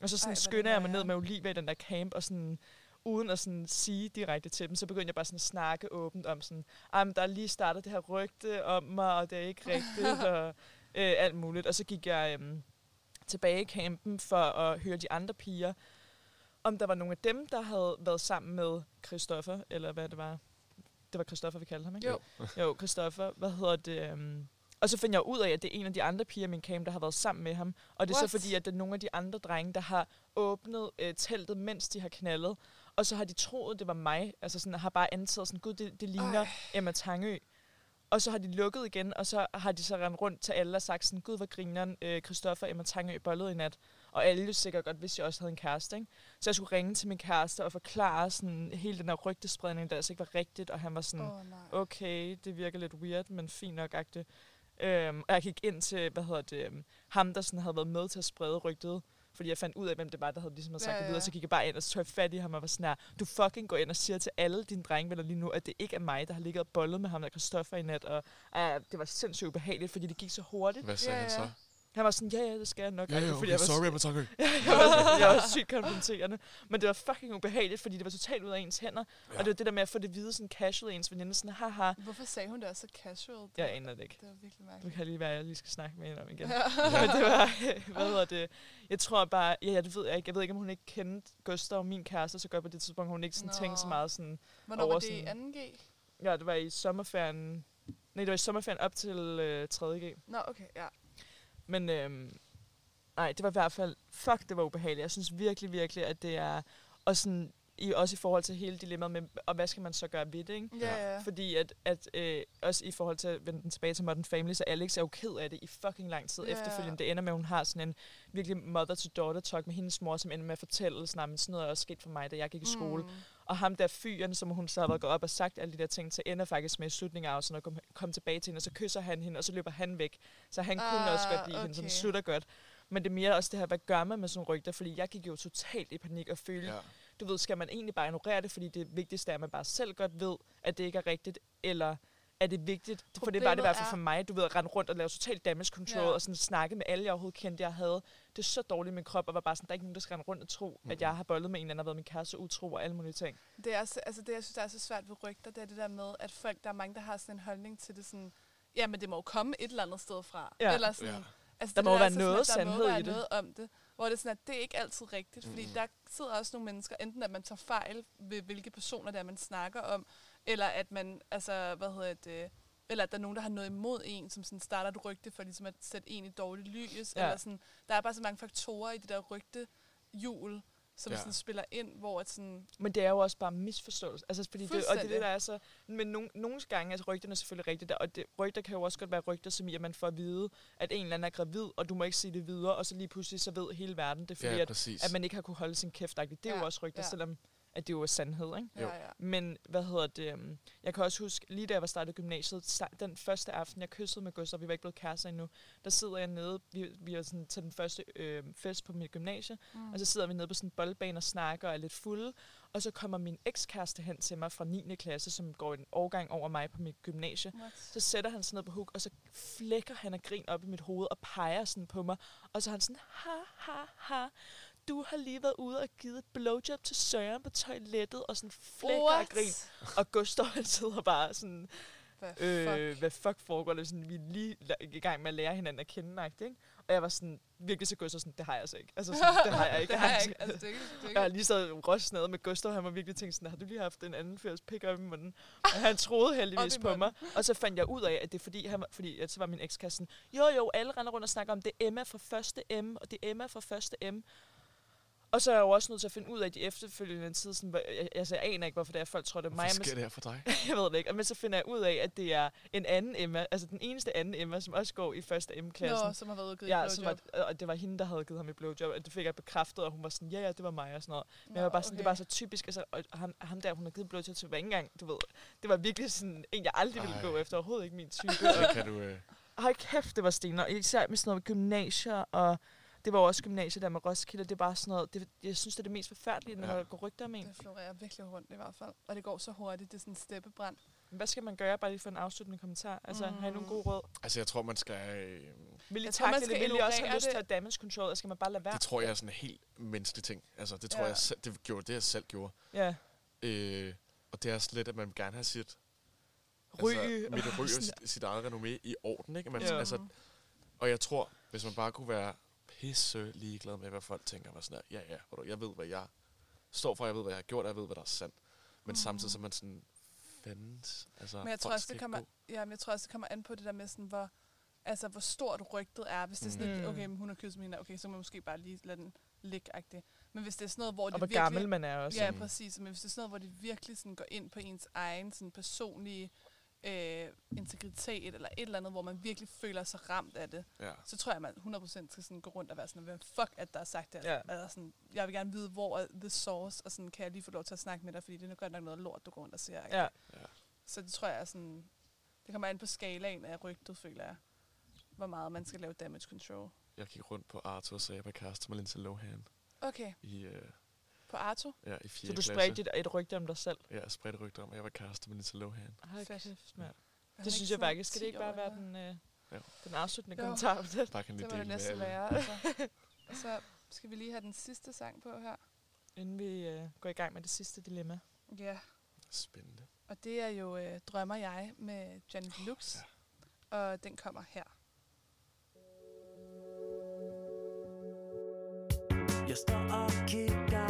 Og så sådan Ej, skynder jeg mig ned med Olivia i den der camp, og sådan uden at sådan sige direkte til dem, så begyndte jeg bare sådan at snakke åbent om sådan, "Ej, men der er lige startet det her rygte om mig, og det er ikke rigtigt, og øh, alt muligt. Og så gik jeg øhm, tilbage i campen for at høre de andre piger, om der var nogle af dem, der havde været sammen med Christoffer, eller hvad det var. Det var Christoffer, vi kaldte ham, ikke? Jo. Jo, Christoffer. Hvad hedder det? Um, og så finder jeg ud af, at det er en af de andre piger i min camp, der har været sammen med ham. Og det er What? så fordi, at det er nogle af de andre drenge, der har åbnet øh, teltet, mens de har knaldet. Og så har de troet, det var mig. Altså sådan, har bare antaget sådan, gud, det, det ligner Ej. Emma Tangø. Og så har de lukket igen, og så har de så rendt rundt til alle og sagt sådan, gud, hvor grineren øh, Christoffer og Emma Tangø bollede i nat. Og alle jo sikkert godt vidste, at jeg også havde en kæreste, ikke? Så jeg skulle ringe til min kæreste og forklare sådan, hele den her rygtespredning, der altså ikke var rigtigt, og han var sådan, oh, nej. okay, det virker lidt weird, men fint nok agtigt. Øhm, og jeg gik ind til, hvad hedder det, øhm, ham, der sådan havde været med til at sprede rygtet, fordi jeg fandt ud af, hvem det var, der havde ligesom havde sagt Ja, ja, det videre, så gik jeg bare ind, og så tog jeg fat i ham og var sådan her, du fucking går ind og siger til alle dine drengevenner lige nu, at det ikke er mig, der har ligget og bollet med ham der Christoffer i nat, og øh, det var sindssygt ubehageligt, fordi det gik så hurtigt. Hvad sagde Ja, han så? Ja. Han var sådan, ja, ja, det skal jeg nok. Ja, ja, okay, jeg var sorry, jeg var, sådan- jeg var sygt konfronterende. Men det var fucking ubehageligt, fordi det var totalt ud af ens hænder. Ja. Ja. Og det var det der med at få det hvide sådan casual af ens veninde. Sådan, haha, Hvorfor sagde hun det også så casual? Det, jeg aner det ikke. Det var virkelig mærkeligt. kan lige være, at jeg lige skal snakke med hende om igen. Ja. Men det var, hvad hedder det? Jeg tror bare, ja, jeg ved, jeg, ikke, jeg ved ikke, om hun ikke kendte Gustav, min kæreste, så godt på det tidspunkt, hun ikke sådan Nå. tænkte så meget sådan, Hvornår over var det i sådan- 2G? ja, det var i sommerferien, nej, det var i sommerferien op til øh, 3.G. Nå, okay, ja. Men øhm, nej, det var i hvert fald, fuck, det var ubehageligt. Jeg synes virkelig, virkelig, at det er, og sådan, i, også i forhold til hele dilemmaet med, og hvad skal man så gøre ved det, ikke? Ja, ja. Fordi at, at øh, også i forhold til at vende den tilbage til Modern Family, så Alex er jo ked af det i fucking lang tid Ja. efterfølgende. Det ender med, at hun har sådan en virkelig mother-to-daughter talk med hendes mor, som ender med at fortælle, sådan, "Nå, men sådan noget er også sket for mig, da jeg gik i skole. Mm. Og ham der fyren, som hun så har været gået op og sagt alle de der ting til, ender faktisk med i slutningen af afsnit og komme kom tilbage til hende, og så kysser han hende, og så løber han væk. Så han kunne Ah, også godt lide hende, så okay. slutter godt. Men det er mere også det her, hvad gør man med sådan rygter? Fordi jeg gik jo totalt i panik og følte, Ja. du ved, skal man egentlig bare ignorere det, fordi det vigtigste er, at man bare selv godt ved, at det ikke er rigtigt, eller er det vigtigt, for det var det i hvert fald Problemet for mig, du ved, at rende rundt og lave total damage control, Ja. og sådan snakke med alle, jeg overhovedet kendte, jeg havde. Det er så dårligt i min krop, og var bare sådan, der er ikke nogen, der skal rende rundt og tro, at jeg har bollet med en eller anden, og været min kæreste utro og alle mulige ting. Det, er, så- altså det, jeg synes, der er så svært ved rygter, det er det der med, at folk, der er mange, der har sådan en holdning til det sådan, ja, men det må jo komme et eller andet sted fra. Ja. Eller sådan, Ja. altså Der det må der være sådan, noget at der må sandhed være i det. noget om det. Hvor det er sådan, at det er ikke altid rigtigt, fordi Mm. der sidder også nogle mennesker, enten at man tager fejl ved, hvilke personer det er, man snakker om, eller at man, altså, hvad hedder det, eller at der er nogen, der har noget imod en, som sådan starter et rygte for ligesom at sætte en i dårligt lys. Ja. Eller sådan, der er bare så mange faktorer i det der rygte jul, som Ja. sådan spiller ind, hvor at sådan, Men det er jo også bare misforståelse. Altså, fordi det, og det er det, der er så... Men nogle, nogle gange, altså rygterne er selvfølgelig rigtigt, og det, rygter kan jo også godt være rygter, som i, at man får at vide, at en eller anden er gravid, og du må ikke sige det videre, og så lige pludselig så ved hele verden det, fordi Ja, at, at man ikke har kunne holde sin kæft. Det er Ja, jo også rygter, ja. selvom at det jo er sandhed, ikke? Jo. ja, ja. Men hvad hedder det? øhm, Jeg kan også huske, lige da jeg var startet gymnasiet, den første aften, jeg kyssede med Gustav, vi var ikke blevet kærester endnu, der sidder jeg nede, vi, vi er sådan til den første øh, fest på mit gymnasie, Mm. og så sidder vi nede på sådan en boldbane og snakker og er lidt fulde, og så kommer min ekskæreste hen til mig fra 9. klasse, som går en årgang over mig på mit gymnasie. What? Så sætter han sig ned på huk, og så flækker han af grin op i mit hoved og peger sådan på mig. Og så er han sådan, ha, ha, ha. Du har lige været ude og givet et blowjob til Søren på toilettet, og sådan flækker af grin. Og Gustav han sidder bare sådan, Hvad øh, fuck? hvad fuck foregår der? Sådan, vi er lige i gang med at lære hinanden at kende, ikke? Og jeg var sådan, virkelig så Gustav sådan, det har jeg altså ikke. Altså sådan, det har jeg ikke. det har jeg ikke. Altså, det er ikke, det er ikke. Jeg har lige så røstnede med Gustav, han var virkelig tænkt sådan, har du lige haft en anden fyrs pick op i munden? Og han troede heldigvis på mig. Og så fandt jeg ud af, at det er fordi, han, var- fordi at så var min ekskæreste sådan, jo jo, alle render rundt og snakker om, det er Emma fra første M, og det er Emma fra første M. Og så er jeg jo også nødt til at finde ud af de efterfølgende tid, sådan, jeg, altså, jeg aner ikke, hvorfor det er, folk tror, det er mig. Hvad sker det her for dig? jeg ved det ikke. Men så finder jeg ud af, at det er en anden Emma, altså den eneste anden Emma, som også går i første M-klassen. Nå, som har været ude og givet Ja, som var, og det var hende, der havde givet ham et blowjob, og det fik jeg bekræftet, og hun var sådan, ja, ja, det var mig og sådan noget. Men jeg var bare sådan, det var så typisk, altså, og ham, ham der, hun har givet blowjob til, ikke engang, du ved, det var virkelig sådan en, jeg aldrig ville Ej. gå efter, overhovedet ikke min type. Så kan du... Øh, Hold kæft, det var stener. Især med sådan noget gymnasier og Det var jo også gymnasiet der med Roskilde. Det er bare sådan noget, det, jeg synes, det er det mest forfærdelige, når Ja. der går rygter om en. Det florerer virkelig rundt i hvert fald. Og det går så hurtigt. Det er sådan en steppebrand. Men Hvad skal man gøre, bare lige for en afsluttende kommentar? Altså, mm. har I nogle Mm. gode råd? Altså, jeg tror, man skal... Øh, Vil I Jeg tror, man skal det? Vil I også have lyst til det. at damage control, eller skal man bare lade være? det tror jeg er sådan en helt menneskelig ting. Altså, det tror Ja. jeg selv, det gjorde det, jeg selv gjorde. Ja. Øh, og det er sådan lidt, at man gerne have sit... Altså, mit ry og Sådan- sit, sit eget renommé i orden, ikke? Man, Ja. altså, og jeg tror, hvis man bare kunne være pisse ligeglad med, hvad folk tænker, var sådan her, ja, ja, jeg ved, hvad jeg står for, jeg ved, hvad jeg har gjort, jeg ved, hvad der er sandt. Men Mhm. samtidig så er man sådan, fandens, altså, Men jeg tror, også, det kommer, ja, men jeg tror også, det kommer an på det der med, sådan, hvor, altså, hvor stort rygtet er. Hvis det er sådan Mm. lidt, okay, men hun har kysset med hende, okay, så må man måske bare lige lade den ligge -agtigt. Men hvis det er sådan noget, hvor Og de hvor virkelig... gammel man er også. Ja, Mm. præcis. Men hvis det er sådan noget, hvor de virkelig sådan går ind på ens egen sådan personlige øh, integritet, eller et eller andet, hvor man virkelig føler sig ramt af det, Ja. så tror jeg, at man 100% skal sådan gå rundt og være sådan, hvem fuck, at der er sagt det. Ja. Eller sådan, jeg vil gerne vide, hvor er the source, og sådan, kan jeg lige få lov til at snakke med dig, fordi det er godt nok noget lort, du går rundt og siger. ikke? Ja. Så det tror jeg er sådan, det kommer an på skalaen af rygtet, føler jeg, hvor meget man skal lave damage control. Jeg gik rundt på Arthur var kæreste med Lindsay Lohan Okay, i, øh, på Arto. ja, i 4. Så du spredte et, et rygte om dig selv? Ja, jeg spredte rygter om, at jeg var kæreste med Lindsay Lohan. Fedt. kæft, mand. Han Det synes jeg faktisk. Skal det 10 ikke bare være den, øh, Jo. den afsluttende Jo. kommentar på det? Bare kan Det må det være. Altså. og så skal vi lige have den sidste sang på her. Inden vi øh, går i gang med det sidste dilemma. Ja, Spændende. og det er jo øh, Drømmer jeg med Johnny Deluxe. Og den kommer her. Jeg står og kigger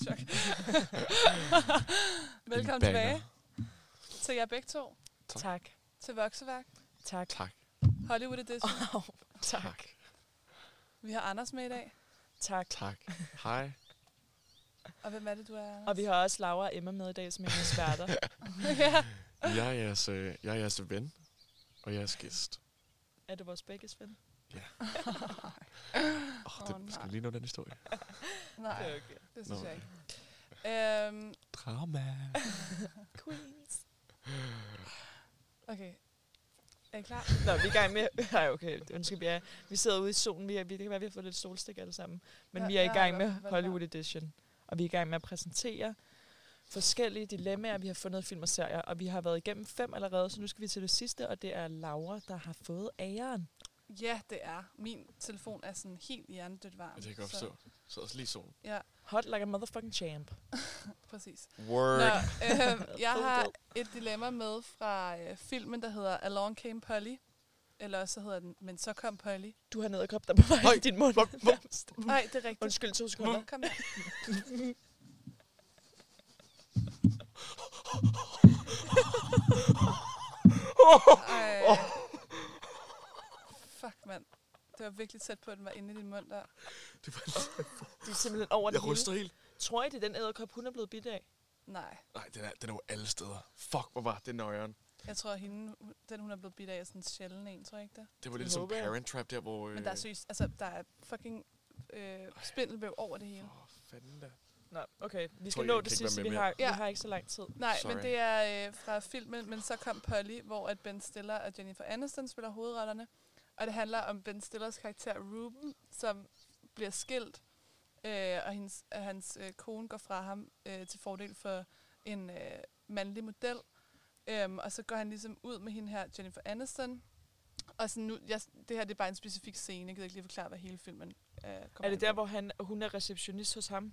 Lidt chok. Velkommen tilbage til jer begge to. Tak. Til Vokseværk. Tak. Tak. Hollywood Edition. Oh, tak. Vi har Anders med i dag. Tak. Tak. Hej. Og hvem er det, du er, Anders? Og vi har også Laura og Emma med i dag, som er mine eksperter. ja. Jeg er jeres, øh, jeg er jeres ven og jeres gæst. er det vores begges ven? Oh, det, Åh, skal nej. lige nå den historie? Nej, Det er okay. det synes Nå. jeg ikke. Øhm, Drama. Queens. okay. Er I klar? Nå, vi er i gang med... Nej, okay. Undskyld, vi, er, vi sidder ude i solen. Vi er, vi, det kan være, vi har fået lidt solstik alle sammen. Men Ja, vi er i gang med Hollywood Edition. Og vi er i gang med at præsentere forskellige dilemmaer, vi har fundet i film og serier. Og vi har været igennem fem allerede, så nu skal vi til det sidste, og det er Laura, der har fået æren. Ja, det er. Min telefon er sådan helt hjernedødt varm. Det kan jeg godt forstå. Så også lige solen. Ja, Hot like a motherfucking champ. præcis. Word. Nå, øh, jeg har et dilemma med fra øh, filmen, der hedder Along Came Polly. Eller også så hedder den, Men så kom Polly. Du har nedkop der på vej Høj, i din mund. Nej, det er rigtigt. Undskyld, to sekunder. Kom her. Ej. Det var virkelig tæt på, at den var inde i din mund der. Det var, Det er simpelthen over det jeg ryster helt. Tror I, det er den æderkop, hun er blevet bidt af? Nej, Nej, den er, den er jo alle steder. Fuck, hvor var det nøjeren. jeg tror, at hende, den hun er blevet bidt af, er sådan en sjælden en, tror jeg ikke det? Det var Det lidt som håber jeg. Parent Trap der, hvor... Øh, Men der er seriøst, altså, der er fucking øh, spindelvæv over det hele. Åh, fanden da. Nå, okay. Vi Tror skal I, nå jeg det kan ikke være sidste. med Vi mere? har, vi har ikke så lang tid. Nej, Sorry. men det er øh, fra filmen, men så kom Polly, hvor at Ben Stiller og Jennifer Aniston spiller hovedrollerne. Og det handler om Ben Stillers karakter Ruben, som bliver skilt, øh, og hendes, at hans øh, kone går fra ham øh, til fordel for en øh, mandlig model. Øhm, og så går han ligesom ud med hende her, Jennifer Aniston. Og sådan nu, jeg, det her det er bare en specifik scene, jeg gider ikke lige forklare, hvad hele filmen øh, kommer Er det der, på. hvor han, hun er receptionist hos ham?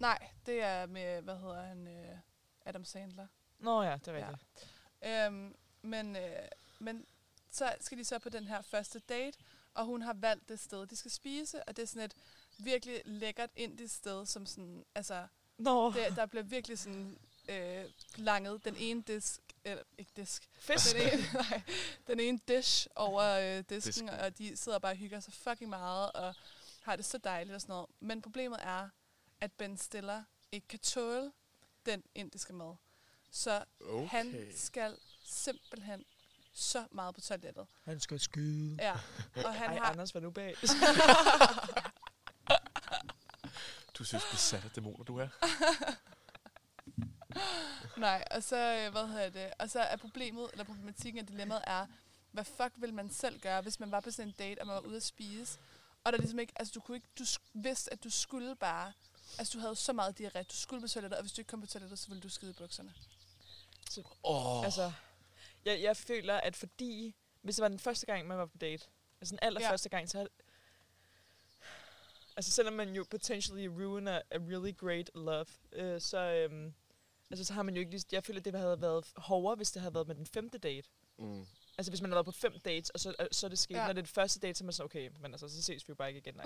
Nej, det er med, hvad hedder han, øh, Adam Sandler. Nå ja, det er Ja. rigtigt. Øhm, men, øh, men så skal de så på den her første date, og hun har valgt det sted, de skal spise, og det er sådan et virkelig lækkert indisk sted, som sådan, altså, Nå, det, der bliver virkelig sådan øh, langet den ene disk, eller ikke disk, fisk. den ene, nej, den ene dish over øh, disken, Disken. og de sidder bare og hygger sig fucking meget, og har det så dejligt og sådan noget. Men problemet er, at Ben Stiller ikke kan tåle den indiske mad. Så Okay. han skal simpelthen så meget på toilettet. Han skal skyde. Ja, og han Ej, har... Anders var nu bag. Du synes, besat af dæmoner, du er. Nej, og så, øh, hvad hedder det, og så er problemet, eller problematikken af dilemmaet er, hvad fuck vil man selv gøre, hvis man var på sådan en date, og man var ude at spise, og der ligesom ikke, altså du kunne ikke, du vidste, at du skulle bare, altså du havde så meget diarré, du skulle på toilettet, og hvis du ikke kom på toilettet, så ville du skide i bukserne. Åh, oh, altså, jeg, jeg føler, at fordi... Hvis det var den første gang, man var på date, altså den allerførste gang, så... Altså, selvom man jo potentially ruin a, really great love, øh, så... Øhm, altså, så har man jo ikke lige... Jeg føler, at det havde været hårdere, hvis det havde været med den femte date. mm. Altså, hvis man har været på fem dates, og så, øh, så er det sket. Ja. Ja. Når det er det første date, så er man sådan, okay, men altså, så ses vi jo bare ikke igen.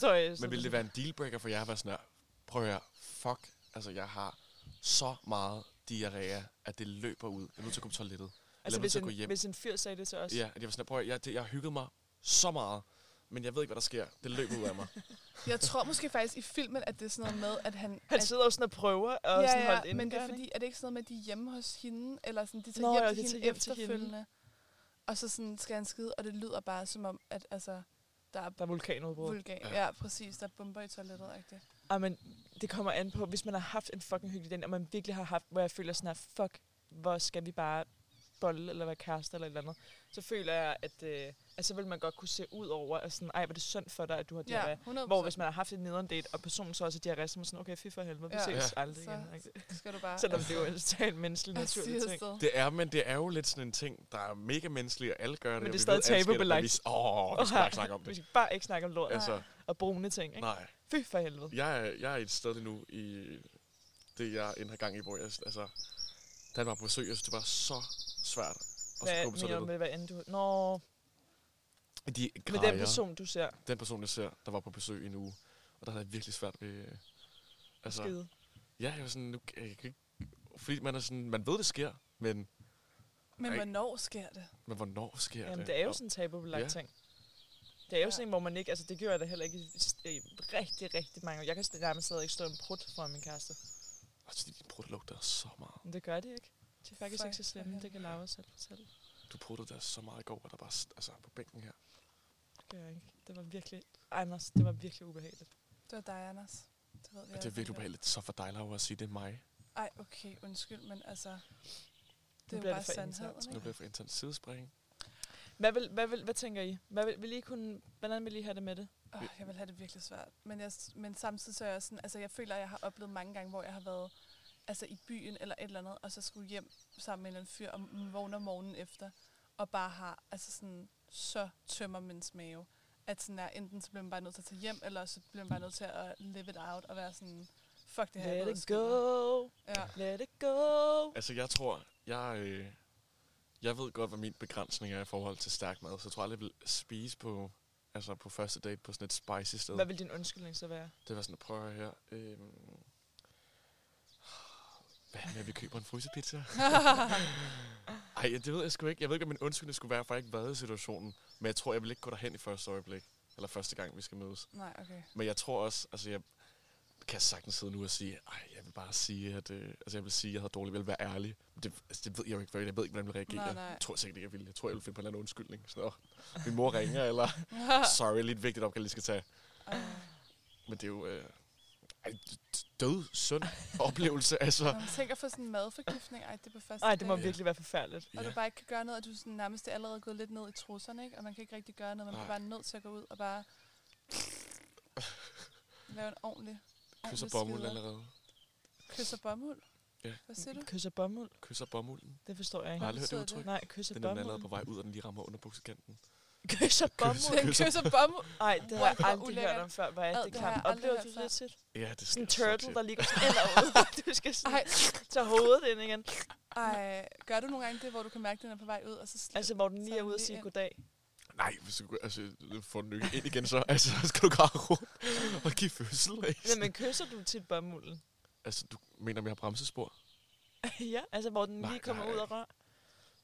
så, øh, så, Men ville det være en dealbreaker for jer at være sådan her? Prøv at høre, fuck, altså jeg har så meget diarrhea, at det løber ud. Jeg er nødt til at gå på toilettet. Altså, hvis til at gå en, hjem. hvis en fyr sagde det til os. Ja, at jeg var sådan prøv at, jeg, det, jeg har hygget mig så meget, men jeg ved ikke, hvad der sker. Det løber ud af mig. Jeg tror måske faktisk i filmen, at det er sådan noget med, at han... Han at, sidder jo sådan og prøver og ja, sådan ja, holdt inde. men det er fordi, ikke? er det ikke sådan noget med, at de er hjemme hos hende, eller sådan, de tager Nå, hjem, ja, til de hende tager hjem til hende. efterfølgende. Og så sådan skal han skide, og det lyder bare som om, at altså, der er Der er vulkanudbrud. vulkan. Ja. ja, præcis. Der er bomber i toilettet, rigtigt. Ej, men det kommer an på, hvis man har haft en fucking hyggelig den, og man virkelig har haft, hvor jeg føler sådan her, fuck, hvor skal vi bare bolle eller være kærester eller et eller andet, så føler jeg, at, øh, at så vil man godt kunne se ud over, at sådan, ej, hvor er det synd for dig, at du har diarré. Ja, 100%. Hvor hvis man har haft en nederen date, og personen så også har diarré, så er man sådan, okay, fy for helvede, vi Ja. ses Ja. aldrig Så igen. ikke? skal du bare... Selvom det er jo en totalt menneskelig, naturlig ting. Det er, men det er jo lidt sådan en ting, der er mega menneskeligt, og alle gør det. Men det er vi stadig tabubelagt. men vi- Åh, vi skal bare ikke snakke om Vi det. skal bare ikke snakke om lort Altså, og brune ting, ikke? nej. Fy for helvede. Jeg er, jeg er et sted nu i det, jeg end har gang i, hvor jeg, altså, da jeg var på besøg, jeg synes, det var så svært. Og så Hvad gå på toilettet. med, hvad end du... Nå, De med grejer, den person, du ser. den person, jeg ser, der var på besøg i en uge, og der havde jeg virkelig svært ved... Altså, Skide. ja, jeg var sådan, nu, jeg kan ikke, fordi man er sådan, man ved, det sker, men, Men Ej. hvornår sker det? men hvornår sker Jamen, det? det er jo sådan en tabubelagt Ja. ting. Det er jo Ja. sådan en, hvor man ikke... Altså, det gjorde jeg da heller ikke i, rigtig, rigtig mange. Jeg kan nærmest stadig ikke stå en prut foran min kæreste. Altså, din brud lugter så meget. Men det gør det ikke. De er faktisk Fuck, ikke så slemme. for Det kan Laura selv fortælle. Du pruttede der så meget i går, at der bare, altså på bænken her. Det gør jeg ikke. Det var virkelig... Anders, det var virkelig ubehageligt. Det var dig, Anders. Det, ved alle det er virkelig ubehageligt. Så for dig, Laura, at sige, det er mig. Ej, okay, undskyld, men altså... Det er jo bare det for sandheden, internt. Nu ikke? bliver jeg for intens sidespring. Hvad, vil, hvad, vil, hvad tænker I? Hvad vil, vil I kunne, hvordan vil I have det med det? Oh, jeg vil have det virkelig svært. Men, jeg, men samtidig så er jeg sådan, altså jeg føler, at jeg har oplevet mange gange, hvor jeg har været altså i byen eller et eller andet, og så skulle hjem sammen med en eller anden fyr og vågner morgenen efter, og bare har altså sådan så tømmer min mave, at sådan er, enten så bliver man bare nødt til at tage hjem, eller så bliver man bare nødt til at live it out og være sådan, fuck det her. Let it go. Ja. Let it go. Altså, jeg tror, jeg, øh, jeg ved godt, hvad min begrænsning er i forhold til stærk mad, så jeg tror aldrig, jeg vil spise på, altså på første date på sådan et spicy sted. Hvad vil din undskyldning så være? Det var sådan, at prøve her. Øhm, hvad med, at vi køber en frysepizza? Ej, det ved jeg sgu ikke. Jeg ved ikke, om min undskyldning skulle være, for jeg ikke været i situationen. Men jeg tror, jeg vil ikke gå derhen i første øjeblik. Eller første gang, vi skal mødes. Nej, okay. Men jeg tror også, altså jeg kan sagtens sidde nu og sige, ej, jeg vil bare sige, at øh, altså jeg vil sige, at jeg havde dårligt, jeg vil være ærlig. Men det, altså, det ved jeg jo ikke, jeg ved ikke, hvordan jeg vil reagere. Nej, nej. Jeg tror sikkert ikke, jeg vil. Jeg tror, jeg vil finde på en eller anden undskyldning. Så, min mor ringer, eller sorry, lidt vigtigt opgave, jeg lige skal tage. Ej. Men det er jo øh, ej, død, sund oplevelse. Altså, Når man tænker for sådan en madforgiftning, ej, det er på første Nej, det må date. virkelig være forfærdeligt. Og Ja. du bare ikke kan gøre noget, og du er sådan nærmest er allerede gået lidt ned i trusserne, ikke? Og man kan ikke rigtig gøre noget, man Nej. bliver bare nødt til at gå ud og bare lave en ordentlig, kysser bomuld allerede. Kysser bomuld? Ja. Hvad siger du? Kysser bomuld? Kysser bomulden. Det forstår jeg Har ikke. aldrig hørt det udtryk? det? Nej, kysser Den er den allerede på bomuld. vej ud, og den lige rammer under buksekanten. Kysser bomuld? Den kysser bomuld? Nej, det har jeg aldrig hørt om før. Hvor er det har jeg aldrig Oplever du før. det tit? Ja, det Sådan en turtle, der ligger sådan ud. Du skal sådan tage hovedet ind igen. ej, gør du nogle gange det, hvor du kan mærke, at den er på vej ud, og så Altså, hvor den lige er ude og lige sige ind. goddag. Nej, hvis du altså, får den ikke ind igen, så, altså, så skal du gå rundt og give fødsel. Ikke? Men kysser du tit bomulden? Altså, du mener, jeg har bremsespor? ja, altså hvor den Nej, lige kommer nej. ud og rør.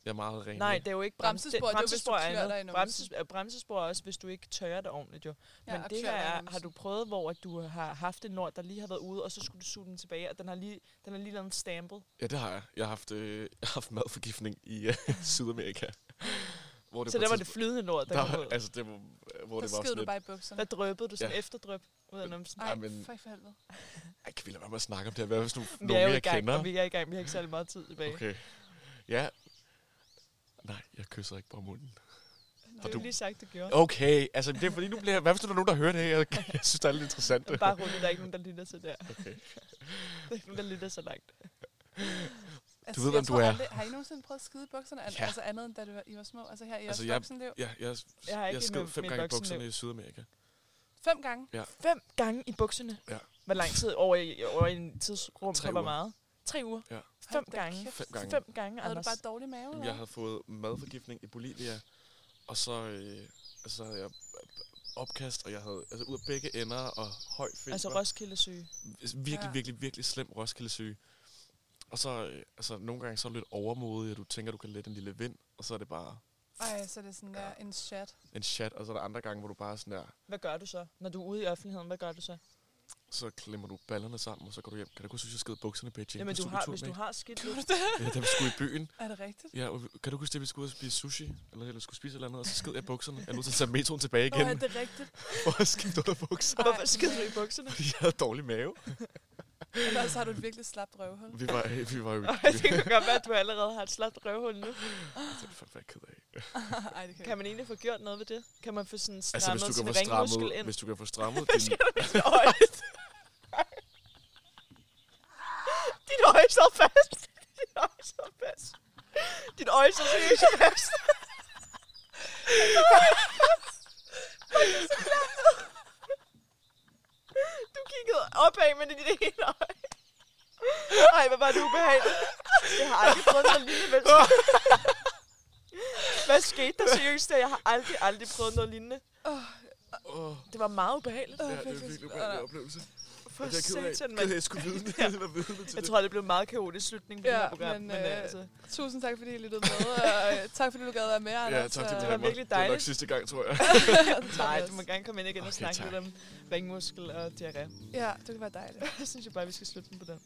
Jeg er meget ren. Nej, det er jo ikke brems- Bremsespor, det er jo, hvis du bremsespor dig. Bremses, bremsespor er også, hvis du ikke tørrer det ordentligt jo. ja, Men det her er, har du prøvet, hvor at du har haft en nord, der lige har været ude, og så skulle du suge den tilbage, og den har lige, den er lige lavet en stampet. Ja, det har jeg. Jeg har haft, øh, jeg har haft madforgiftning i øh, Sydamerika. Hvor Så på der var det flydende nord, der, der, kom ud. altså, det var, hvor Der det var sådan du lidt... bare i bukserne. Der drøbede du sådan Ja. efterdrøb ud af numsen. Ej, men- for helvede. Ej, kan vi lade være med at snakke om det her? Hvad hvis nu Vi nogen, er jeg gang, kender? og vi er i gang. Vi har ikke særlig meget tid tilbage. Okay. Ja. Nej, jeg kysser ikke på munden. Det har du- lige sagt, du gjorde. Okay, altså det er fordi, nu bliver... Hvad hvis der er nogen, der hører det her? Jeg, jeg synes, det er lidt interessant. Bare roligt, der er ikke nogen, der lytter til der. Okay. Der er ikke nogen, der lytter så langt. Altså, ved, jeg hvem tror du er. Aldrig, har I nogensinde prøvet at skide i bukserne? Al- Ja. Altså andet end da du var, I var små? Altså her i Altså, altså, jeg- voksenliv? Ja, jeg, jeg, Jeg har jeg, ikke mit- fem gange i bukserne i Sydamerika. Fem gange? Fem gange i bukserne? Ja. Hvor lang tid over i, over en tidsrum Tre hvor uger. meget? Tre uger? Ja. Fem gange? Fem gange. Fem gange, Havde du bare dårlig mave? Jamen, jeg havde fået madforgiftning i Bolivia, og så, øh, så havde jeg opkast, og jeg havde altså ud af begge ender og høj feber. Altså Roskilde syge. virkelig, Ja. virkelig, virkelig slem Roskilde-syge. Og så, øh, altså nogle gange så er du lidt overmodig, og du tænker, du kan lette en lille vind, og så er det bare Ej, så er det sådan der en chat. en chat, og så er der andre gange, hvor du bare er sådan der, Hvad gør du så? Når du er ude i offentligheden, hvad gør du så? så klemmer du ballerne sammen, og så går du hjem. Kan du ikke huske, at jeg skede bukserne, Beijing? Jamen, du har, hvis du har skidt lidt. Ja, da vi skulle i byen. Er det rigtigt? Ja, og kan du huske, at vi skulle ud og spise sushi? Eller, eller skulle spise et eller andet, og så sked jeg bukserne. Jeg er nødt til at tage metroen tilbage igen, er det rigtigt? at skifte under bukser. Hvorfor skider du i bukserne? Fordi jeg havde dårlig mave. Ellers har du et virkelig slapt røvhul. Vi var, vi var jo... Det kan godt være, at du allerede har et slapt røvhul nu. Det er fandme jeg ked af. Ej, det kan, Kan man egentlig få gjort noget ved det? Kan man få sådan Altså, strammet hvis du sin kan få ringmuskel ind? hvis du kan få strammet Hvad din... dit øje? Dit øje står fast. Dit øje står fast. Dit øje står seriøst fast. Du kiggede opad med dit ene øje. Ej, hvad var det ubehageligt. Jeg har aldrig prøvet noget lignende. Vel? Hvad skete der seriøst? Jeg har aldrig, aldrig prøvet noget lignende. Åh, Det var meget ubehageligt. ja, det en virkelig ubehagelig oplevelse. For det er ked af. satan, mand. jeg skulle vide det. Ja. Jeg var vidne til Jeg det. tror, det blev en meget kaotisk slutning på det Ja, her program. men, Men, øh, øh, altså, Tusind tak, fordi I lyttede med, og øh, tak, fordi du gad være med, Ja, Anders. tak, det, og- var var virkelig Det er nok dejligt. sidste gang, tror jeg. nej, du må gerne komme ind igen og Okay, snakke tak. lidt om ringmuskel og diarré. Ja, det kan være dejligt. Jeg synes jeg bare, vi skal slutte den på den.